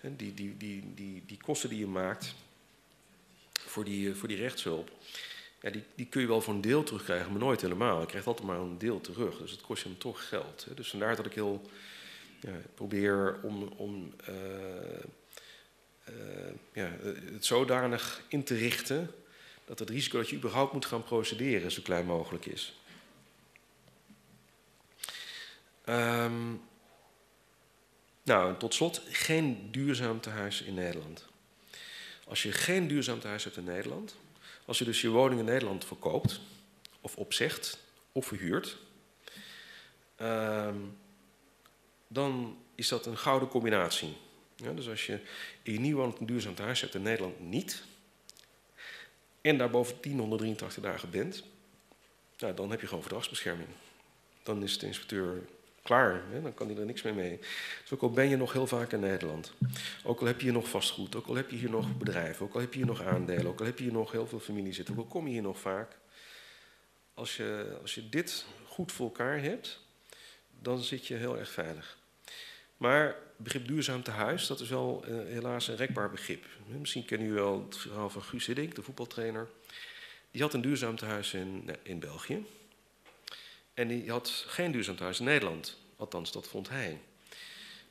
die, die, die, die, die kosten die je maakt, voor die, voor die rechtshulp. Ja, die, die kun je wel voor een deel terugkrijgen, maar nooit helemaal. Je krijgt altijd maar een deel terug. Dus het kost je hem toch geld. Dus vandaar dat ik heel probeer om, om ja, het zodanig in te richten dat het risico dat je überhaupt moet gaan procederen zo klein mogelijk is. Um, nou, en tot slot, geen duurzaam tehuis in Nederland. Als je geen duurzaam tehuis hebt in Nederland, als je dus je woning in Nederland verkoopt, of opzegt, of verhuurt, um, dan is dat een gouden combinatie. Ja, dus als je in je een duurzaam tehuis hebt in Nederland niet, en daar bovendien 183 dagen bent, dan heb je gewoon verdragsbescherming. Dan is de inspecteur klaar, hè? dan kan hij er niks meer mee. Dus ook al ben je nog heel vaak in Nederland, ook al heb je hier nog vastgoed, ook al heb je hier nog bedrijven, ook al heb je hier nog aandelen, ook al heb je hier nog heel veel familie zitten, ook al kom je hier nog vaak. Als je, als je dit goed voor elkaar hebt, dan zit je heel erg veilig. Maar begrip duurzaam te huis, dat is wel uh, helaas een rekbaar begrip. Misschien kennen jullie wel het verhaal van Guus Hiddink, de voetbaltrainer. Die had een duurzaam tehuis in, in België. En die had geen duurzaam tehuis in Nederland. Althans, dat vond hij.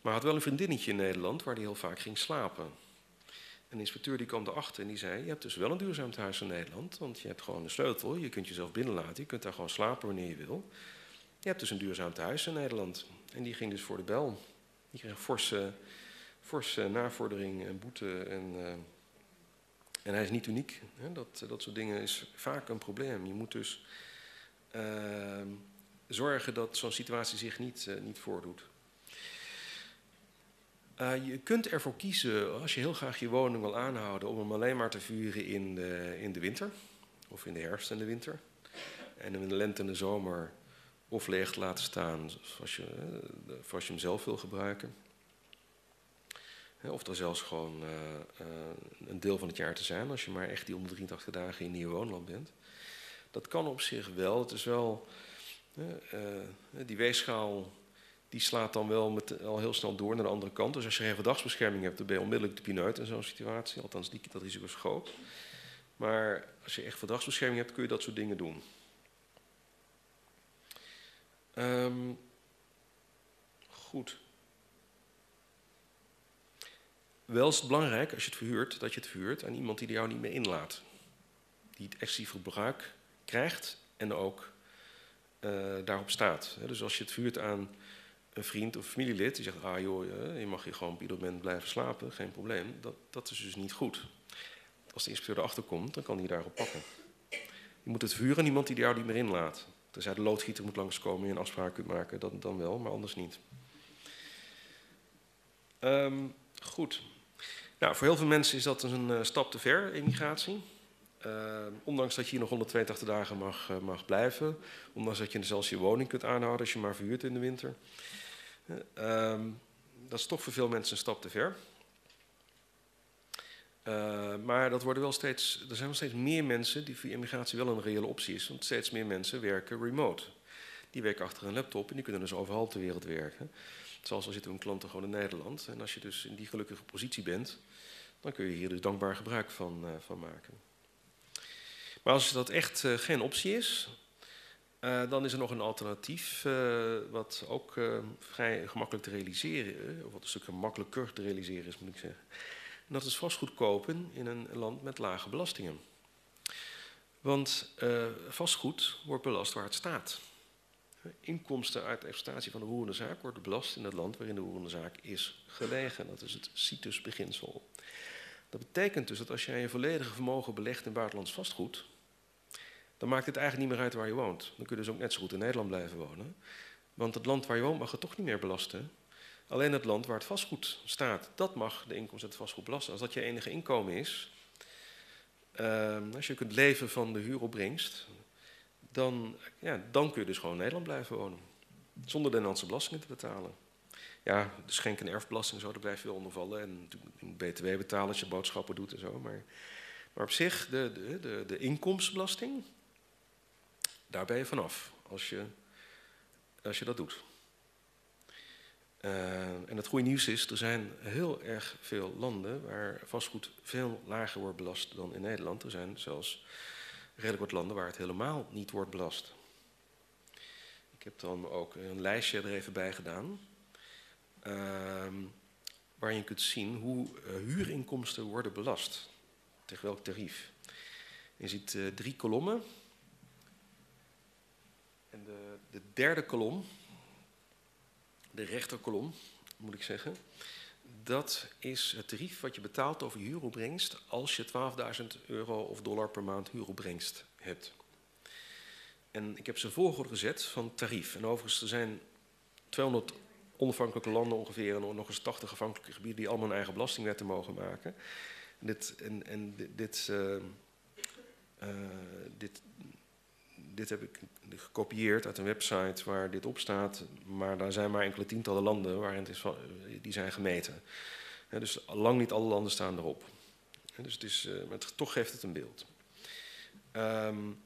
Maar had wel een vriendinnetje in Nederland waar hij heel vaak ging slapen. En inspecteur die kwam erachter en die zei: Je hebt dus wel een duurzaam tehuis in Nederland. Want je hebt gewoon een sleutel, je kunt jezelf binnenlaten, je kunt daar gewoon slapen wanneer je wil. Je hebt dus een duurzaam tehuis in Nederland. En die ging dus voor de bel. Die kreeg forse, forse navordering en boete. En, uh, en hij is niet uniek. Hè? Dat, dat soort dingen is vaak een probleem. Je moet dus uh, zorgen dat zo'n situatie zich niet, niet voordoet. Je kunt ervoor kiezen, als je heel graag je woning wil aanhouden, om hem alleen maar te vuren in de, in de winter. Of in de herfst en de winter. En in de lente en de zomer of leeg te laten staan zoals je, als je hem zelf wil gebruiken. Of er zelfs gewoon uh, uh, een deel van het jaar te zijn, als je maar echt die 183 dagen in nieuw woonland bent. Dat kan op zich wel. Het is wel. Uh, die weegschaal die slaat dan wel met, al heel snel door naar de andere kant. Dus als je geen verdagsbescherming hebt, dan ben je onmiddellijk de pineut in zo'n situatie. Althans, die, dat risico is groot. Maar als je echt verdagsbescherming hebt, kun je dat soort dingen doen. Um, goed. Wel is het belangrijk als je het verhuurt, dat je het verhuurt aan iemand die er jou niet meer inlaat. Die het excessief gebruik krijgt en ook uh, daarop staat. Dus als je het verhuurt aan een vriend of familielid die zegt: Ah joh, je mag hier gewoon op ieder moment blijven slapen, geen probleem. Dat, dat is dus niet goed. Als de inspecteur erachter komt, dan kan hij daarop pakken. Je moet het verhuren aan iemand die jou niet meer inlaat. Tenzij de loodgieter moet langskomen en een afspraak kunt maken, dan, dan wel, maar anders niet. Um, goed. Nou, voor heel veel mensen is dat een uh, stap te ver, immigratie. Uh, ondanks dat je hier nog 182 dagen mag, uh, mag blijven. Ondanks dat je zelfs je woning kunt aanhouden als je maar verhuurt in de winter. Um, dat is toch voor veel mensen een stap te ver. Uh, maar dat worden wel steeds, er zijn wel steeds meer mensen die voor immigratie wel een reële optie is. Want steeds meer mensen werken remote. Die werken achter een laptop en die kunnen dus overal ter wereld werken. Zoals al zitten hun klanten gewoon in Nederland. En als je dus in die gelukkige positie bent, dan kun je hier dus dankbaar gebruik van, uh, van maken. Maar als dat echt uh, geen optie is, dan is er nog een alternatief, wat ook vrij gemakkelijk te realiseren, of wat een stuk gemakkelijker te realiseren is, moet ik zeggen. En dat is vastgoed kopen in een land met lage belastingen. Want uh, vastgoed wordt belast waar het staat. Inkomsten uit de exploitatie van de roerende zaak worden belast in het land waarin de roerende zaak is gelegen. Dat is het CITUS-beginsel. Dat betekent dus dat als jij je volledige vermogen belegt in buitenlands vastgoed, dan maakt het eigenlijk niet meer uit waar je woont. Dan kun je dus ook net zo goed in Nederland blijven wonen. Want het land waar je woont mag het toch niet meer belasten. Alleen het land waar het vastgoed staat, dat mag de inkomsten uit het vastgoed belasten. Als dat je enige inkomen is, uh, als je kunt leven van de huuropbrengst, dan, ja, dan kun je dus gewoon in Nederland blijven wonen. Zonder de Nederlandse belastingen te betalen. Ja, de schenk- en erfbelasting zo, daar blijf je onder vallen. En btw betalen als je boodschappen doet en zo. Maar, maar op zich, de, de, de, de inkomstenbelasting, daar ben je vanaf als je, als je dat doet. Uh, en het goede nieuws is, er zijn heel erg veel landen waar vastgoed veel lager wordt belast dan in Nederland. Er zijn zelfs redelijk wat landen waar het helemaal niet wordt belast. Ik heb dan ook een lijstje er even bij gedaan. Uh, waar je kunt zien hoe uh, huurinkomsten worden belast. Tegen welk tarief. Je ziet uh, drie kolommen. En de, de derde kolom, de rechterkolom moet ik zeggen, dat is het tarief wat je betaalt over je huuropbrengst als je 12.000 euro of dollar per maand huuropbrengst hebt. En ik heb ze volgorde gezet van tarief. En overigens, er zijn 200 onafhankelijke landen ongeveer en nog eens 80 afhankelijke gebieden die allemaal een eigen belastingwetten mogen maken. En dit, en, en dit, uh, uh, dit, dit heb ik gekopieerd uit een website waar dit op staat, maar daar zijn maar enkele tientallen landen waarin het is die zijn gemeten. Dus lang niet alle landen staan erop. Dus het is, uh, maar het, toch geeft het een beeld. Um,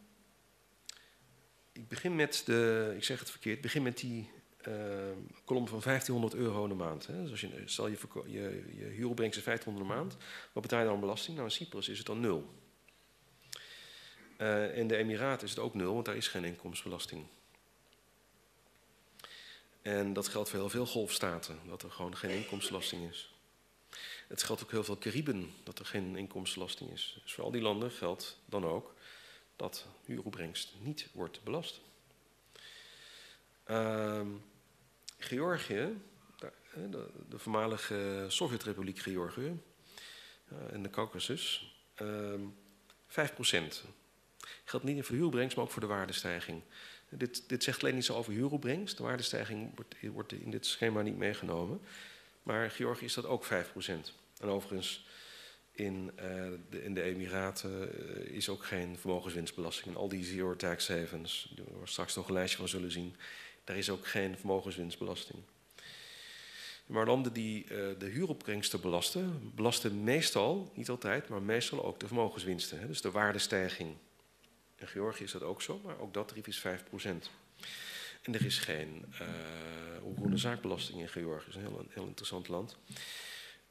ik begin met de, ik zeg het verkeerd, begin met die uh, kolom van 1500 euro in de maand. Hè. Dus als je, stel je, je, je huuropbrengst is 1500 een maand, wat betaal je dan belasting? Nou, in Cyprus is het dan nul. Uh, in de Emiraten is het ook nul, want daar is geen inkomstenbelasting. En dat geldt voor heel veel golfstaten, dat er gewoon geen inkomstenbelasting is. Het geldt ook heel veel Cariben, dat er geen inkomstenbelasting is. Dus voor al die landen geldt dan ook dat huuropbrengst niet wordt belast. Uh, Georgië, de, voormalige Sovjetrepubliek Georgië uh, en de Caucasus, uh, 5%. Geldt niet voor huuropbrengst, maar ook voor de waardestijging. Dit, dit zegt alleen iets over huuropbrengst. De waardestijging wordt, wordt in dit schema niet meegenomen. Maar Georgië is dat ook 5%. En overigens, in, uh, de, in de Emiraten uh, is ook geen vermogenswinstbelasting. En al die zero tax havens, waar we straks nog een lijstje van zullen zien, daar is ook geen vermogenswinstbelasting. Maar landen die uh, de huuropbrengsten belasten, belasten meestal, niet altijd, maar meestal ook de vermogenswinsten. Hè, dus de waardestijging. In Georgië is dat ook zo, maar ook dat tarief is 5%. En er is geen uh, onroerende zaakbelasting in Georgië. Dat is een heel, heel interessant land.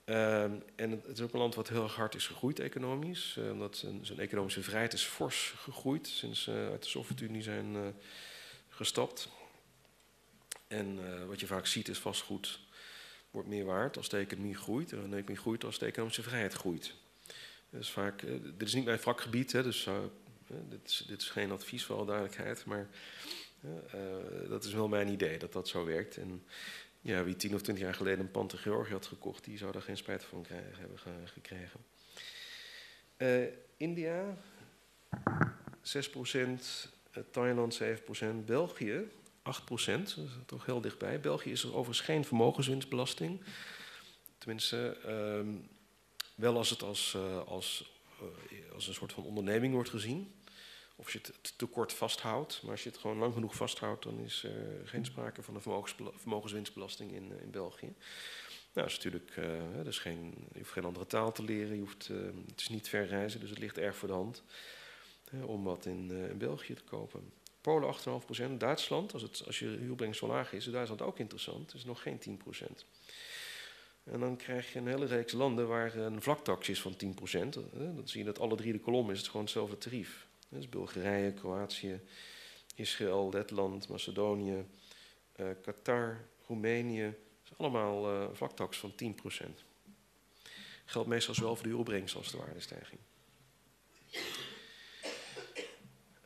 Uh, en het is ook een land wat heel hard is gegroeid economisch. Uh, omdat zijn, economische vrijheid is fors gegroeid sinds uh, uit de Sovjet-Unie zijn gestapt. En wat je vaak ziet is vastgoed wordt meer waard als de economie groeit. En de economie groeit als de economische vrijheid groeit. Dus vaak, dit is niet mijn vakgebied, hè, dus dit, is, dit, is, geen advies voor alle duidelijkheid, maar dat is wel mijn idee dat dat zo werkt. En ja, wie tien of twintig jaar geleden een pand in Georgië had gekocht, die zou daar geen spijt van krijgen, hebben gekregen. Uh, India, 6%, uh, Thailand 7%, België 8%, dat is toch heel dichtbij. België is er overigens geen vermogenswinstbelasting. Tenminste, uh, wel als het als, als, als een soort van onderneming wordt gezien of je het te kort vasthoudt. Maar als je het gewoon lang genoeg vasthoudt, dan is er geen sprake van een vermogenswinstbelasting in, eh, in België. Nou, is natuurlijk, dus geen, je hoeft geen andere taal te leren, je hoeft, uh, het is niet ver reizen, dus het ligt erg voor de hand om wat in, in, België te kopen. Polen 8,5%, Duitsland, als, het, als je huurbrengt zo laag is, is Duitsland ook interessant, is nog geen 10%. En dan krijg je een hele reeks landen waar een vlaktax is van 10%. Dan zie je dat alle drie de kolommen is het gewoon hetzelfde tarief. Dus Bulgarije, Kroatië, Israël, Letland, Macedonië, uh, Qatar, Roemenië. Dat is allemaal uh, vlaktax van 10%. Geldt meestal zowel voor de huuropbrengst als de waardestijging.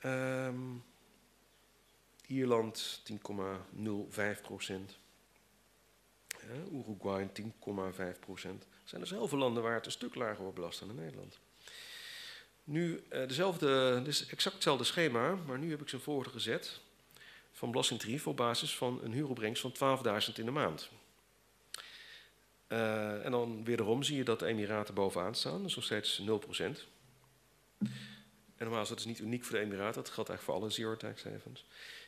Um, Ierland 10,05 procent. Ja, Uruguay 10,5 procent. Er zijn dus heel veel landen waar het een stuk lager wordt belast dan in Nederland. Nu uh, dezelfde, dus exact hetzelfde schema, maar nu heb ik zijn volgorde gezet van belastingtarief op basis van een huuropbrengst van 12.000 in de maand. Uh, en dan wederom zie je dat de Emiraten bovenaan staan, is nog steeds 0%. En normaal is dat is niet uniek voor de Emiraten, dat geldt eigenlijk voor alle zero tax havens.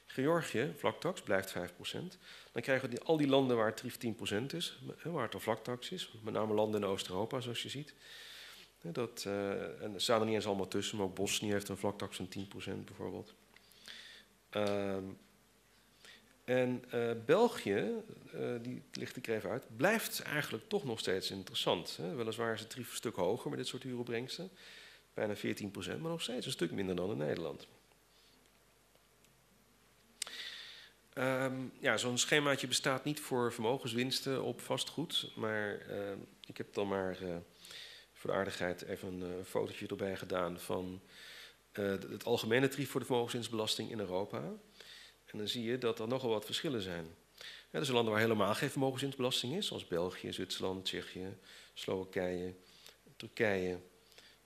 Georgië, vlaktax, blijft 5%. Dan krijgen we al die landen waar het tarief 10% is, waar het een vlaktax is, met name landen in Oost-Europa zoals je ziet. Dat, uh, en er staan er niet eens allemaal tussen, maar ook Bosnië heeft een vlaktax van 10% bijvoorbeeld. Uh, En uh, België, uh, die licht ik er even uit, blijft eigenlijk toch nog steeds interessant. Hè? Weliswaar is het drie stuk hoger met dit soort huuropbrengsten, bijna 14 procent, maar nog steeds een stuk minder dan in Nederland. Um, ja, zo'n schemaatje bestaat niet voor vermogenswinsten op vastgoed, maar uh, ik heb dan maar voor de aardigheid even een fotootje erbij gedaan van het algemene tarief voor de vermogenswinstbelasting in Europa. En dan zie je dat er nogal wat verschillen zijn. Ja, er zijn landen waar helemaal geen vermogenswinstbelasting is, zoals België, Zwitserland, Tsjechië, Slowakije, Turkije.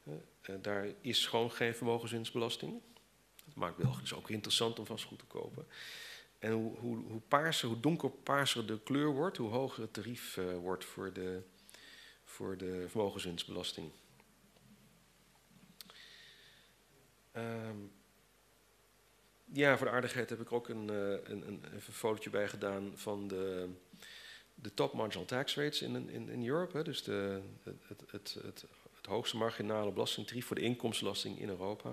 Uh, daar is gewoon geen vermogenswinstbelasting. Dat maakt België dus ook interessant om vastgoed te kopen. En hoe, hoe, hoe, paarser, hoe donkerpaarser de kleur wordt, hoe hoger het tarief wordt voor de, voor de vermogenswinstbelasting. Um, ja, voor de aardigheid heb ik ook een, uh, een, een, een fotootje bij gedaan van de, de top marginal tax rates in, in, in Europe. Dus de, het, het, het, het, hoogste marginale belastingtarief voor de inkomstenbelasting in Europa.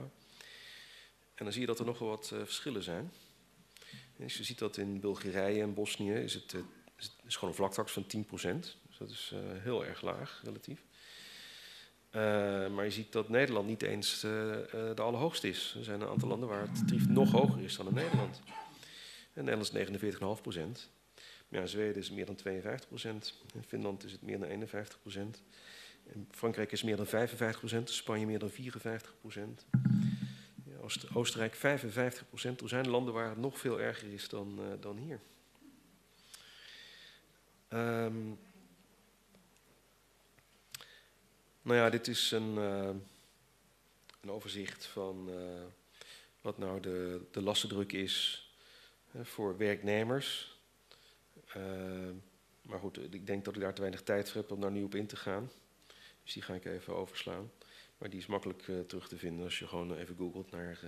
En dan zie je dat er nogal wat uh, verschillen zijn. Dus je ziet dat in Bulgarije en Bosnië is het, is, het, is gewoon een vlaktax van 10%. Dus dat is heel erg laag relatief. Uh, maar je ziet dat Nederland niet eens uh, de allerhoogste is. Er zijn een aantal landen waar het tarief nog hoger is dan in Nederland. En Nederland is 49,5 procent. Ja, Zweden is meer dan 52 procent. In Finland is het meer dan 51 procent. Frankrijk is meer dan 55 procent. Spanje meer dan 54 procent. Oost Oostenrijk 55 procent. Er zijn landen waar het nog veel erger is dan, dan hier. Um, Nou ja, dit is een, uh, een overzicht van uh, wat nou de, de lastendruk is voor werknemers. maar goed, ik denk dat ik daar te weinig tijd voor heb om daar nu op in te gaan. Dus die ga ik even overslaan. Maar die is makkelijk terug te vinden als je gewoon even googelt naar,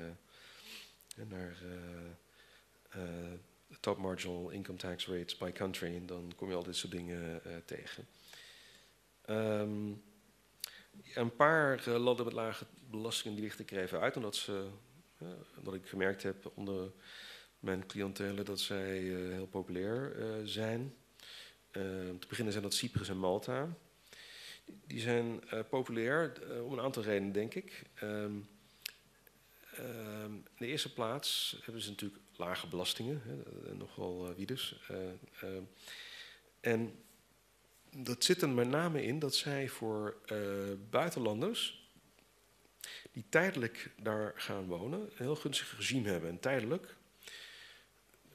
naar top marginal income tax rates by country. En dan kom je al dit soort dingen tegen. Um, een paar uh, landen met lage belastingen die lichten ik even uit, omdat, ze, uh, omdat ik gemerkt heb onder mijn cliëntelen dat zij uh, heel populair zijn. te beginnen zijn dat Cyprus en Malta. Die zijn populair om een aantal redenen, denk ik. Um, um, in de eerste plaats hebben ze natuurlijk lage belastingen, nogal wie dus. en dat zit er met name in dat zij voor uh, buitenlanders die tijdelijk daar gaan wonen, een heel gunstig regime hebben. En tijdelijk,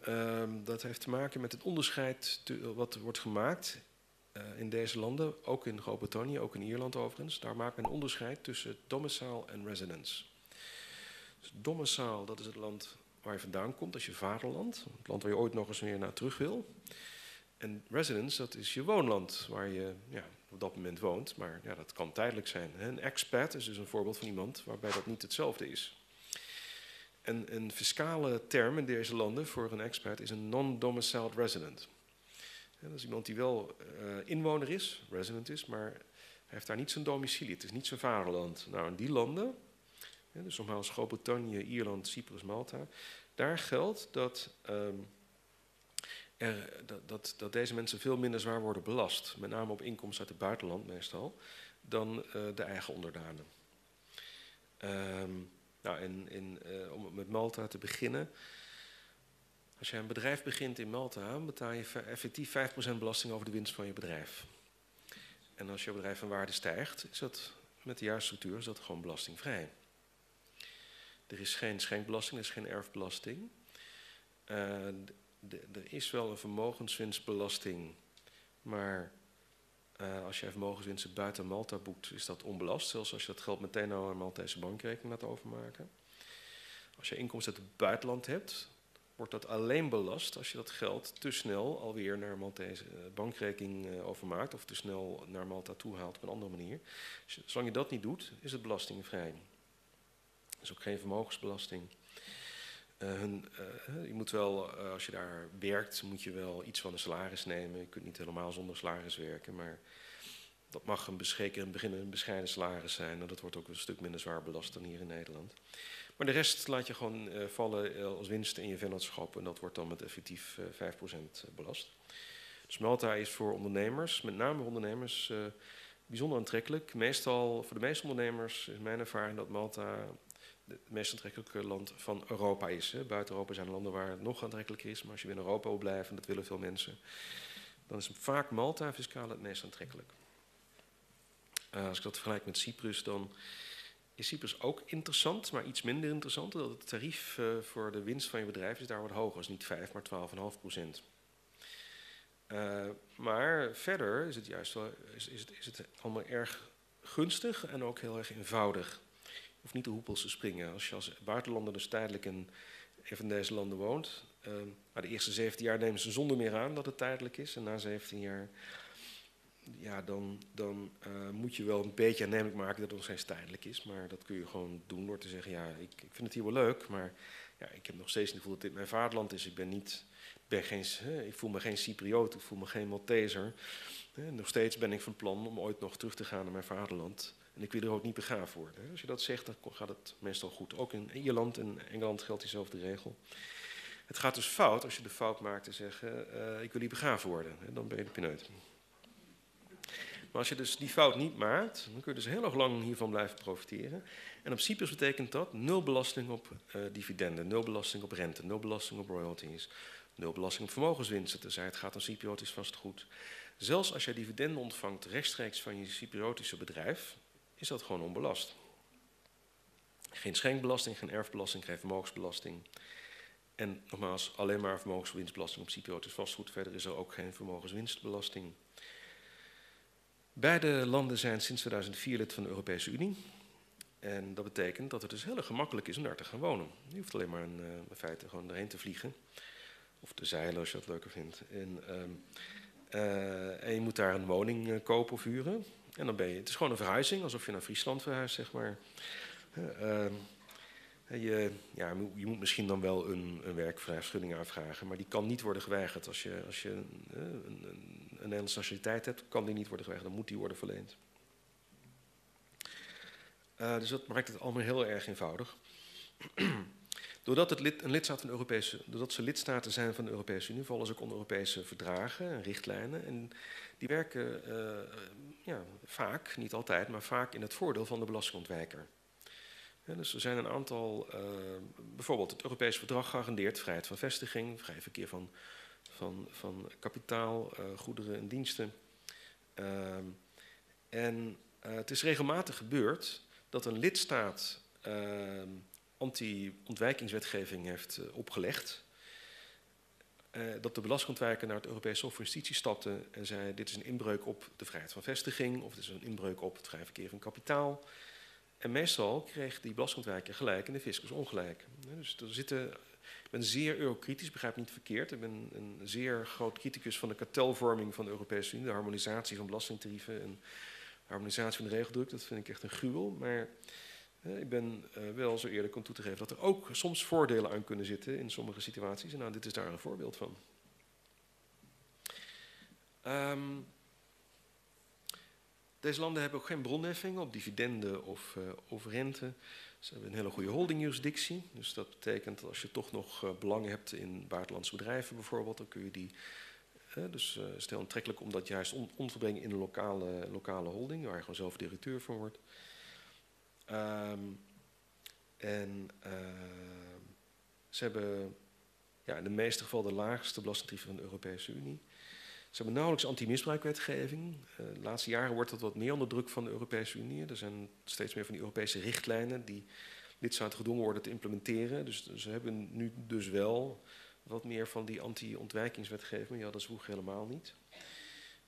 uh, dat heeft te maken met het onderscheid wat wordt gemaakt uh, in deze landen, ook in Groot-Brittannië, ook in Ierland overigens. Daar maakt men een onderscheid tussen domicile en residence. Dus domicile, dat is het land waar je vandaan komt, dat is je vaderland, het land waar je ooit nog eens weer naar terug wil. En residence, dat is je woonland waar je ja, op dat moment woont. Maar ja, dat kan tijdelijk zijn. Een expat is dus een voorbeeld van iemand waarbij dat niet hetzelfde is. En een fiscale term in deze landen voor een expat is een non-domiciled resident. dat is iemand die wel uh, inwoner is, resident is, maar hij heeft daar niet zijn domicilie. Het is niet zijn vaderland. Nou, in die landen, dus nogmaals Groot-Brittannië, Ierland, Cyprus, Malta, daar geldt dat... Um, dat, dat, dat, deze mensen veel minder zwaar worden belast, met name op inkomsten uit het buitenland meestal, dan uh, de eigen onderdanen. Um, nou, in, uh, om met Malta te beginnen. Als je een bedrijf begint in Malta, betaal je effectief 5% belasting over de winst van je bedrijf. En als je bedrijf van waarde stijgt, is dat met de juiste structuur is dat gewoon belastingvrij. Er is geen schenkbelasting, er is geen erfbelasting. Uh, er is wel een vermogenswinstbelasting, maar uh, als je vermogenswinsten buiten Malta boekt, is dat onbelast. Zelfs als je dat geld meteen naar een Maltese bankrekening laat overmaken. Als je inkomsten uit het buitenland hebt, wordt dat alleen belast als je dat geld te snel alweer naar een Maltese eh, bankrekening uh, overmaakt of te snel naar Malta toe haalt op een andere manier. Zolang je dat niet doet, is het belastingvrij. Er is ook geen vermogensbelasting. Uh, hun, uh, je moet wel, uh, als je daar werkt, moet je wel iets van een salaris nemen. Je kunt niet helemaal zonder salaris werken, maar dat mag een, zeker in het begin een bescheiden salaris zijn. En dat wordt ook een stuk minder zwaar belast dan hier in Nederland. Maar de rest laat je gewoon eh, vallen eh, als winst in je vennootschap en dat wordt dan met effectief eh, 5% belast. Dus Malta is voor ondernemers, met name ondernemers, eh, bijzonder aantrekkelijk. Meestal, voor de meeste ondernemers is mijn ervaring dat Malta het meest aantrekkelijke land van Europa is. Hè. Buiten Europa zijn landen waar het nog aantrekkelijker is, maar als je binnen Europa wil blijven, en dat willen veel mensen, dan is vaak Malta fiscaal het meest aantrekkelijk. Uh, als ik dat vergelijk met Cyprus, dan is Cyprus ook interessant, maar iets minder interessant. Dat het tarief uh, voor de winst van je bedrijf is daar wat hoger. is niet 5, maar 12,5 procent. Uh, maar verder is het juist wel, is, is, het, is het allemaal erg gunstig en ook heel erg eenvoudig. Hoeft niet de hoepels te springen. Als je als buitenlander dus tijdelijk in een van deze landen woont, uh, maar de eerste 17 jaar nemen ze zonder meer aan dat het tijdelijk is. En na 17 jaar ja, dan, dan uh, moet je wel een beetje aannemelijk maken dat het nog steeds tijdelijk is. Maar dat kun je gewoon doen door te zeggen, ja, ik, ik vind het hier wel leuk, maar ja, ik heb nog steeds het gevoel dat dit mijn vaderland is. Ik ben niet, ben geen, ik voel me geen Cypriot, ik voel me geen Malteser. Nog steeds ben ik van plan om ooit nog terug te gaan naar mijn vaderland. En ik wil er ook niet begraven worden. Als je dat zegt, dan gaat het meestal goed. Ook in Ierland en Engeland geldt diezelfde regel. Het gaat dus fout als je de fout maakt te zeggen, uh, ik wil hier begraven worden. Dan ben je de pineut. Maar als je dus die fout niet maakt, dan kun je dus heel erg lang hiervan blijven profiteren. En op Cyprus betekent dat nul belasting op uh, dividenden, nul belasting op rente, nul belasting op royalties, nul belasting op vermogenswinsten, tenzij het gaat om Cypriotisch vastgoed. Zelfs als je dividenden ontvangt rechtstreeks van je Cypriotische bedrijf, is dat gewoon onbelast. Geen schenkbelasting, geen erfbelasting, geen vermogensbelasting. En nogmaals, alleen maar vermogenswinstbelasting op Cypriotisch vastgoed. Verder is er ook geen vermogenswinstbelasting. Beide landen zijn sinds 2004 lid van de Europese Unie. En dat betekent dat het dus heel gemakkelijk is om daar te gaan wonen. Je hoeft alleen maar in, uh, in feite gewoon erheen te vliegen. Of te zeilen als je dat leuker vindt. En, um, uh, en je moet daar een woning uh, kopen of huren. En dan ben je, het is gewoon een verhuizing, alsof je naar Friesland verhuist, zeg maar. Ehm, je, ja, je moet misschien dan wel een, een aanvragen, maar die kan niet worden geweigerd. Als je, als je een, een, een Nederlandse nationaliteit hebt, kan die niet worden geweigerd, dan moet die worden verleend. Uh, dus dat maakt het allemaal heel erg eenvoudig. <clears throat> doordat, het lid, een lidstaat van de Europese, doordat ze lidstaten zijn van de Europese Unie, vallen ze ook onder Europese verdragen en richtlijnen. En die werken uh, ja, vaak, niet altijd, maar vaak in het voordeel van de belastingontwijker. Dus er zijn een aantal, uh, bijvoorbeeld het Europese verdrag garandeert vrijheid van vestiging, vrij verkeer van, van, van kapitaal, uh, goederen en diensten. En het is regelmatig gebeurd dat een lidstaat anti-ontwijkingswetgeving heeft opgelegd. Dat de belastingontwijker naar het Europese Hof van Justitie stapte en zei: Dit is een inbreuk op de vrijheid van vestiging, of dit is een inbreuk op het vrij verkeer van kapitaal. En meestal kreeg die belastingontwijker gelijk en de fiscus ongelijk. Dus er zitten, ik ben zeer eurokritisch, begrijp niet verkeerd. Ik ben een zeer groot criticus van de kartelvorming van de Europese Unie, de harmonisatie van belastingtarieven en harmonisatie van de regeldruk. Dat vind ik echt een gruwel. Maar ik ben uh, wel zo eerlijk om toe te geven dat er ook soms voordelen aan kunnen zitten in sommige situaties. En nou, dit is daar een voorbeeld van. Um, deze landen hebben ook geen bronheffingen op dividenden of, uh, of rente. Ze hebben een hele goede holdingjurisdictie. Dus dat betekent dat als je toch nog uh, belangen hebt in buitenlandse bedrijven bijvoorbeeld, dan kun je die. Uh, dus is het heel aantrekkelijk om dat juist om te brengen in een lokale, lokale holding, waar je gewoon zelf directeur van wordt. Um, en ze hebben ja, in de meeste gevallen de laagste belastingtarieven van de Europese Unie. Ze hebben nauwelijks anti-misbruikwetgeving. Uh, de laatste jaren wordt dat wat meer onder druk van de Europese Unie. Er zijn steeds meer van die Europese richtlijnen die lidstaten gedwongen worden te implementeren. Dus ze hebben nu dus wel wat meer van die anti-ontwijkingswetgeving. Ja, dat is vroeger helemaal niet.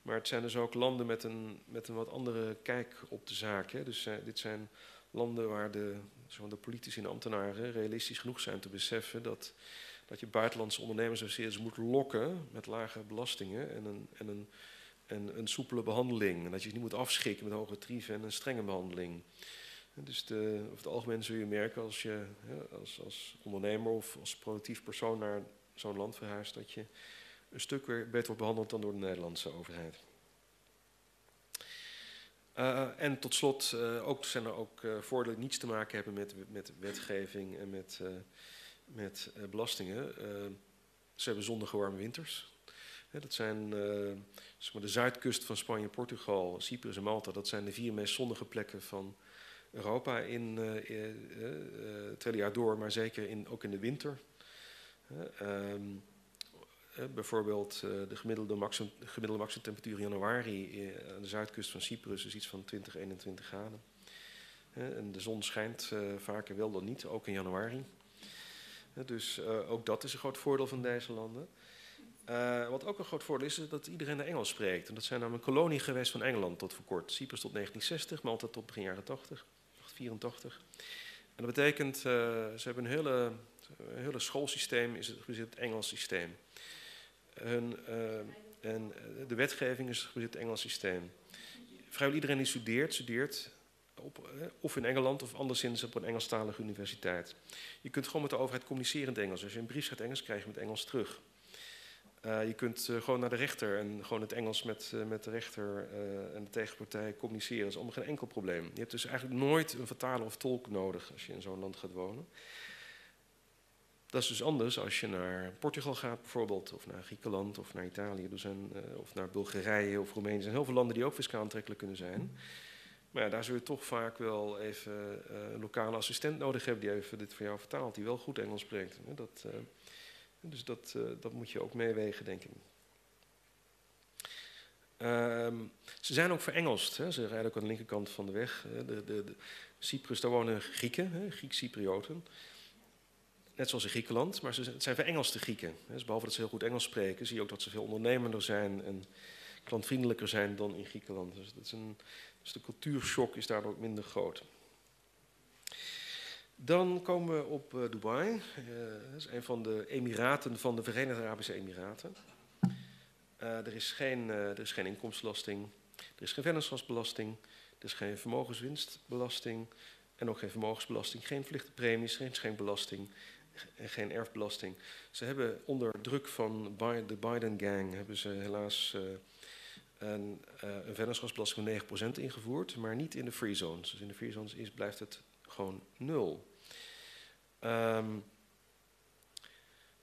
Maar het zijn dus ook landen met een, met een wat andere kijk op de zaak. Hè. Dus uh, dit zijn landen waar de, de politici en ambtenaren realistisch genoeg zijn te beseffen dat dat je buitenlandse ondernemers dus moet lokken met lage belastingen en een, en een, en een soepele behandeling. En dat je ze niet moet afschikken met hoge tarieven en een strenge behandeling. Dus de, over het algemeen zul je merken als je als, als ondernemer of als productief persoon naar zo'n land verhuist, dat je een stuk weer beter wordt behandeld dan door de Nederlandse overheid. Uh, en tot slot uh, ook, zijn er ook uh, voordelen die niets te maken hebben met, met wetgeving en met, met belastingen. ze hebben zonnige warme winters. dat zijn zeg maar de zuidkust van Spanje, Portugal, Cyprus en Malta. Dat zijn de vier meest zonnige plekken van Europa in het tweede jaar door, maar zeker in, ook in de winter. Um, eh, bijvoorbeeld uh, de gemiddelde, maximum, gemiddelde in januari eh, aan de zuidkust van Cyprus is iets van 20, 21 graden. en de zon schijnt vaker wel dan niet, ook in januari. dus ook dat is een groot voordeel van deze landen. wat ook een groot voordeel is, is dat iedereen de Engels spreekt. En dat zijn namelijk kolonie geweest van Engeland tot voor kort. Cyprus tot 1960, Malta tot begin jaren 80, 84. En dat betekent, ze hebben een hele, hele schoolsysteem, is het, het Engels systeem. Hun, uh, en eh, de wetgeving is het Engels systeem. Vrijwel iedereen die studeert, studeert op, eh, of in Engeland of anderszins op een Engelstalige universiteit. Je kunt gewoon met de overheid communiceren in het Engels. Als je een brief schrijft Engels, krijg je met Engels terug. Je kunt gewoon naar de rechter en gewoon het Engels met, met de rechter en de tegenpartij communiceren. Dat is allemaal geen enkel probleem. Je hebt dus eigenlijk nooit een vertaler of tolk nodig als je in zo'n land gaat wonen. Dat is dus anders als je naar Portugal gaat bijvoorbeeld, of naar Griekenland, of naar Italië, uh, of naar Bulgarije of Roemenië. Er zijn heel veel landen die ook fiscaal aantrekkelijk kunnen zijn. Maar ja, daar zul je toch vaak wel even uh, een lokale assistent nodig hebben die even dit voor jou vertaalt, die wel goed Engels spreekt. Dat, uh, dus dat, dat moet je ook meewegen, denk ik. Um, ze zijn ook verengelst. Hè. Ze rijden ook aan de linkerkant van de weg. De, de, de Cyprus, daar wonen Grieken, Griek-Cyprioten. Net zoals in Griekenland, maar ze, het zijn Engelse Grieken. Dus behalve dat ze heel goed Engels spreken, zie je ook dat ze veel ondernemender zijn en klantvriendelijker zijn dan in Griekenland. Dus, dat is een, dus de cultuurshock is daar ook minder groot. Dan komen we op uh, Dubai. Uh, dat is een van de emiraten van de Verenigde Arabische Emiraten. Uh, er, is geen, er is geen inkomstenbelasting, er is geen vennootschapsbelasting, er is geen vermogenswinstbelasting en ook geen vermogensbelasting, geen verlichte premies, geen schenkbelasting, en geen erfbelasting. Ze hebben onder druk van de Biden-gang hebben ze helaas uh, een, uh, een vennootschapsbelasting van 9% ingevoerd, maar niet in de free zones. Dus in de free zones is, blijft het gewoon nul. Um,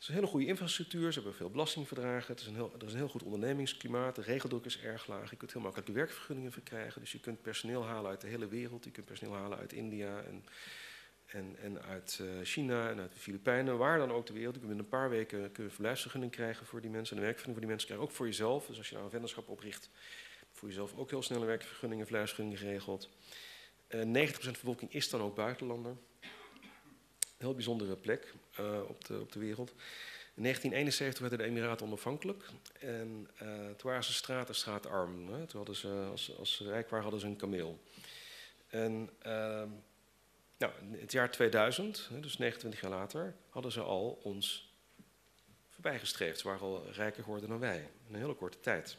het is een hele goede infrastructuur, ze hebben veel belastingverdragen, het is een heel, er is een heel goed ondernemingsklimaat, de regeldruk is erg laag, je kunt heel makkelijk werkvergunningen verkrijgen, dus je kunt personeel halen uit de hele wereld, je kunt personeel halen uit India en en, en uit uh, China en uit de Filipijnen, waar dan ook de wereld. Kunt in een paar weken kun je verblijfsvergunning krijgen voor die mensen. En een werkvergunning voor die mensen krijgen ook voor jezelf. Dus als je nou een vennootschap opricht, voor jezelf ook heel snel een werkvergunning en verblijfsvergunning geregeld. Uh, 90% van de bevolking is dan ook buitenlander. Een heel bijzondere plek uh, op, de, op de wereld. In 1971 werden de Emiraten onafhankelijk. En uh, toen waren ze straat straatarm. Hè. Toen hadden ze, als, als rijk waren, hadden ze een kameel. En ehm, nou, het jaar 2000, dus 29 jaar later, hadden ze al ons voorbijgestreefd. Ze waren al rijker geworden dan wij, in een hele korte tijd.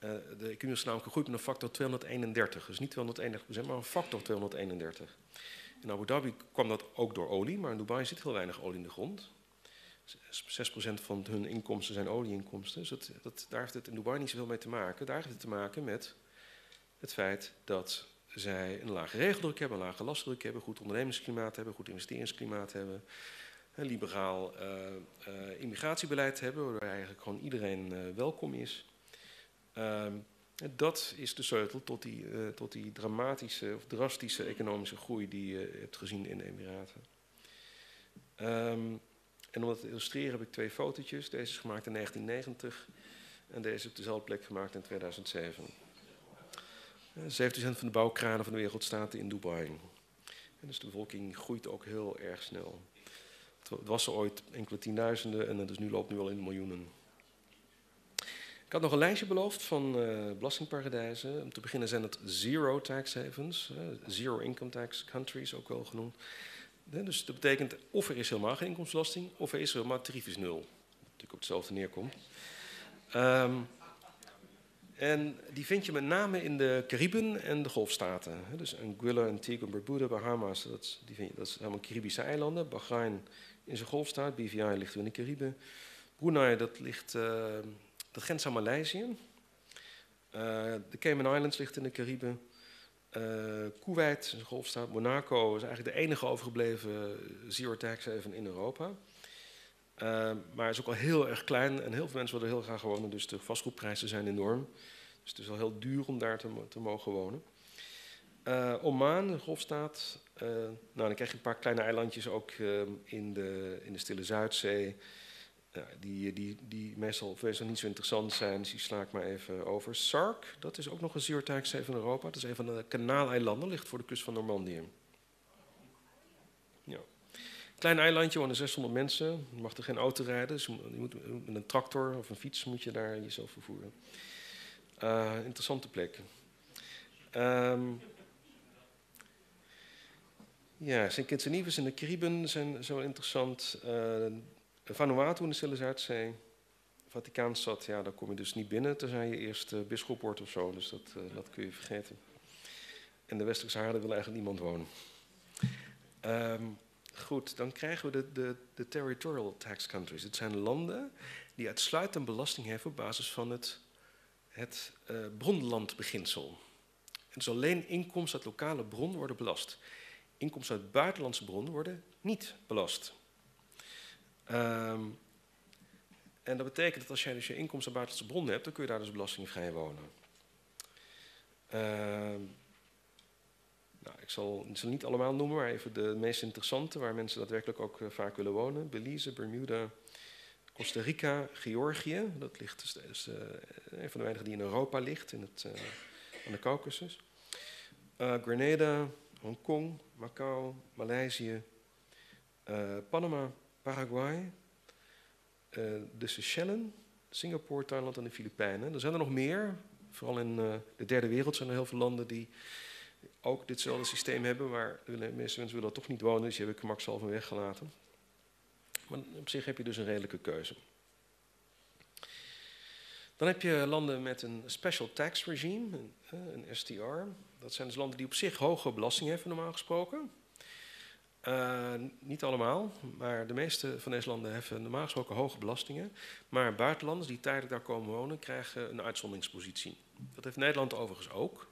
Uh, de economie is namelijk gegroeid met een factor 231. Dus niet 231%, maar een factor 231. In Abu Dhabi kwam dat ook door olie, maar in Dubai zit heel weinig olie in de grond. 6% van hun inkomsten zijn olieinkomsten. Dus dat, daar heeft het in Dubai niet zoveel mee te maken. Daar heeft het te maken met het feit dat zij een lage regeldruk hebben, een lage lastdruk hebben, goed ondernemingsklimaat hebben, goed investeringsklimaat hebben, een liberaal uh, uh, immigratiebeleid hebben, waardoor eigenlijk gewoon iedereen uh, welkom is. Ehm, dat is de sleutel tot die, tot die dramatische of drastische economische groei die je hebt gezien in de Emiraten. Um, en om dat te illustreren heb ik twee fotootjes. Deze is gemaakt in 1990 en deze op dezelfde plek gemaakt in 2007. 70% van de bouwkranen van de wereld staat in Dubai. En dus de bevolking groeit ook heel erg snel. Het was er ooit enkele tienduizenden en dus nu loopt nu al in miljoenen. Ik had nog een lijstje beloofd van uh, belastingparadijzen. Om te beginnen zijn het zero tax havens, zero income tax countries ook wel genoemd. dus dat betekent of er is helemaal geen inkomstenbelasting, of er is het tarief is nul. Wat natuurlijk op hetzelfde neerkomt. Um, en die vind je met name in de Cariben en de Golfstaten. Dus Anguilla, Antigua, Barbuda, Bahamas, dat, die vind je, dat zijn allemaal Caribische eilanden. Bahrein is een golfstaat, BVI ligt in de Cariben. Brunei, dat, ligt, uh, dat grenst aan Maleisië. de Cayman Islands ligt in de Cariben. Uh, Kuwait is een golfstaat. Monaco is eigenlijk de enige overgebleven zero tax haven in Europa. Uh, maar is ook al heel erg klein en heel veel mensen willen heel graag wonen. Dus de vastgoedprijzen zijn enorm. Dus het is wel heel duur om daar te, mogen wonen. Uh, Oman, een golfstaat. nou, dan krijg je een paar kleine eilandjes ook in, de, in de Stille Zuidzee. Die, die, die meestal, meestal niet zo interessant zijn, dus die sla ik maar even over. Sark, dat is ook nog een haven in Europa. Dat is een van de kanaaleilanden, ligt voor de kust van Normandië. Klein eilandje, wonen 600 mensen. Je mag er geen auto rijden, dus je moet, met een tractor of een fiets moet je daar jezelf vervoeren. Uh, interessante plek. Um, ja, Sint Kitts en Nevis in de Cariben zijn zo interessant. Uh, Vanuatu in de Stille Zuidzee. Vaticaanstad, ja, daar kom je dus niet binnen tenzij je eerst uh, bisschop wordt of zo. Dus dat, dat kun je vergeten. En de Westelijke Sahara wil eigenlijk niemand wonen. Um, goed, dan krijgen we de, de, de territorial tax countries. Het zijn landen die uitsluitend belasting hebben op basis van het, het uh, bronlandbeginsel. dus alleen inkomsten uit lokale bron worden belast. Inkomsten uit buitenlandse bronnen worden niet belast. Um, en dat betekent dat als jij dus je inkomsten uit buitenlandse bronnen hebt, dan kun je daar dus belastingvrij wonen. Uh, nou, ik zal ze niet allemaal noemen, maar even de meest interessante, waar mensen daadwerkelijk ook uh, vaak willen wonen. Belize, Bermuda, Costa Rica, Georgië. Dat ligt dus, dus uh, een van de weinigen die in Europa ligt, in het, uh, aan de Caucasus. Grenada, Hongkong, Macau, Maleisië, Panama, Paraguay, uh, de Seychellen, Singapore, Thailand en de Filipijnen. Er zijn er nog meer. Vooral in de derde wereld zijn er heel veel landen die ook ditzelfde systeem hebben. Maar de meeste mensen willen toch niet wonen, dus die heb ik gemakshalve weggelaten. Maar op zich heb je dus een redelijke keuze. Dan heb je landen met een special tax regime, een, een STR. Dat zijn dus landen die op zich hoge belasting hebben, normaal gesproken. Uh, niet allemaal, maar de meeste van deze landen hebben normaal gesproken hoge belastingen. Maar buitenlanders die tijdelijk daar komen wonen, krijgen een uitzonderingspositie. Dat heeft Nederland overigens ook.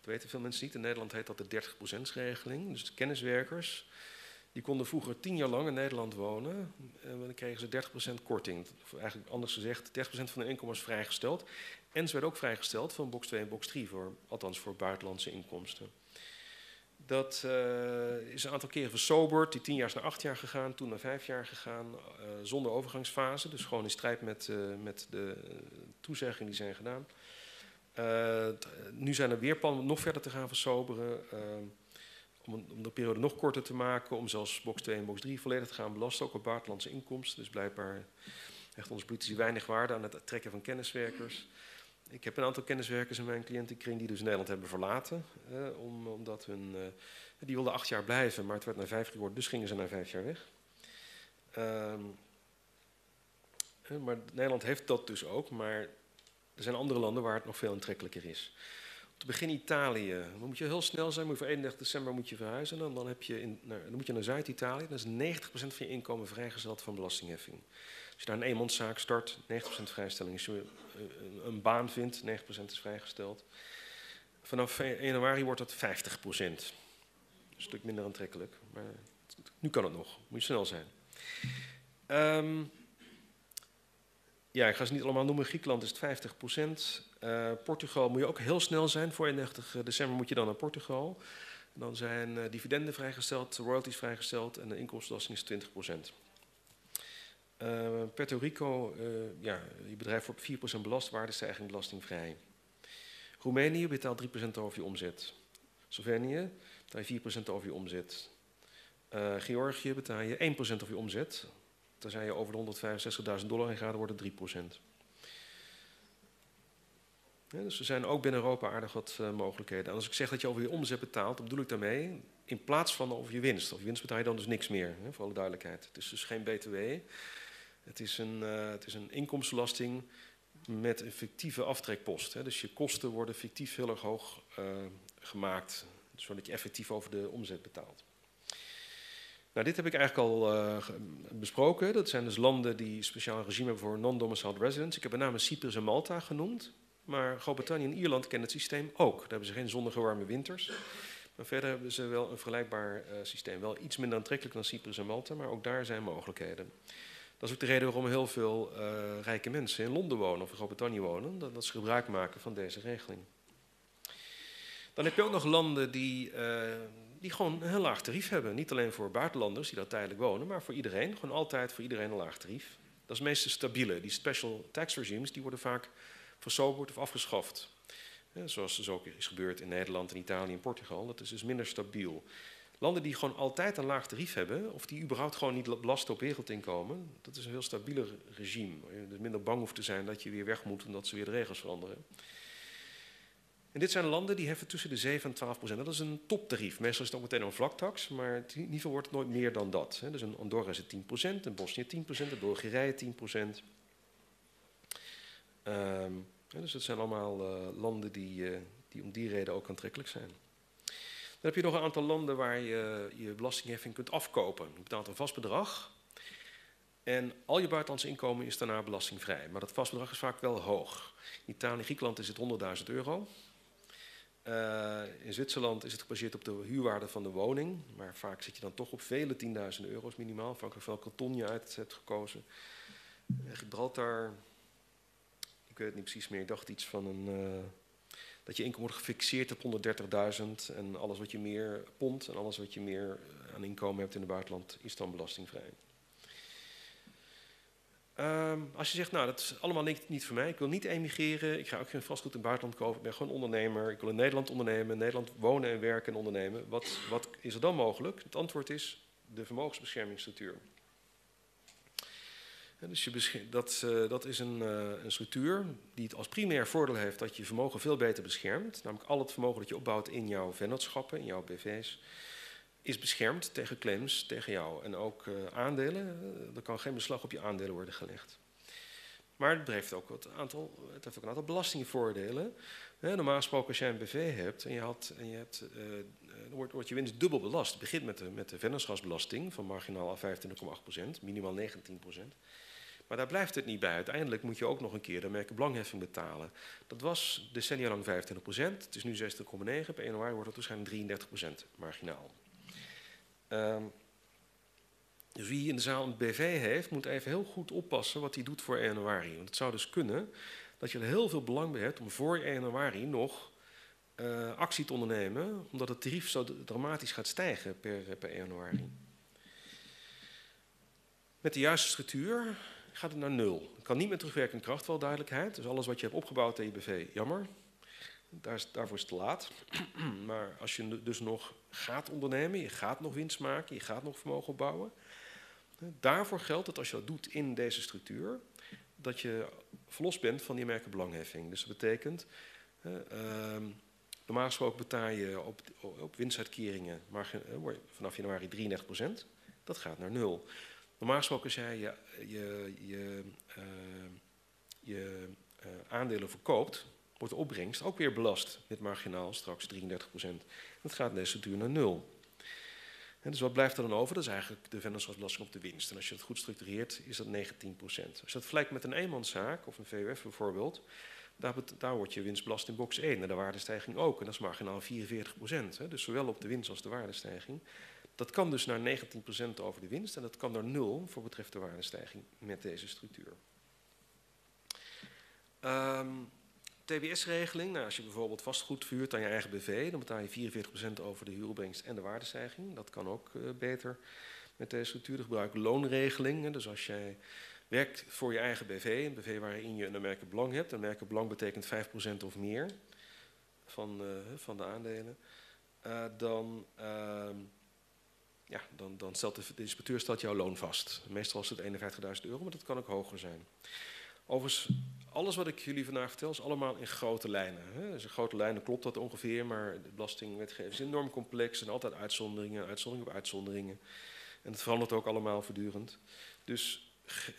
Dat weten veel mensen niet. In Nederland heet dat de 30%-regeling. Dus de kenniswerkers, die konden vroeger tien jaar lang in Nederland wonen. En dan kregen ze 30% korting. Of eigenlijk anders gezegd, 30% van hun inkomen was vrijgesteld. En ze werden ook vrijgesteld van box 2 en box 3, voor, althans voor buitenlandse inkomsten. Dat uh, is een aantal keren versoberd. Die tien jaar is naar acht jaar gegaan, toen naar vijf jaar gegaan, uh, zonder overgangsfase. Dus gewoon in strijd met, uh, met de toezeggingen die zijn gedaan. Nu zijn er weer plannen om nog verder te gaan versoberen. Om, om, de periode nog korter te maken, om zelfs box 2 en box 3 volledig te gaan belasten, ook op buitenlandse inkomsten. Dus blijkbaar echt onze politici weinig waarde aan het trekken van kenniswerkers. Ik heb een aantal kenniswerkers in mijn cliëntenkring die dus Nederland hebben verlaten. Eh, om, omdat hun, uh, die wilden acht jaar blijven, maar het werd naar vijf geworden, dus gingen ze na vijf jaar weg. Um, maar Nederland heeft dat dus ook, maar er zijn andere landen waar het nog veel aantrekkelijker is. Om te beginnen Italië. Dan moet je heel snel zijn, moet voor 31 december moet je verhuizen. En dan, heb je in, dan moet je naar Zuid-Italië. Dan is 90% van je inkomen vrijgezet van belastingheffing. Als je daar een eenmanszaak start, 90% vrijstelling. Als je een baan vindt, 9% is vrijgesteld. Vanaf januari wordt dat 50%. Een stuk minder aantrekkelijk, maar nu kan het nog. Moet je snel zijn. Um, ja, ik ga ze niet allemaal noemen. Griekenland is het 50%. Uh, Portugal moet je ook heel snel zijn. Voor 31 december moet je dan naar Portugal. Dan zijn uh, dividenden vrijgesteld, royalties vrijgesteld en de inkomstenbelasting is 20%. Uh, Puerto Rico, ja, je bedrijf wordt 4% belast, waardestijging belastingvrij. Roemenië betaalt 3% over je omzet. Slovenië betaal je 4% over je omzet. Georgië betaal je 1% over je omzet. Zijn je over de 165.000 dollar en gaat, wordt het 3%. Ja, dus er zijn ook binnen Europa aardig wat uh, mogelijkheden. En als ik zeg dat je over je omzet betaalt, dan bedoel ik daarmee in plaats van over je winst. Of je winst betaal je dan dus niks meer, hè, voor alle duidelijkheid. Het is dus geen BTW. Het is een, uh, het is een inkomstenbelasting met een fictieve aftrekpost. Hè. Dus je kosten worden fictief heel erg hoog uh, gemaakt, zodat je effectief over de omzet betaalt. Nou, dit heb ik eigenlijk al uh, besproken. Dat zijn dus landen die speciaal regime hebben voor non-domiciled residents. Ik heb met name Cyprus en Malta genoemd. Maar Groot-Brittannië en Ierland kennen het systeem ook. Daar hebben ze geen zonnige warme winters. Maar verder hebben ze wel een vergelijkbaar uh, systeem. Wel iets minder aantrekkelijk dan Cyprus en Malta, maar ook daar zijn mogelijkheden. Dat is ook de reden waarom heel veel uh, rijke mensen in Londen wonen of in Groot-Brittannië wonen, dat, dat, ze gebruik maken van deze regeling. Dan heb je ook nog landen die, die gewoon een heel laag tarief hebben. Niet alleen voor buitenlanders die daar tijdelijk wonen, maar voor iedereen. Gewoon altijd voor iedereen een laag tarief. Dat is meestal stabiele. Die special tax regimes die worden vaak versoberd of afgeschaft. Ja, zoals dus ook is gebeurd in Nederland, in Italië en Portugal. Dat is dus minder stabiel. Landen die gewoon altijd een laag tarief hebben, of die überhaupt gewoon niet belasten op wereldinkomen, dat is een heel stabieler regime. Waar je dus minder bang hoeft te zijn dat je weer weg moet omdat ze weer de regels veranderen. En dit zijn landen die heffen tussen de 7 en 12 procent. Dat is een toptarief. Meestal is het ook meteen een vlaktax, maar in ieder geval wordt het nooit meer dan dat. Dus in Andorra is het 10 procent, in Bosnië 10 procent, in Bulgarije 10 procent. Um, dus dat zijn allemaal uh, landen die, uh, die om die reden ook aantrekkelijk zijn. Dan heb je nog een aantal landen waar je je belastingheffing kunt afkopen. Je betaalt een vast bedrag. En al je buitenlandse inkomen is daarna belastingvrij. Maar dat vast bedrag is vaak wel hoog. In Italië en Griekenland is het 100.000 euro. Uh, in Zwitserland is het gebaseerd op de huurwaarde van de woning. Maar vaak zit je dan toch op vele tienduizenden euro's minimaal. Afhankelijk van welk kanton je uit hebt gekozen. In Gibraltar, ik weet het niet precies meer. Ik dacht iets van een... Uh, dat je inkomen wordt gefixeerd op 130.000 en alles wat je meer pond en alles wat je meer aan inkomen hebt in het buitenland is dan belastingvrij. Um, als je zegt, nou dat is allemaal niet, niet, voor mij, ik wil niet emigreren, ik ga ook geen vastgoed in het buitenland kopen, ik ben gewoon ondernemer, ik wil in Nederland ondernemen, in Nederland wonen en werken en ondernemen. Wat, wat is er dan mogelijk? Het antwoord is de vermogensbeschermingsstructuur. Dus dat, uh, dat, is een, uh, een, structuur die het als primair voordeel heeft dat je vermogen veel beter beschermt. Namelijk al het vermogen dat je opbouwt in jouw vennootschappen, in jouw BV's, is beschermd tegen claims tegen jou. En ook uh, aandelen, er kan geen beslag op je aandelen worden gelegd. Maar het heeft ook, wat aantal, het heeft ook een aantal belastingvoordelen. normaal gesproken, als jij een BV hebt en je, had, en je hebt, wordt, wordt, je winst dubbel belast. Het begint met de, met de vennootschapsbelasting van marginaal 25,8%, minimaal 19%. Maar daar blijft het niet bij. Uiteindelijk moet je ook nog een keer de merkenbelangheffing betalen. Dat was decennia lang 25% Het is nu 60,9. Per januari wordt het waarschijnlijk 33% marginaal. Dus wie in de zaal een BV heeft, moet even heel goed oppassen wat hij doet voor 1 januari. Want het zou dus kunnen dat je er heel veel belang bij hebt om voor 1 januari nog uh, actie te ondernemen, omdat het tarief zo dramatisch gaat stijgen per, per 1 januari. Met de juiste structuur gaat het naar nul. Het kan niet met terugwerkende kracht, wel duidelijkheid. Dus alles wat je hebt opgebouwd in je BV, jammer. Daar daarvoor is het te laat. <clears throat> maar als je dus nog gaat ondernemen, je gaat nog winst maken, je gaat nog vermogen opbouwen. Daarvoor geldt dat als je dat doet in deze structuur, dat je verlost bent van die merkenbelangheffing. Dus dat betekent, uh, normaal gesproken betaal je op, op winstuitkeringen vanaf januari 33%. Dat gaat naar nul. Normaal gesproken als jij je, je, je, uh, je uh, aandelen verkoopt, wordt de opbrengst ook weer belast met marginaal straks 33%. Dat gaat in deze structuur naar nul. Dus wat blijft er dan over? Dat is eigenlijk de vennootschapsbelasting op de winst. En als je het goed structureert, is dat 19%. Als je dat vergelijkt met een eenmanszaak of een VUF bijvoorbeeld, daar, wordt je winstbelast in box 1 en de waardestijging ook. En dat is marginaal 44%. Hè? Dus zowel op de winst als de waardestijging. Dat kan dus naar 19% over de winst en dat kan naar 0 voor betreft de waardestijging met deze structuur. Um, TBS-regeling, nou, als je bijvoorbeeld vastgoed vuurt aan je eigen BV, dan betaal je 44% over de huuropbrengst en de waardestijging. Dat kan ook uh, beter met deze structuur. Gebruik loonregeling, dus als jij werkt voor je eigen BV, een BV waarin je een merken belang hebt, een merken belang betekent 5% of meer van, uh, van de aandelen, uh, dan ehm, ja, dan, dan stelt de, de, inspecteur jouw loon vast. Meestal is het 51.000 euro, maar dat kan ook hoger zijn. Overigens, alles wat ik jullie vandaag vertel is allemaal in grote lijnen. Hè. Dus in grote lijnen klopt dat ongeveer, maar de belastingwetgeving is enorm complex. Zijn altijd uitzonderingen, uitzonderingen op uitzonderingen. En het verandert ook allemaal voortdurend. Dus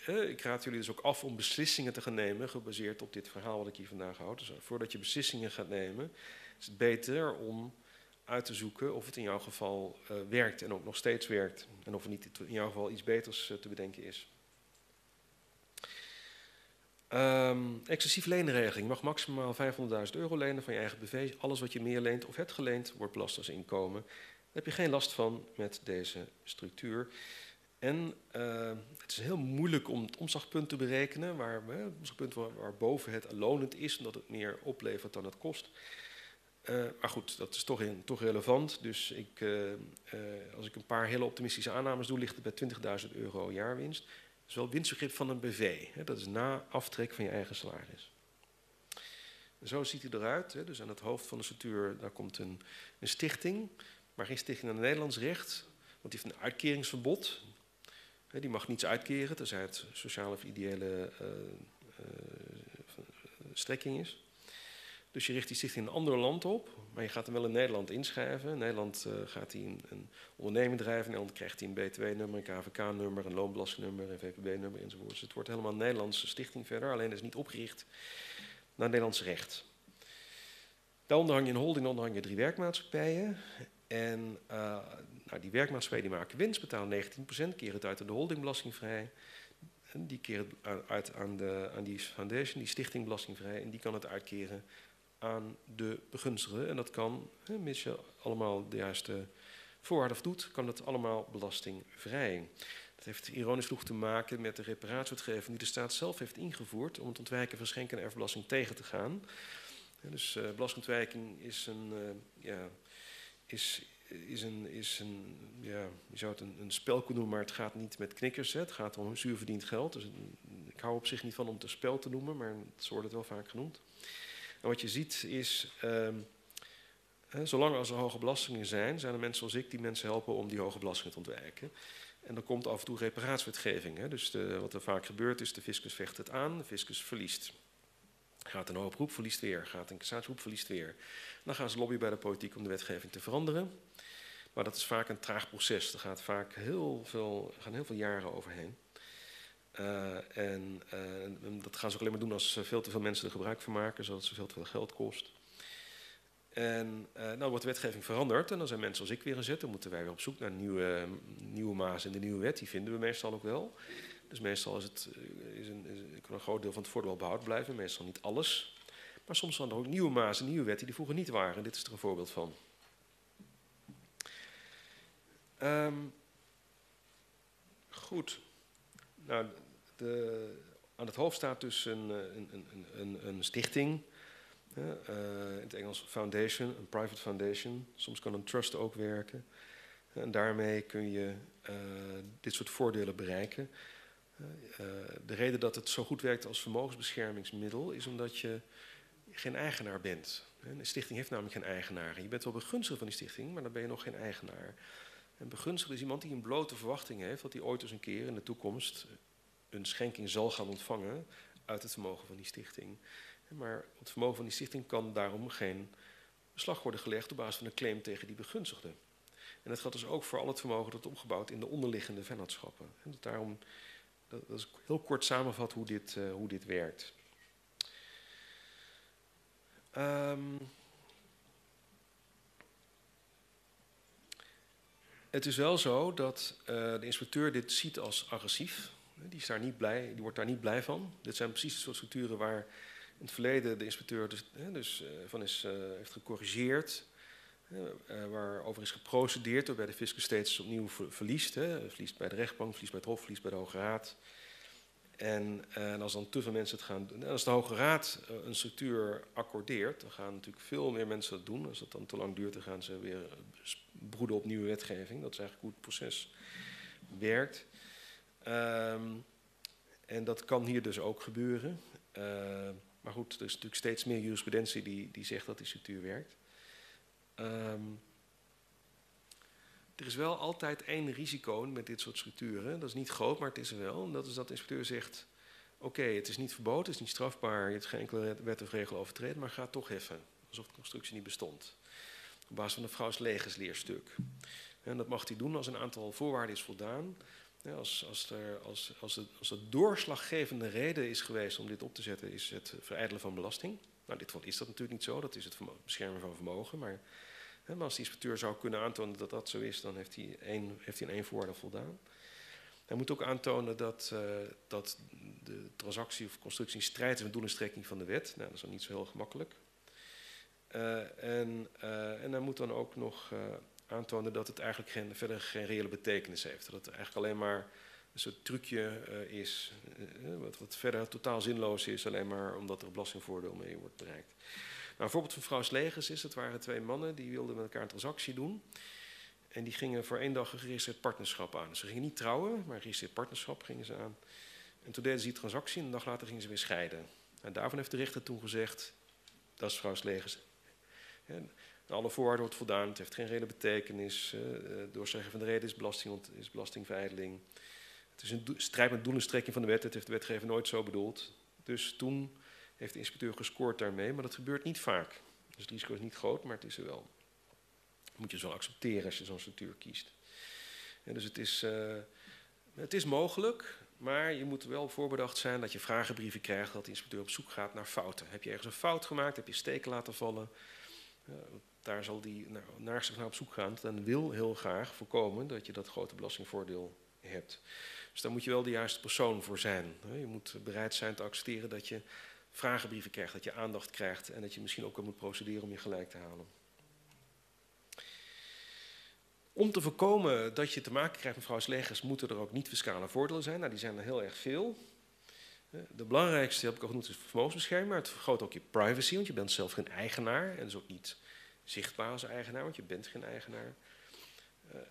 ik raad jullie dus ook af om beslissingen te gaan nemen, gebaseerd op dit verhaal wat ik hier vandaag houd. Dus voordat je beslissingen gaat nemen, is het beter om uit te zoeken of het in jouw geval uh, werkt en ook nog steeds werkt. En of er niet in jouw geval iets beters uh, te bedenken is. Ehm excessief lenenregeling. Je mag maximaal 500.000 euro lenen van je eigen BV. Alles wat je meer leent of hebt geleend, wordt belast als inkomen. Daar heb je geen last van met deze structuur. En uh, het is heel moeilijk om het omslagpunt te berekenen, waar, het omslagpunt waar, boven het lonend is, omdat het meer oplevert dan het kost. Uh, maar goed, dat is toch, in, toch relevant. Dus ik, uh, als ik een paar hele optimistische aannames doe, ligt het bij 20.000 euro jaarwinst. Is wel winstbegrip van een BV. Hè, dat is na aftrek van je eigen salaris. Zo ziet hij eruit. Hè, dus aan het hoofd van de structuur daar komt een, een stichting, maar geen stichting aan het Nederlands recht. Want die heeft een uitkeringsverbod. Die mag niets uitkeren, tenzij het sociale of ideële uh, uh, strekking is. Dus je richt die stichting in een ander land op, maar je gaat hem wel in Nederland inschrijven. In Nederland uh, gaat hij een, een onderneming drijven, in Nederland krijgt hij een BTW-nummer, een KVK-nummer, een loonbelastingnummer, een VPB-nummer enzovoort. Dus het wordt helemaal een Nederlandse stichting verder, alleen is niet opgericht naar Nederlands recht. Daaronder hang je een holding, daaronder hang je drie werkmaatschappijen. En uh, nou, die werkmaatschappijen die maken winst, betalen 19%, keren het uit aan de holding belastingvrij. En die keren het uit aan, de, aan die foundation, die stichting belastingvrij. En die kan het uitkeren aan de begunstigde. En dat kan, hè, mits je allemaal de juiste voorwaarden doet, kan het allemaal belastingvrij. Dat heeft ironisch genoeg te maken met de reparatiewetgeving die de staat zelf heeft ingevoerd om het ontwijken van schenken en erfbelasting tegen te gaan. Dus uh, belastingontwijking is een, uh, ja, is, is een, is een ja, je zou het een, een spel kunnen noemen, maar het gaat niet met knikkers. Hè. Het gaat om zuur verdiend geld. Dus ik hou op zich niet van om het een spel te noemen, maar zo wordt het wel vaak genoemd. En wat je ziet is, um, hè, zolang er hoge belastingen zijn, zijn er mensen zoals ik die mensen helpen om die hoge belastingen te ontwijken. En dan komt af en toe reparatiewetgeving. Hè. Dus de, wat er vaak gebeurt is, de fiscus vecht het aan, de fiscus verliest. Gaat een hoge beroep, verliest weer. Gaat een cassatieberoep, verliest weer. Dan gaan ze lobbyen bij de politiek om de wetgeving te veranderen. Maar dat is vaak een traag proces. Er gaat vaak heel veel, gaan heel veel jaren overheen. Uh, en uh, dat gaan ze ook alleen maar doen als veel te veel mensen er gebruik van maken, zodat ze veel te veel geld kost. En uh, nou wordt de wetgeving veranderd en dan zijn mensen als ik weer gezet. Dan moeten wij weer op zoek naar nieuwe, nieuwe maas in de nieuwe wet. Die vinden we meestal ook wel. Dus meestal is het, is een, is, kan een groot deel van het voordeel behouden blijven, meestal niet alles. Maar soms zijn er ook nieuwe maas en nieuwe wetten die vroeger niet waren. En dit is er een voorbeeld van. Um, goed. Nou, de, aan het hoofd staat dus een, een, een, een, een stichting. Uh, in het Engels foundation, een private foundation. Soms kan een trust ook werken. En daarmee kun je dit soort voordelen bereiken. De reden dat het zo goed werkt als vermogensbeschermingsmiddel is omdat je geen eigenaar bent. Een stichting heeft namelijk geen eigenaar. Je bent wel begunstigd van die stichting, maar dan ben je nog geen eigenaar. Een begunstigde is iemand die een blote verwachting heeft dat hij ooit eens een keer in de toekomst een schenking zal gaan ontvangen uit het vermogen van die stichting. Maar het vermogen van die stichting kan daarom geen beslag worden gelegd op basis van een claim tegen die begunstigde. En dat geldt dus ook voor al het vermogen dat opgebouwd in de onderliggende vennootschappen. En dat daarom, dat, is heel kort samenvat hoe dit, uh, hoe dit werkt. Um, het is wel zo dat uh, de inspecteur dit ziet als agressief. Die, is daar niet blij, die wordt daar niet blij van. Dit zijn precies de soort structuren waar in het verleden de inspecteur dus, dus uh, van is, uh, heeft gecorrigeerd. waarover is geprocedeerd, waarbij de fiscus steeds opnieuw verliest. Hè. Verliest bij de rechtbank, verliest bij het hof, verliest bij de Hoge Raad. En, en, als dan te veel mensen het gaan doen. Als de Hoge Raad een structuur accordeert, dan gaan natuurlijk veel meer mensen dat doen. Als dat dan te lang duurt, dan gaan ze weer broeden op nieuwe wetgeving. Dat is eigenlijk hoe het proces werkt. Um, en dat kan hier dus ook gebeuren. Uh, maar goed, er is natuurlijk steeds meer jurisprudentie die, die zegt dat die structuur werkt. Um, er is wel altijd één risico met dit soort structuren. Dat is niet groot, maar het is er wel. En dat is dat de inspecteur zegt... oké, het is niet verboden, het is niet strafbaar... je hebt geen enkele wet of regel overtreden... maar ga toch heffen, alsof de constructie niet bestond. Op basis van een vrouws. En dat mag hij doen als een aantal voorwaarden is voldaan... Als, als, er, als, als, het doorslaggevende reden is geweest om dit op te zetten, is het verijdelen van belasting. Nou, dit geval is dat natuurlijk niet zo, dat is het beschermen van vermogen. Maar, hè, als de inspecteur zou kunnen aantonen dat dat zo is, dan heeft hij, één, heeft hij één voorwaarde voldaan. Hij moet ook aantonen dat, uh, dat de transactie of constructie in strijd is met doel en strekking van de wet. Nou, dat is dan niet zo heel gemakkelijk. Uh, en, uh, en hij moet dan ook nog aantonen dat het eigenlijk geen, verder geen reële betekenis heeft. Dat het eigenlijk alleen maar een soort trucje is, wat, wat, verder totaal zinloos is, alleen maar omdat er belastingvoordeel mee wordt bereikt. Nou, een voorbeeld van vrouw Slegers is, het waren twee mannen die wilden met elkaar een transactie doen. En die gingen voor één dag een geregistreerd partnerschap aan. ze gingen niet trouwen, maar een geregistreerd partnerschap gingen ze aan. En toen deden ze die transactie en een dag later gingen ze weer scheiden. En daarvan heeft de rechter toen gezegd, dat is vrouw Slegers. Alle voorwaarden wordt voldaan, het heeft geen reële betekenis. Uh, doorstrekken van de reden is, belasting, is belastingveiling. Het is een strijd met doel en strekking van de wet, het heeft de wetgever nooit zo bedoeld. Dus toen heeft de inspecteur gescoord daarmee, maar dat gebeurt niet vaak. Dus het risico is niet groot, maar het is er wel moet je zo accepteren als je zo'n structuur kiest. En dus het is, uh, het is mogelijk, maar je moet wel voorbedacht zijn dat je vragenbrieven krijgt, dat de inspecteur op zoek gaat naar fouten. Heb je ergens een fout gemaakt, heb je steken laten vallen, daar zal die naar, naar, naar op zoek gaan. Dan wil heel graag voorkomen dat je dat grote belastingvoordeel hebt. Dus daar moet je wel de juiste persoon voor zijn. Je moet bereid zijn te accepteren dat je vragenbrieven krijgt, dat je aandacht krijgt en dat je misschien ook moet procederen om je gelijk te halen. Om te voorkomen dat je te maken krijgt met vrouwslegers, moeten er ook niet-fiscale voordelen zijn. Nou, die zijn er heel erg veel. De belangrijkste, heb ik al genoemd, is vermogensbescherming. Maar het vergroot ook je privacy, want je bent zelf geen eigenaar. En dus ook niet zichtbaar als eigenaar, want je bent geen eigenaar.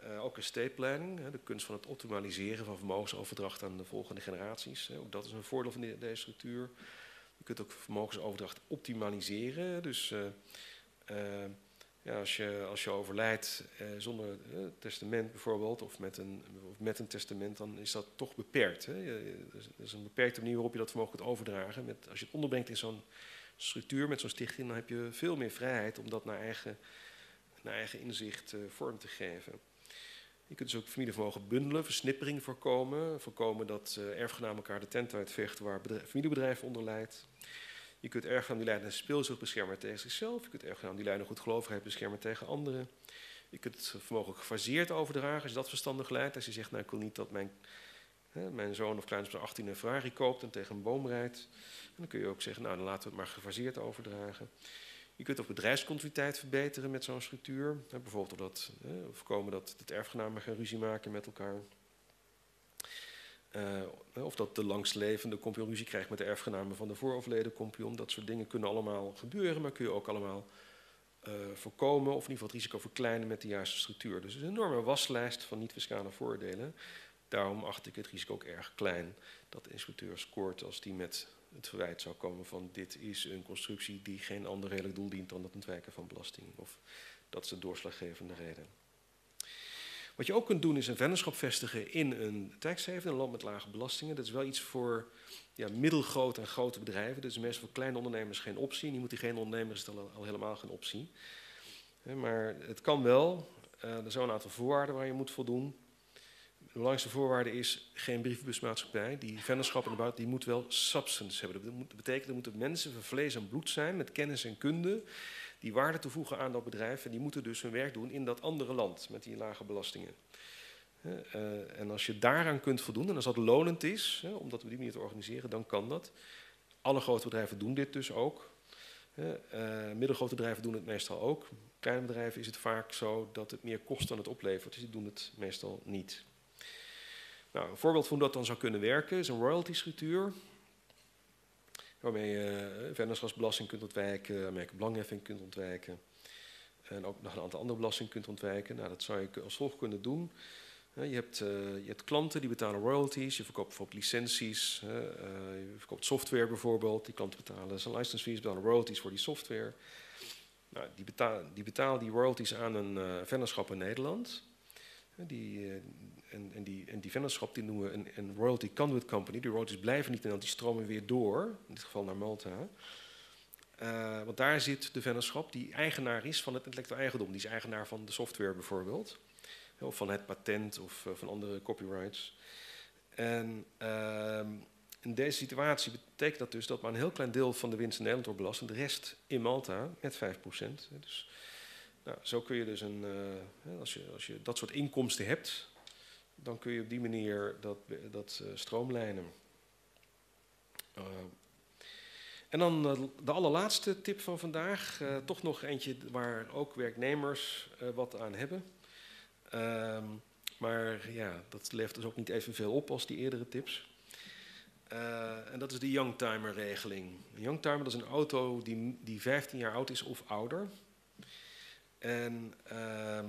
Uh, ook estate planning, de kunst van het optimaliseren van vermogensoverdracht aan de volgende generaties. Ook dat is een voordeel van deze structuur. Je kunt ook vermogensoverdracht optimaliseren. Dus uh, ja, als, je, als je overlijdt eh, zonder eh, testament bijvoorbeeld, of met, een, of met een testament, dan is dat toch beperkt. Hè? Er is een beperkte manier waarop je dat vermogen kunt overdragen. Met, als je het onderbrengt in zo'n structuur met zo'n stichting, dan heb je veel meer vrijheid om dat naar eigen, naar eigen inzicht uh, vorm te geven. Je kunt dus ook familievermogen bundelen, versnippering voorkomen. Voorkomen dat uh, erfgenamen elkaar de tent uitvechten waar bedrijf, familiebedrijven onder leidt. Je kunt erfgenaam die lijden aan speelzucht beschermen tegen zichzelf. Je kunt erfgenaam die lijden aan goedgelovigheid beschermen tegen anderen. Je kunt het vermogen gefaseerd overdragen als je dat verstandig leidt. Als je zegt, nou ik wil niet dat mijn, mijn zoon of kleinzoon 18 een Ferrari koopt en tegen een boom rijdt. En dan kun je ook zeggen, nou dan laten we het maar gefaseerd overdragen. Je kunt ook bedrijfscontinuïteit verbeteren met zo'n structuur. bijvoorbeeld dat, voorkomen dat het erfgenamen gaan ruzie maken met elkaar. Uh, of dat de langslevende kompion ruzie krijgt met de erfgenamen van de vooroverleden kompion. Dat soort dingen kunnen allemaal gebeuren, maar kun je ook allemaal uh, voorkomen of in ieder geval het risico verkleinen met de juiste structuur. Dus is een enorme waslijst van niet-fiscale voordelen. Daarom acht ik het risico ook erg klein dat de inspecteur scoort als die met het verwijt zou komen van dit is een constructie die geen ander redelijk doel dient dan het ontwijken van belasting. Of dat is de doorslaggevende reden. Wat je ook kunt doen is een vennootschap vestigen in een tax haven, een land met lage belastingen. Dat is wel iets voor ja, middelgrote en grote bedrijven. Dus meestal voor kleine ondernemers geen optie. Die moeten geen ondernemers is al, al helemaal geen optie. Maar het kan wel. Uh, er zijn een aantal voorwaarden waar je moet voldoen. De belangrijkste voorwaarde is geen brievenbusmaatschappij. Die vennootschap in de buiten die moet wel substance hebben. Dat betekent dat moeten mensen van vlees en bloed zijn met kennis en kunde die waarde toevoegen aan dat bedrijf. En die moeten dus hun werk doen in dat andere land met die lage belastingen. Uh, en als je daaraan kunt voldoen, en als dat lonend is, om dat op die manier te organiseren, dan kan dat. Alle grote bedrijven doen dit dus ook. Uh, middelgrote bedrijven doen het meestal ook. Kleine bedrijven is het vaak zo dat het meer kost dan het oplevert, dus die doen het meestal niet. Nou, een voorbeeld van hoe dat dan zou kunnen werken is een royalty structuur waarmee je uh, vennootschapsbelasting kunt ontwijken, belangheffing kunt ontwijken. En ook nog een aantal andere belastingen kunt ontwijken. Nou, dat zou je als volgt kunnen doen. je, hebt, uh, je klanten die betalen royalties, je verkoopt bijvoorbeeld licenties, uh, je verkoopt software bijvoorbeeld. Die klanten betalen zijn license fees, betalen royalties voor die software. Nou, die, betalen, die die royalties aan een uh, vennootschap in Nederland. Die, en, en, die, en die vennootschap die noemen we een, een royalty conduit company. Die royalties blijven niet en die stromen weer door, in dit geval naar Malta. Uh, want daar zit de vennootschap die eigenaar is van het intellectueel eigendom. Die is eigenaar van de software bijvoorbeeld. Of van het patent of uh, van andere copyrights. En uh, in deze situatie betekent dat dus dat maar een heel klein deel van de winst in Nederland wordt belast. En de rest in Malta met 5%. Dus nou, zo kun je dus een, uh, als, je, als je dat soort inkomsten hebt, dan kun je op die manier dat, dat uh, stroomlijnen. Uh, en dan uh, de allerlaatste tip van vandaag. toch nog eentje waar ook werknemers wat aan hebben. Ehm, maar ja, dat levert dus ook niet evenveel op als die eerdere tips. en dat is de Youngtimer-regeling. Youngtimer dat is een auto die, die 15 jaar oud is of ouder. En ehm,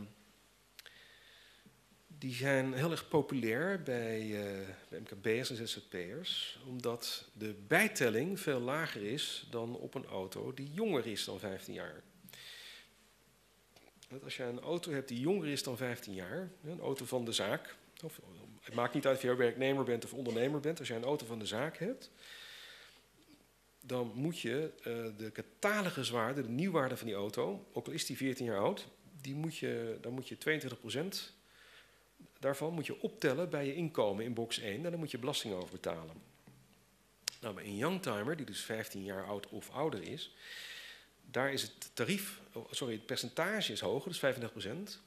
die zijn heel erg populair bij, uh, bij MKB'ers en ZZP'ers, omdat de bijtelling veel lager is dan op een auto die jonger is dan 15 jaar. Als je een auto hebt die jonger is dan 15 jaar, een auto van de zaak, of, het maakt niet uit of je werknemer bent of ondernemer bent, als je een auto van de zaak hebt, dan moet je uh, de cataloguswaarde, de nieuwwaarde van die auto, ook al is die 14 jaar oud, die moet je, dan moet je 22% daarvan moet je optellen bij je inkomen in box 1 en dan moet je belasting over betalen. Nou, bij een youngtimer, die dus 15 jaar oud of ouder is, daar is het tarief, oh, sorry, het percentage is hoger, dus 35%.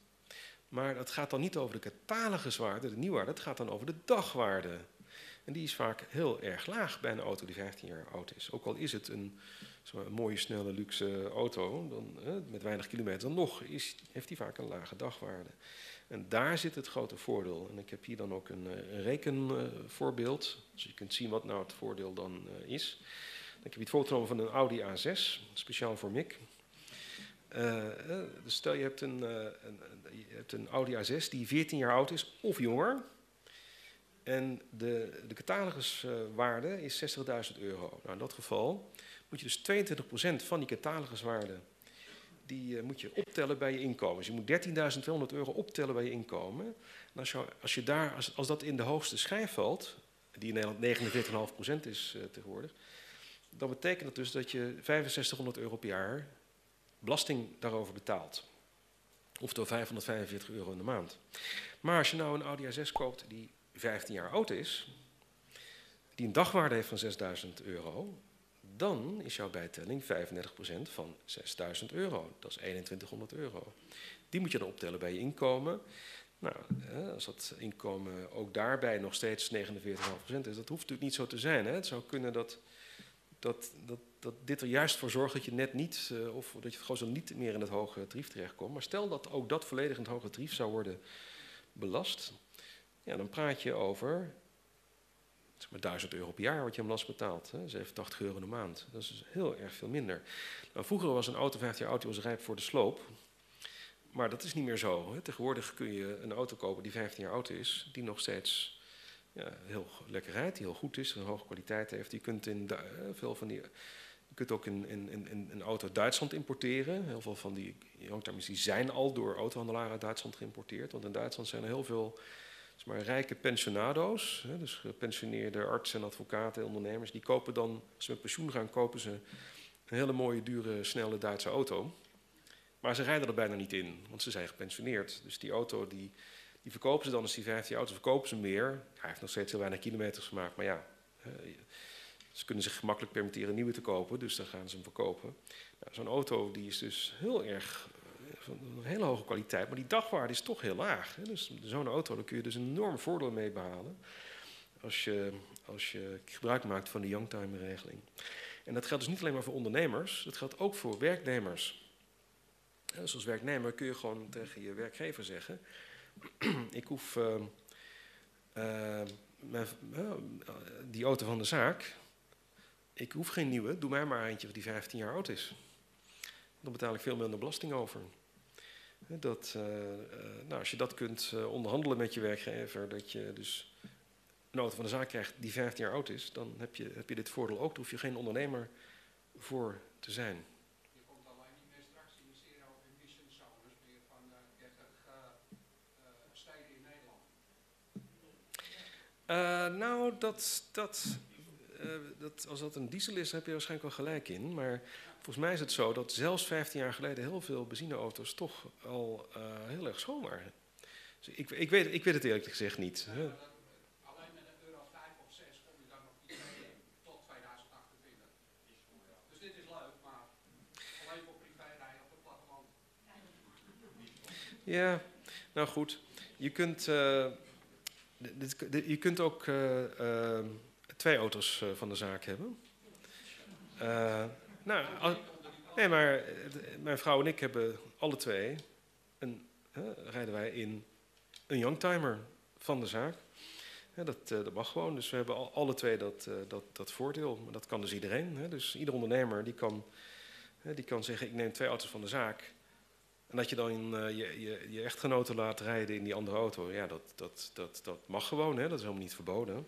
Maar dat gaat dan niet over de cataloguswaarde, de nieuwwaarde, het gaat dan over de dagwaarde. En die is vaak heel erg laag bij een auto die 15 jaar oud is. Ook al is het een, mooie, snelle, luxe auto, dan, met weinig kilometer, nog is, heeft die vaak een lage dagwaarde. En daar zit het grote voordeel. En ik heb hier dan ook een, eh, een rekenvoorbeeld. Uh, dus je kunt zien wat nou het voordeel dan uh, is. Ik heb hier het voorbeeld van een Audi A6, speciaal voor MIC. Uh, dus stel je hebt een, een, je hebt een Audi A6 die 14 jaar oud is of jonger. En de, de cataloguswaarde is 60.000 euro. Nou, in dat geval moet je dus 22% van die cataloguswaarde die uh, moet je optellen bij je inkomen. Dus je moet 13.200 euro optellen bij je inkomen. En als, je, als, daar, als, dat in de hoogste schijf valt, die in Nederland 49,5% is uh, tegenwoordig, dan betekent dat dus dat je 6500 euro per jaar belasting daarover betaalt. Oftewel 545 euro in de maand. Maar als je nou een Audi A6 koopt die 15 jaar oud is, die een dagwaarde heeft van 6000 euro, dan is jouw bijtelling 35% van 6000 euro. Dat is 2100 euro. Die moet je dan optellen bij je inkomen. Nou, als dat inkomen ook daarbij nog steeds 49,5% is, dat hoeft natuurlijk niet zo te zijn. Hè? Het zou kunnen dat, dat, dat, dit er juist voor zorgt dat je net niet, uh, of dat je gewoon zo niet meer in het hoge tarief terechtkomt. Maar stel dat ook dat volledig in het hoge tarief zou worden belast, ja, dan praat je over zeg maar 1000 euro per jaar wat je hem last betaalt. Hè? 87 euro de maand. Dat is dus heel erg veel minder. Nou, vroeger was een auto 15 jaar oud, die was rijp voor de sloop. Maar dat is niet meer zo. Hè? Tegenwoordig kun je een auto kopen die 15 jaar oud is, die nog steeds ja, heel lekker rijdt, die heel goed is, een hoge kwaliteit heeft. Je kunt in veel van die. Je kunt ook een auto uit Duitsland importeren. Heel veel van die youngtimers die zijn al door autohandelaren uit Duitsland geïmporteerd. Want in Duitsland zijn er heel veel maar rijke pensionado's, hè, dus gepensioneerde artsen en advocaten en ondernemers, die kopen dan, als ze met pensioen gaan, kopen ze een hele mooie, dure, snelle Duitse auto. Maar ze rijden er bijna niet in, want ze zijn gepensioneerd. Dus die auto, die, die verkopen ze dan, als die 15 auto verkopen ze meer. Hij heeft nog steeds heel weinig kilometers gemaakt, maar ja, ze kunnen zich gemakkelijk permitteren nieuwe te kopen, dus dan gaan ze hem verkopen. Nou, Zo'n auto die is dus heel erg van een hele hoge kwaliteit, maar die dagwaarde is toch heel laag. Hè? Dus zo'n auto, daar kun je dus een enorm voordeel mee behalen als je, als je gebruik maakt van de youngtimer-regeling. En dat geldt dus niet alleen maar voor ondernemers, dat geldt ook voor werknemers. Dus als werknemer kun je gewoon tegen je werkgever zeggen: <clears throat> Ik hoef uh, mijn, uh, die auto van de zaak, ik hoef geen nieuwe, doe mij maar eentje die 15 jaar oud is. Dan betaal ik veel minder belasting over. Dat, uh, nou, als je dat kunt uh, onderhandelen met je werkgever, dat je dus een auto van de zaak krijgt die 15 jaar oud is, dan heb je, heb je dit voordeel ook. Daar hoef je geen ondernemer voor te zijn. Je komt alleen niet meer straks in de zero emission zones meer van 30 steden in Nederland. nou, dat, dat, dat, als dat een diesel is, heb je waarschijnlijk wel gelijk in. Maar Volgens mij is het zo dat zelfs 15 jaar geleden heel veel benzineauto's toch al uh, heel erg schoon waren. Dus ik, ik, weet, ik weet het eerlijk gezegd niet. Ja, alleen met een euro 5 of 6 kom je dan nog niet mee tot 2028. Dus dit is leuk, maar alleen voor privérijden op het platteland. Ja, nou goed. Je kunt, uh, d- dit- dit- je kunt ook eh, eh, twee auto's eh, van de zaak hebben. Nou, nee, maar eh, mijn vrouw en ik hebben alle twee een, eh, rijden wij in een youngtimer van de zaak. Dat, eh, dat mag gewoon. Dus we hebben al, alle twee dat, eh, dat, dat voordeel. Maar dat kan dus iedereen. Hè? Dus ieder ondernemer die kan, hè, die kan zeggen: ik neem twee auto's van de zaak. En dat je dan je, je, je echtgenoten laat rijden in die andere auto, ja, dat, dat, dat, dat mag gewoon, hè? dat is helemaal niet verboden.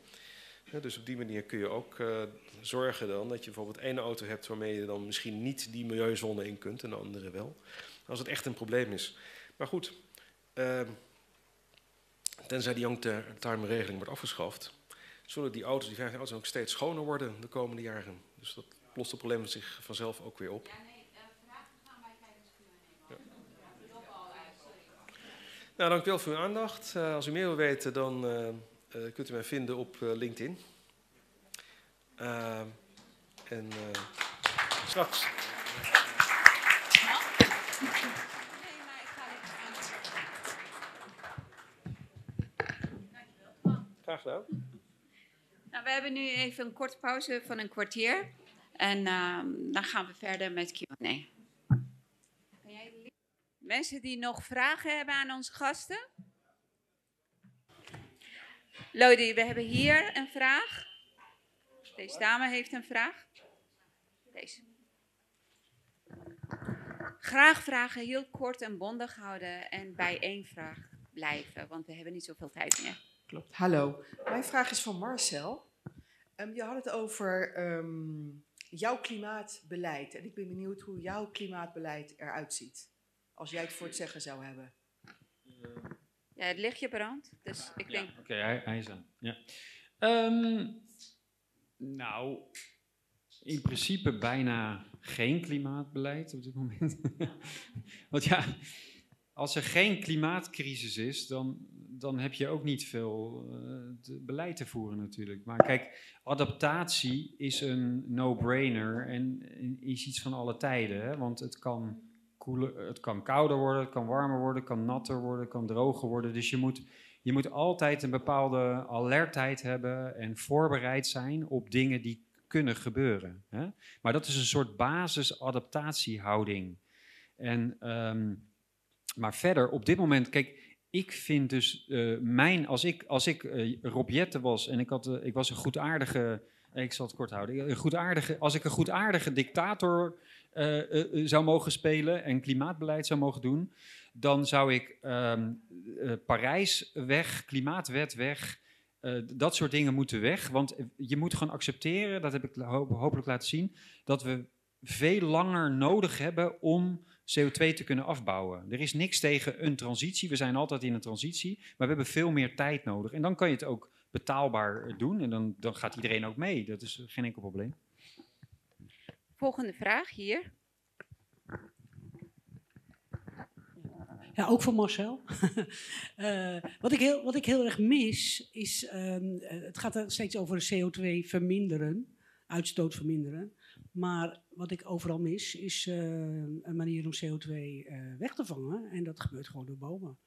Dus op die manier kun je ook eh, zorgen dan dat je bijvoorbeeld één auto hebt waarmee je dan misschien niet die milieuzone in kunt en de andere wel. Als het echt een probleem is. Maar goed, eh, tenzij die youngtimer regeling wordt afgeschaft, zullen die auto's, die 15 auto's ook steeds schoner worden de komende jaren. Dus dat lost het probleem zich vanzelf ook weer op. Nou, dankjewel voor uw aandacht. Eh, als u meer wil weten, dan eh, kunt u mij vinden op eh, LinkedIn. Eh, en eh, straks. Graag gedaan. Nou, we hebben nu even een korte pauze van een kwartier. En ehm, dan gaan we verder met Q&A. Mensen die nog vragen hebben aan onze gasten? Lodi, we hebben hier een vraag. Deze dame heeft een vraag. Deze. Graag vragen heel kort en bondig houden en bij één vraag blijven, want we hebben niet zoveel tijd meer. Klopt. Hallo. Mijn vraag is van Marcel. Ehm, je had het over ehm, jouw klimaatbeleid. En ik ben benieuwd hoe jouw klimaatbeleid eruit ziet. Als jij het voor het zeggen zou hebben. Ja, het lichtje brandt, dus ik denk... Oké, hij, hij is aan. Ja. Ehm, nou, in principe bijna geen klimaatbeleid op dit moment. <laughs> Want ja, als er geen klimaatcrisis is, dan, dan heb je ook niet veel eh, beleid te voeren natuurlijk. Maar kijk, adaptatie is een no-brainer en is iets van alle tijden. Hè? Want het kan, het kan kouder worden, het kan warmer worden, het kan natter worden, het kan droger worden. Dus je moet, je moet altijd een bepaalde alertheid hebben en voorbereid zijn op dingen die kunnen gebeuren. Hè? Maar dat is een soort basis-adaptatiehouding. En, ehm, maar verder, op dit moment, kijk, ik vind dus eh, mijn, als ik, als ik eh, was en ik, had, eh, ik was een goedaardige, ik zal het kort houden, een goedaardige, als ik een goedaardige dictator zou mogen spelen en klimaatbeleid zou mogen doen, dan zou ik eh, Parijs weg, klimaatwet weg, eh, dat soort dingen moeten weg. Want eh, je moet gewoon accepteren, dat heb ik ho- hopelijk laten zien, dat we veel langer nodig hebben om CO2 te kunnen afbouwen. Er is niks tegen een transitie. We zijn altijd in een transitie, maar we hebben veel meer tijd nodig. En dan kan je het ook betaalbaar doen en dan, dan gaat iedereen ook mee. Dat is geen enkel probleem. Volgende vraag hier. Ja, ook voor Marcel. <laughs> Eh, wat, ik heel, wat ik heel erg mis is, ehm, eh, het gaat er steeds over CO2 verminderen, uitstoot verminderen. Maar wat ik overal mis is eh, een manier om CO2 eh, weg te vangen. En dat gebeurt gewoon door bomen.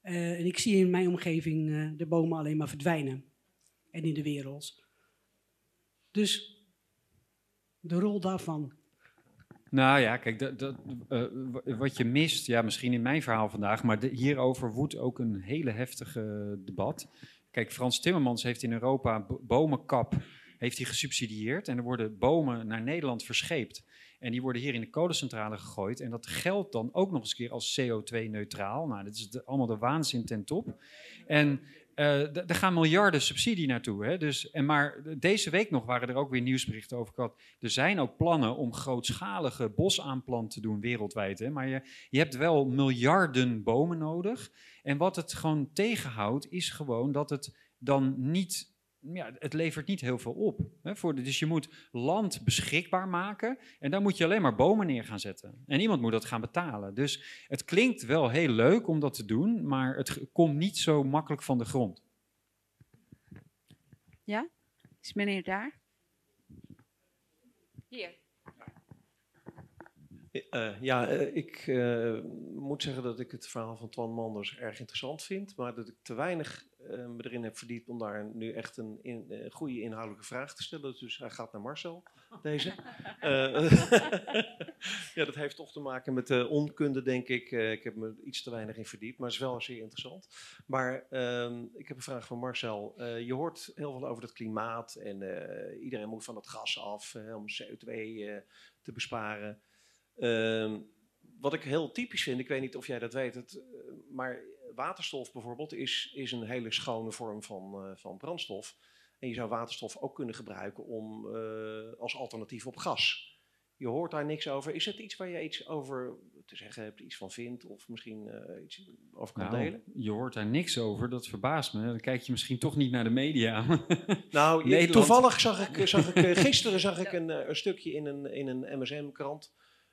En ik zie in mijn omgeving de bomen alleen maar verdwijnen. En in de wereld. Dus de rol daarvan. Nou ja, kijk, dat, dat, eh, wat je mist, ja, misschien in mijn verhaal vandaag, maar hierover woedt ook een hele heftige debat. Kijk, Frans Timmermans heeft in Europa bo- bomenkap heeft hij gesubsidieerd en er worden bomen naar Nederland verscheept. En die worden hier in de kolencentrale gegooid. En dat geldt dan ook nog eens een keer als CO2-neutraal. Nou, dat is allemaal de waanzin ten top. En eh, er gaan miljarden subsidie naartoe. Hè? Dus, en maar deze week nog waren er ook weer nieuwsberichten over gehad. Er zijn ook plannen om grootschalige bosaanplant te doen wereldwijd. Hè? Maar je, je hebt wel miljarden bomen nodig. En wat het gewoon tegenhoudt, is gewoon dat het dan niet. Ja, het levert niet heel veel op. Hè, voor de, dus je moet land beschikbaar maken en dan moet je alleen maar bomen neer gaan zetten. En iemand moet dat gaan betalen. Dus het klinkt wel heel leuk om dat te doen, maar het komt niet zo makkelijk van de grond. Is meneer daar? Hier. Eh, ja, eh, ik eh, moet zeggen dat ik het verhaal van Twan Manders erg interessant vind, maar dat ik te weinig me erin heb verdiept om daar nu echt een in, goede inhoudelijke vraag te stellen. Dus hij gaat naar Marcel, deze. <laughs> <laughs> Ja, dat heeft toch te maken met de onkunde, denk ik. Ik heb me iets te weinig in verdiept, maar het is wel zeer interessant. Maar ehm, ik heb een vraag van Marcel. Je hoort heel veel over het klimaat en iedereen moet van het gas af om CO2 eh, te besparen. Ehm, wat ik heel typisch vind, ik weet niet of jij dat weet, het, eh, maar waterstof bijvoorbeeld is, is een hele schone vorm van, eh, van brandstof. En je zou waterstof ook kunnen gebruiken om, eh, als alternatief op gas. Je hoort daar niks over. Is het iets waar je iets over te zeggen hebt, iets van vindt of misschien iets over kan Nou, delen? je hoort daar niks over, dat verbaast me. Dan kijk je misschien toch niet naar de media. <laughs> Nou, Nederland- toevallig zag ik, zag ik gisteren zag ik een, een stukje in een, in een MSM-krant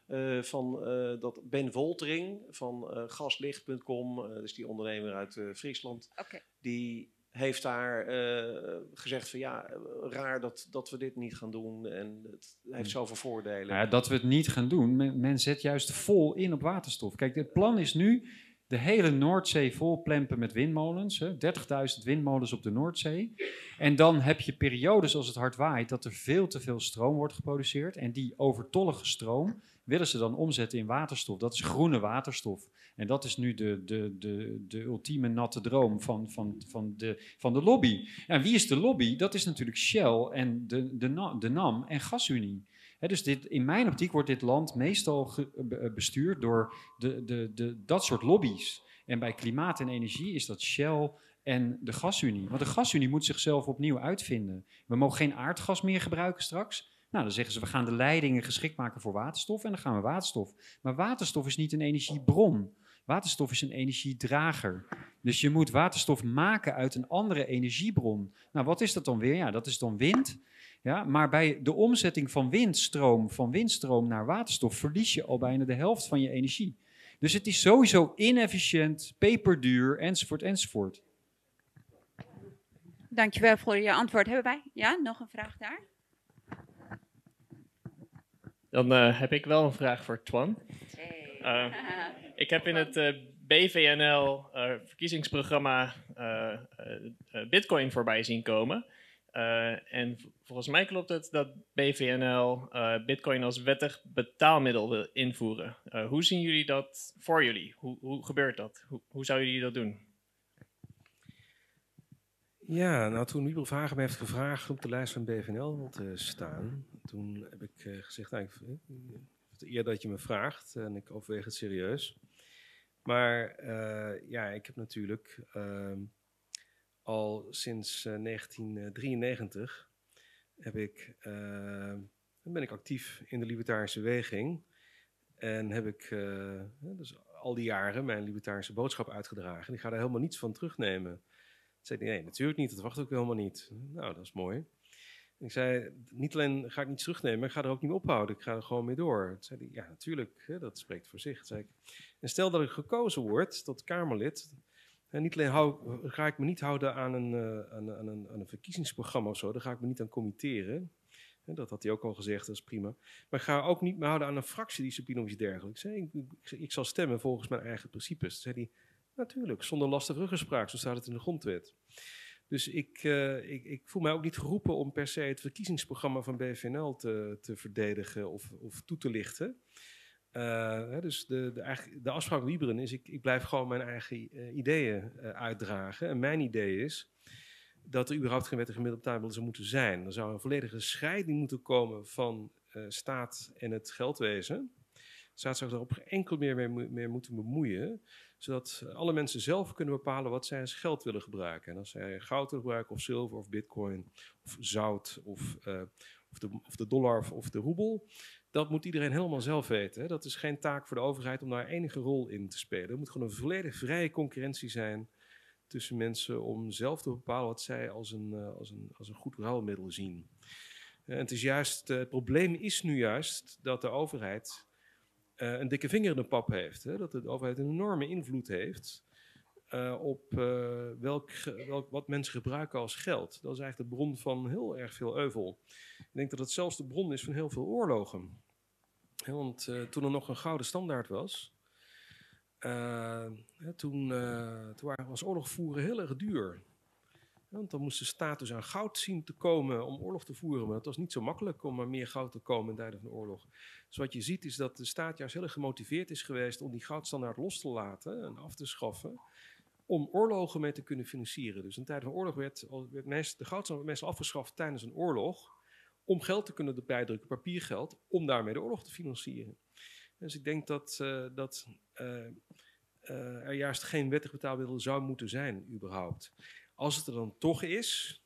eh, van eh, dat Ben Woltering van eh, gaslicht.com, eh, dus die ondernemer uit eh, Friesland, Oké. die heeft daar eh, gezegd van ja, raar dat, dat we dit niet gaan doen en het heeft zoveel voordelen. Nou ja, dat we het niet gaan doen. Men, men zet juist vol in op waterstof. Kijk, het plan is nu de hele Noordzee vol plempen met windmolens. hè, 30.000 windmolens op de Noordzee. En dan heb je periodes als het hard waait dat er veel te veel stroom wordt geproduceerd. En die overtollige stroom willen ze dan omzetten in waterstof. Dat is groene waterstof. En dat is nu de, de, de, de ultieme natte droom van, van, van, de, van de lobby. En wie is de lobby? Dat is natuurlijk Shell en de, de, de NAM en GasUnie. Dus dit, in mijn optiek wordt dit land meestal ge- be- bestuurd door de, de, de, dat soort lobby's. En bij klimaat en energie is dat Shell en de gasunie. Want de gasunie moet zichzelf opnieuw uitvinden. We mogen geen aardgas meer gebruiken straks. Nou, dan zeggen ze, we gaan de leidingen geschikt maken voor waterstof en dan gaan we waterstof. Maar waterstof is niet een energiebron. Waterstof is een energiedrager. Dus je moet waterstof maken uit een andere energiebron. Nou, wat is dat dan weer? Ja, dat is dan wind. Ja, maar bij de omzetting van windstroom, van windstroom naar waterstof, verlies je al bijna de helft van je energie. Dus het is sowieso inefficiënt, peperduur, enzovoort, enzovoort. Dankjewel voor je antwoord. Hebben wij ja, nog een vraag daar? Dan eh, heb ik wel een vraag voor Twan. Eh, <laughs> ik heb in het eh, BVNL eh, verkiezingsprogramma eh, eh, eh, Bitcoin voorbij zien komen. Eh, en volgens mij klopt het dat BVNL eh, Bitcoin als wettig betaalmiddel wil invoeren. Eh, hoe zien jullie dat voor jullie? Hoe, hoe gebeurt dat? Hoe, hoe zouden jullie dat doen? Ja, nou toen Wiebel Vagen me heeft gevraagd om op de lijst van BVNL te staan, toen heb ik eh, gezegd, nou, ik vind het eer dat je me vraagt en ik overweeg het serieus. Maar eh, ja, ik heb natuurlijk ehm, al sinds eh, 1993 heb ik, eh, ben ik actief in de libertarische beweging en heb ik eh, dus al die jaren mijn libertarische boodschap uitgedragen. En ik ga daar helemaal niets van terugnemen. Zei nee, natuurlijk niet, dat wacht ook helemaal niet. Nou, dat is mooi. Ik zei, niet alleen ga ik niets terugnemen, maar ik ga er ook niet mee ophouden. Ik ga er gewoon mee door. Toen zei ja, natuurlijk, hè, dat spreekt voor zich. Zei ik, en stel dat ik gekozen word tot Kamerlid, niet alleen hou, ga ik me niet houden aan een, eh, een, een verkiezingsprogramma of zo, daar ga ik me niet aan committeren. Dat had hij ook al gezegd, dat is prima. Maar ik ga ook niet me houden aan een fractiediscipline of iets dergelijks. Ik, ik, zal stemmen volgens mijn eigen principes. Toen zei Natuurlijk, zonder lastige ruggespraak, zo staat het in de grondwet. Dus ik, eh, ik, ik voel mij ook niet geroepen om per se het verkiezingsprogramma van BVNL te, te verdedigen of, of toe te lichten. Eh, dus de, de, de afspraak Wieberen is, ik, ik blijf gewoon mijn eigen eh, ideeën uitdragen. En mijn idee is dat er überhaupt geen wettige middelbetaalmiddelen zou moeten zijn. Er zou een volledige scheiding moeten komen van staat en het geldwezen. De staat zou daar op geen enkel meer mee, moeten bemoeien zodat alle mensen zelf kunnen bepalen wat zij als geld willen gebruiken. En als zij goud willen gebruiken, of zilver, of bitcoin, of zout, of, eh, of, de, of de dollar, of, de roebel. Dat moet iedereen helemaal zelf weten. Dat is geen taak voor de overheid om daar enige rol in te spelen. Er moet gewoon een volledig vrije concurrentie zijn tussen mensen om zelf te bepalen wat zij als een, eh, als een, als een goed ruilmiddel zien. Eh, En het, is juist, eh, het probleem is nu juist dat de overheid eh, een dikke vinger in de pap heeft. Hè? Dat de overheid een enorme invloed heeft eh, op eh, welk, wat mensen gebruiken als geld. Dat is eigenlijk de bron van heel erg veel euvel. Ik denk dat het zelfs de bron is van heel veel oorlogen. Want eh, toen er nog een gouden standaard was, eh, toen, eh, toen was oorlog voeren heel erg duur. Want dan moest de staat dus aan goud zien te komen om oorlog te voeren. Maar het was niet zo makkelijk om aan meer goud te komen in tijden van de oorlog. Dus wat je ziet is dat de staat juist heel erg gemotiveerd is geweest om die goudstandaard los te laten en af te schaffen. Om oorlogen mee te kunnen financieren. Dus in tijden van oorlog werd, werd de goudstandaard meestal afgeschaft tijdens een oorlog. Om geld te kunnen bijdrukken, papiergeld, om daarmee de oorlog te financieren. Dus ik denk dat, eh, dat eh, eh, er juist geen wettig betaalmiddel zou moeten zijn, überhaupt. Als het er dan toch is,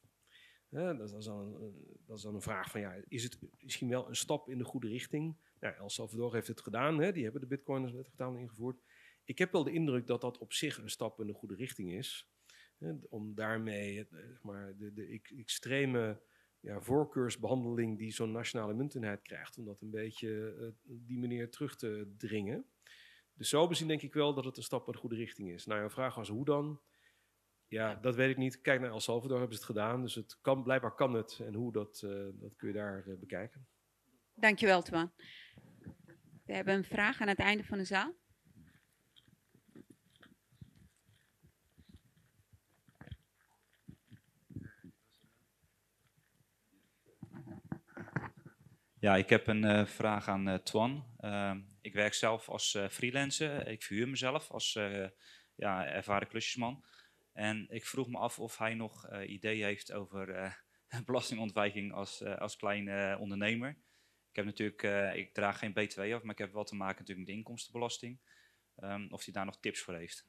hè, dat, is dan, dat is dan een vraag van, ja, is het misschien wel een stap in de goede richting? Nou, El Salvador heeft het gedaan, hè, die hebben de bitcoin als wettig betaalmiddel ingevoerd. Ik heb wel de indruk dat dat op zich een stap in de goede richting is. Hè, om daarmee eh, maar, de, de ex- extreme ja, voorkeursbehandeling die zo'n nationale munteenheid krijgt, om dat een beetje eh, die manier terug te dringen. Dus zo bezien denk ik wel dat het een stap in de goede richting is. Nou, jouw vraag was hoe dan? Ja, dat weet ik niet. Kijk naar El Salvador, hebben ze het gedaan. Dus het kan, blijkbaar kan het. En hoe, dat, eh, dat kun je daar eh, bekijken. Dankjewel, Twan. We hebben een vraag aan het einde van de zaal. Ja, ik heb een eh, vraag aan eh, Twan. Ehm, ik werk zelf als eh, freelancer. Ik verhuur mezelf als eh, ja, ervaren klusjesman. En ik vroeg me af of hij nog eh, ideeën heeft over eh, <laughs> belastingontwijking als, eh, als klein ondernemer. Ik heb natuurlijk, ik draag geen BTW af, maar ik heb wel te maken natuurlijk met inkomstenbelasting. Ehm, of hij daar nog tips voor heeft.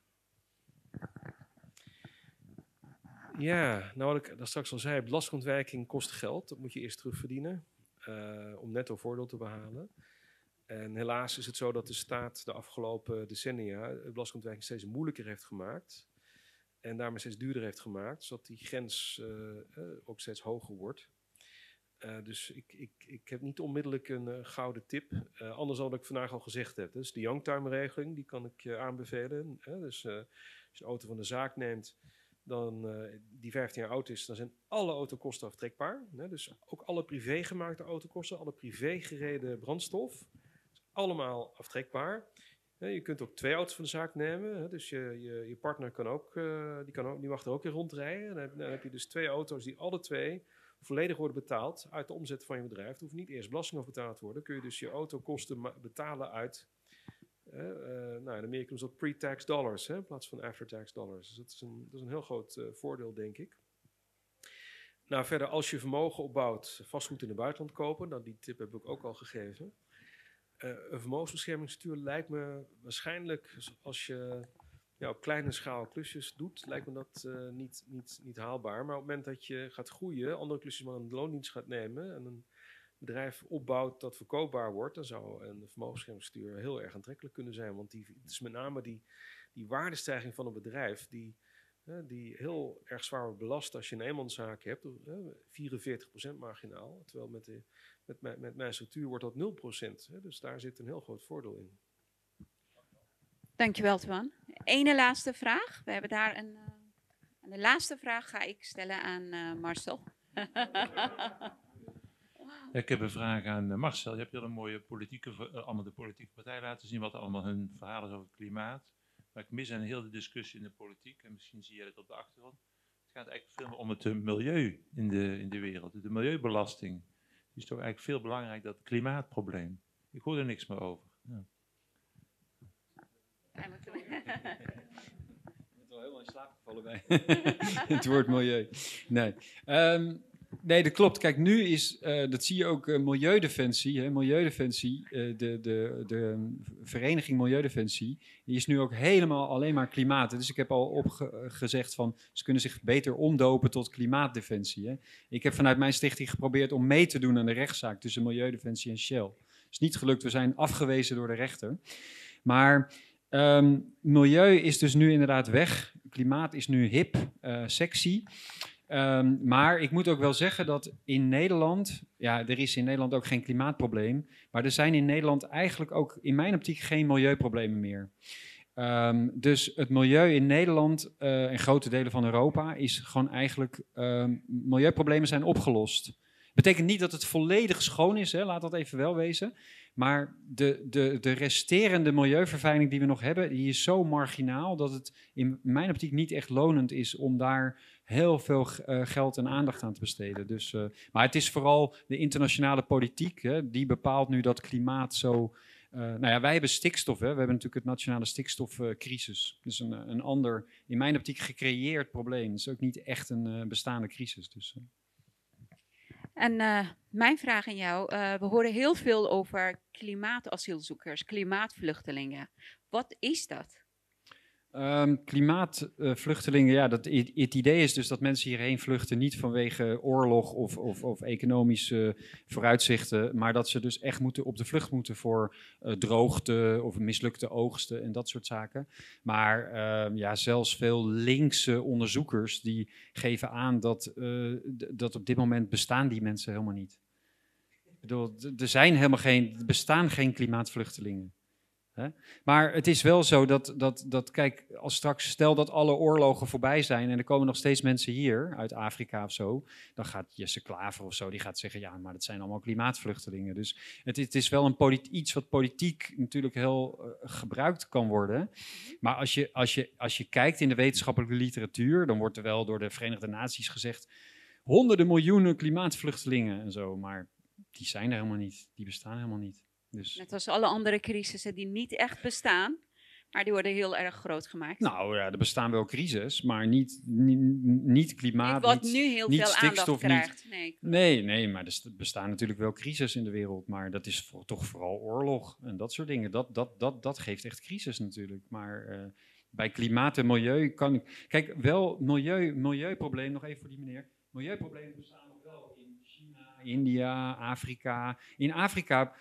Ja, nou wat ik daar straks al zei, belastingontwijking kost geld. Dat moet je eerst terugverdienen om netto voordeel te behalen. En helaas is het zo dat de staat de afgelopen decennia de belastingontwijking steeds moeilijker heeft gemaakt. En daarmee steeds duurder heeft gemaakt, zodat die grens eh, eh, ook steeds hoger wordt. Eh, dus ik, ik, ik heb niet onmiddellijk een gouden tip. Anders dan wat ik vandaag al gezegd heb. Dus de youngtime-regeling, die kan ik je aanbevelen. Dus als je een auto van de zaak neemt, dan, die 15 jaar oud is, dan zijn alle autokosten aftrekbaar. Dus ook alle privé gemaakte autokosten, alle privé gereden brandstof, is allemaal aftrekbaar. Je kunt ook twee auto's van de zaak nemen. Dus je, je, je partner kan ook, eh, die, kan ook, mag er ook in rondrijden. Dan heb, je dus twee auto's die alle twee volledig worden betaald uit de omzet van je bedrijf. Er hoeft niet eerst belasting over betaald te worden. Kun je dus je autokosten betalen uit eh, nou, in Amerika noemen dat pre-tax dollars hè, in plaats van after-tax dollars. Dus dat is een, dat is een heel groot eh, voordeel, denk ik. Nou, verder, als je vermogen opbouwt, vastgoed in het buitenland kopen. Nou, die tip heb ik ook al gegeven. Eh, een vermogensbeschermingsstructuur lijkt me waarschijnlijk, als je op kleine schaal klusjes doet, lijkt me dat eh, niet, niet, niet haalbaar. Maar op het moment dat je gaat groeien, andere klusjes maar een loondienst gaat nemen en een bedrijf opbouwt dat verkoopbaar wordt, dan zou een vermogensbeschermingsstructuur heel erg aantrekkelijk kunnen zijn. Want die, het is met name die, die waardestijging van een bedrijf die, die heel erg zwaar wordt belast als je een eenmanszaak hebt, hè, 44% marginaal. Terwijl met, de, met, mijn- met mijn structuur wordt dat 0%. Hè, dus daar zit een heel groot voordeel in. Dankjewel, Twan. Ene laatste vraag. We hebben daar een. eh, en de laatste vraag ga ik stellen aan eh, Marcel. <laughs> Ik heb een vraag aan eh, Marcel. Je hebt heel een mooie politieke, eh, allemaal de politieke partijen laten zien, wat allemaal hun verhaal is over het klimaat. Maar ik mis een hele discussie in de politiek, en misschien zie je het op de achtergrond. Het gaat eigenlijk veel meer om het eh, milieu in de, in de wereld. De milieubelasting Die is toch eigenlijk veel belangrijk dan het klimaatprobleem. Ik hoor er niks meer over. Ja. <laughs> bent wel helemaal in slaap gevallen bij <laughs> <laughs> het woord milieu. Nee. Ehm, nee, dat klopt. Kijk, nu is, eh, dat zie je ook, eh, Milieudefensie. Hè, Milieudefensie, eh, de, de, de vereniging Milieudefensie, die is nu ook helemaal alleen maar klimaat. Dus ik heb al opgezegd van, ze kunnen zich beter omdopen tot klimaatdefensie. Hè. Ik heb vanuit mijn stichting geprobeerd om mee te doen aan de rechtszaak tussen Milieudefensie en Shell. is niet gelukt, we zijn afgewezen door de rechter. Maar Ehm, milieu is dus nu inderdaad weg. Klimaat is nu hip, sexy. Ehm, maar ik moet ook wel zeggen dat in Nederland, ja, er is in Nederland ook geen klimaatprobleem, maar er zijn in Nederland eigenlijk ook in mijn optiek geen milieuproblemen meer. Ehm, dus het milieu in Nederland eh, en grote delen van Europa is gewoon eigenlijk, ehm, milieuproblemen zijn opgelost. Betekent niet dat het volledig schoon is, hè, laat dat even wel wezen. Maar de, de, de resterende milieuvervuiling die we nog hebben, die is zo marginaal dat het in mijn optiek niet echt lonend is om daar heel veel uh, geld en aandacht aan te besteden. Dus, uh, maar het is vooral de internationale politiek, hè, die bepaalt nu dat klimaat zo. Uh, nou ja, wij hebben stikstof, hè. we hebben natuurlijk het nationale stikstofcrisis. dus een, een ander, in mijn optiek gecreëerd probleem. Het is ook niet echt een bestaande crisis. Dus, en mijn vraag aan jou, we horen heel veel over klimaatasielzoekers, klimaatvluchtelingen. Wat is dat? Um, klimaatvluchtelingen, ja, dat, het, idee is dus dat mensen hierheen vluchten niet vanwege oorlog of, of, of economische vooruitzichten, maar dat ze dus echt moeten, op de vlucht moeten voor uh, droogte of mislukte oogsten en dat soort zaken. Maar uh, ja, zelfs veel linkse onderzoekers die geven aan dat, uh, dat op dit moment bestaan die mensen helemaal niet. Ik bedoel, er zijn helemaal geen, er bestaan geen klimaatvluchtelingen. Maar het is wel zo dat, dat, dat, kijk, als straks, stel dat alle oorlogen voorbij zijn en er komen nog steeds mensen hier uit Afrika of zo, dan gaat Jesse Klaver of zo, die gaat zeggen, ja, maar dat zijn allemaal klimaatvluchtelingen. Dus het, het is wel een iets wat politiek natuurlijk heel uh, gebruikt kan worden. Maar als je, als, je, als je kijkt in de wetenschappelijke literatuur, dan wordt er wel door de Verenigde Naties gezegd, honderden miljoenen klimaatvluchtelingen en zo, maar die zijn er helemaal niet, die bestaan helemaal niet. Dus. Net als alle andere crisissen die niet echt bestaan, maar die worden heel erg groot gemaakt. Nou ja, er bestaan wel crises, maar niet, niet, niet klimaat, niet, wat nu heel niet veel stikstof, krijgt. Nee, nee, nee, maar er bestaan natuurlijk wel crises in de wereld, maar dat is voor, toch vooral oorlog en dat soort dingen. Dat, dat, dat, dat geeft echt crisis natuurlijk, maar... Uh, bij klimaat en milieu kan ik. Kijk, wel milieu, milieuprobleem, nog even voor die meneer. Milieuproblemen bestaan nog wel in China, India, Afrika. In Afrika eh,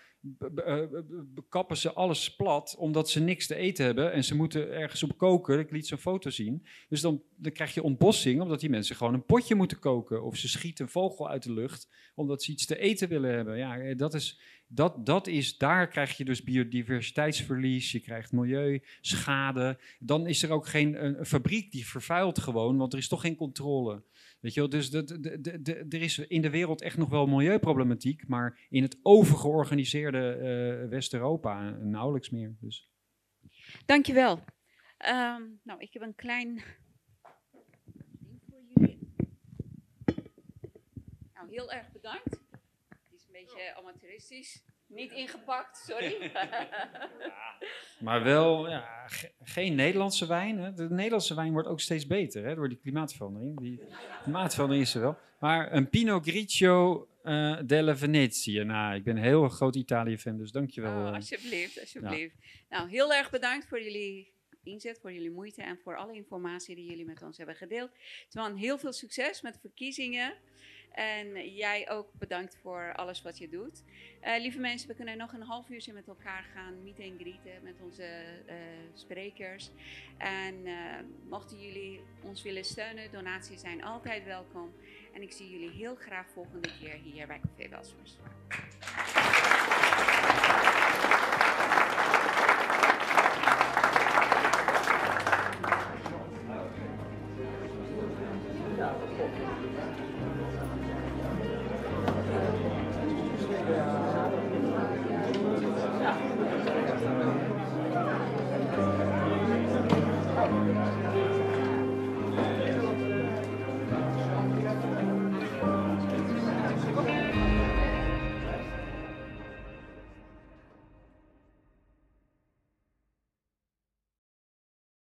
kappen ze alles plat omdat ze niks te eten hebben en ze moeten ergens op koken. Ik liet zo'n foto zien. Dus dan, dan krijg je ontbossing omdat die mensen gewoon een potje moeten koken. Of ze schieten een vogel uit de lucht omdat ze iets te eten willen hebben. Ja, eh, dat is, dat, dat is, daar krijg je dus biodiversiteitsverlies, je krijgt milieuschade. Dan is er ook geen een, fabriek die vervuilt gewoon, want er is toch geen controle. Weet je wel, dus er is in de wereld echt nog wel milieuproblematiek, maar in het overgeorganiseerde uh, West-Europa nauwelijks meer. Dus. Dankjewel. Um, nou, ik heb een klein. Nou, heel erg bedankt. Het is een beetje amateuristisch. Niet ingepakt, sorry. <laughs> maar wel ja, geen Nederlandse wijn. Hè. De Nederlandse wijn wordt ook steeds beter hè, door die klimaatverandering. Die klimaatverandering is er wel. Maar een Pinot Grigio uh, della Venezia. Nou, ik ben een heel groot Italië-fan, dus dankjewel. Oh, alsjeblieft, alsjeblieft. Nou, heel erg bedankt voor jullie inzet, voor jullie moeite en voor alle informatie die jullie met ons hebben gedeeld. Twan, heel veel succes met de verkiezingen. En jij ook bedankt voor alles wat je doet. Uh, lieve mensen, we kunnen nog een half uurtje met elkaar gaan meet en greeten met onze uh, sprekers. En uh, mochten jullie ons willen steunen, donaties zijn altijd welkom. En ik zie jullie heel graag volgende keer hier bij Café Welsmers.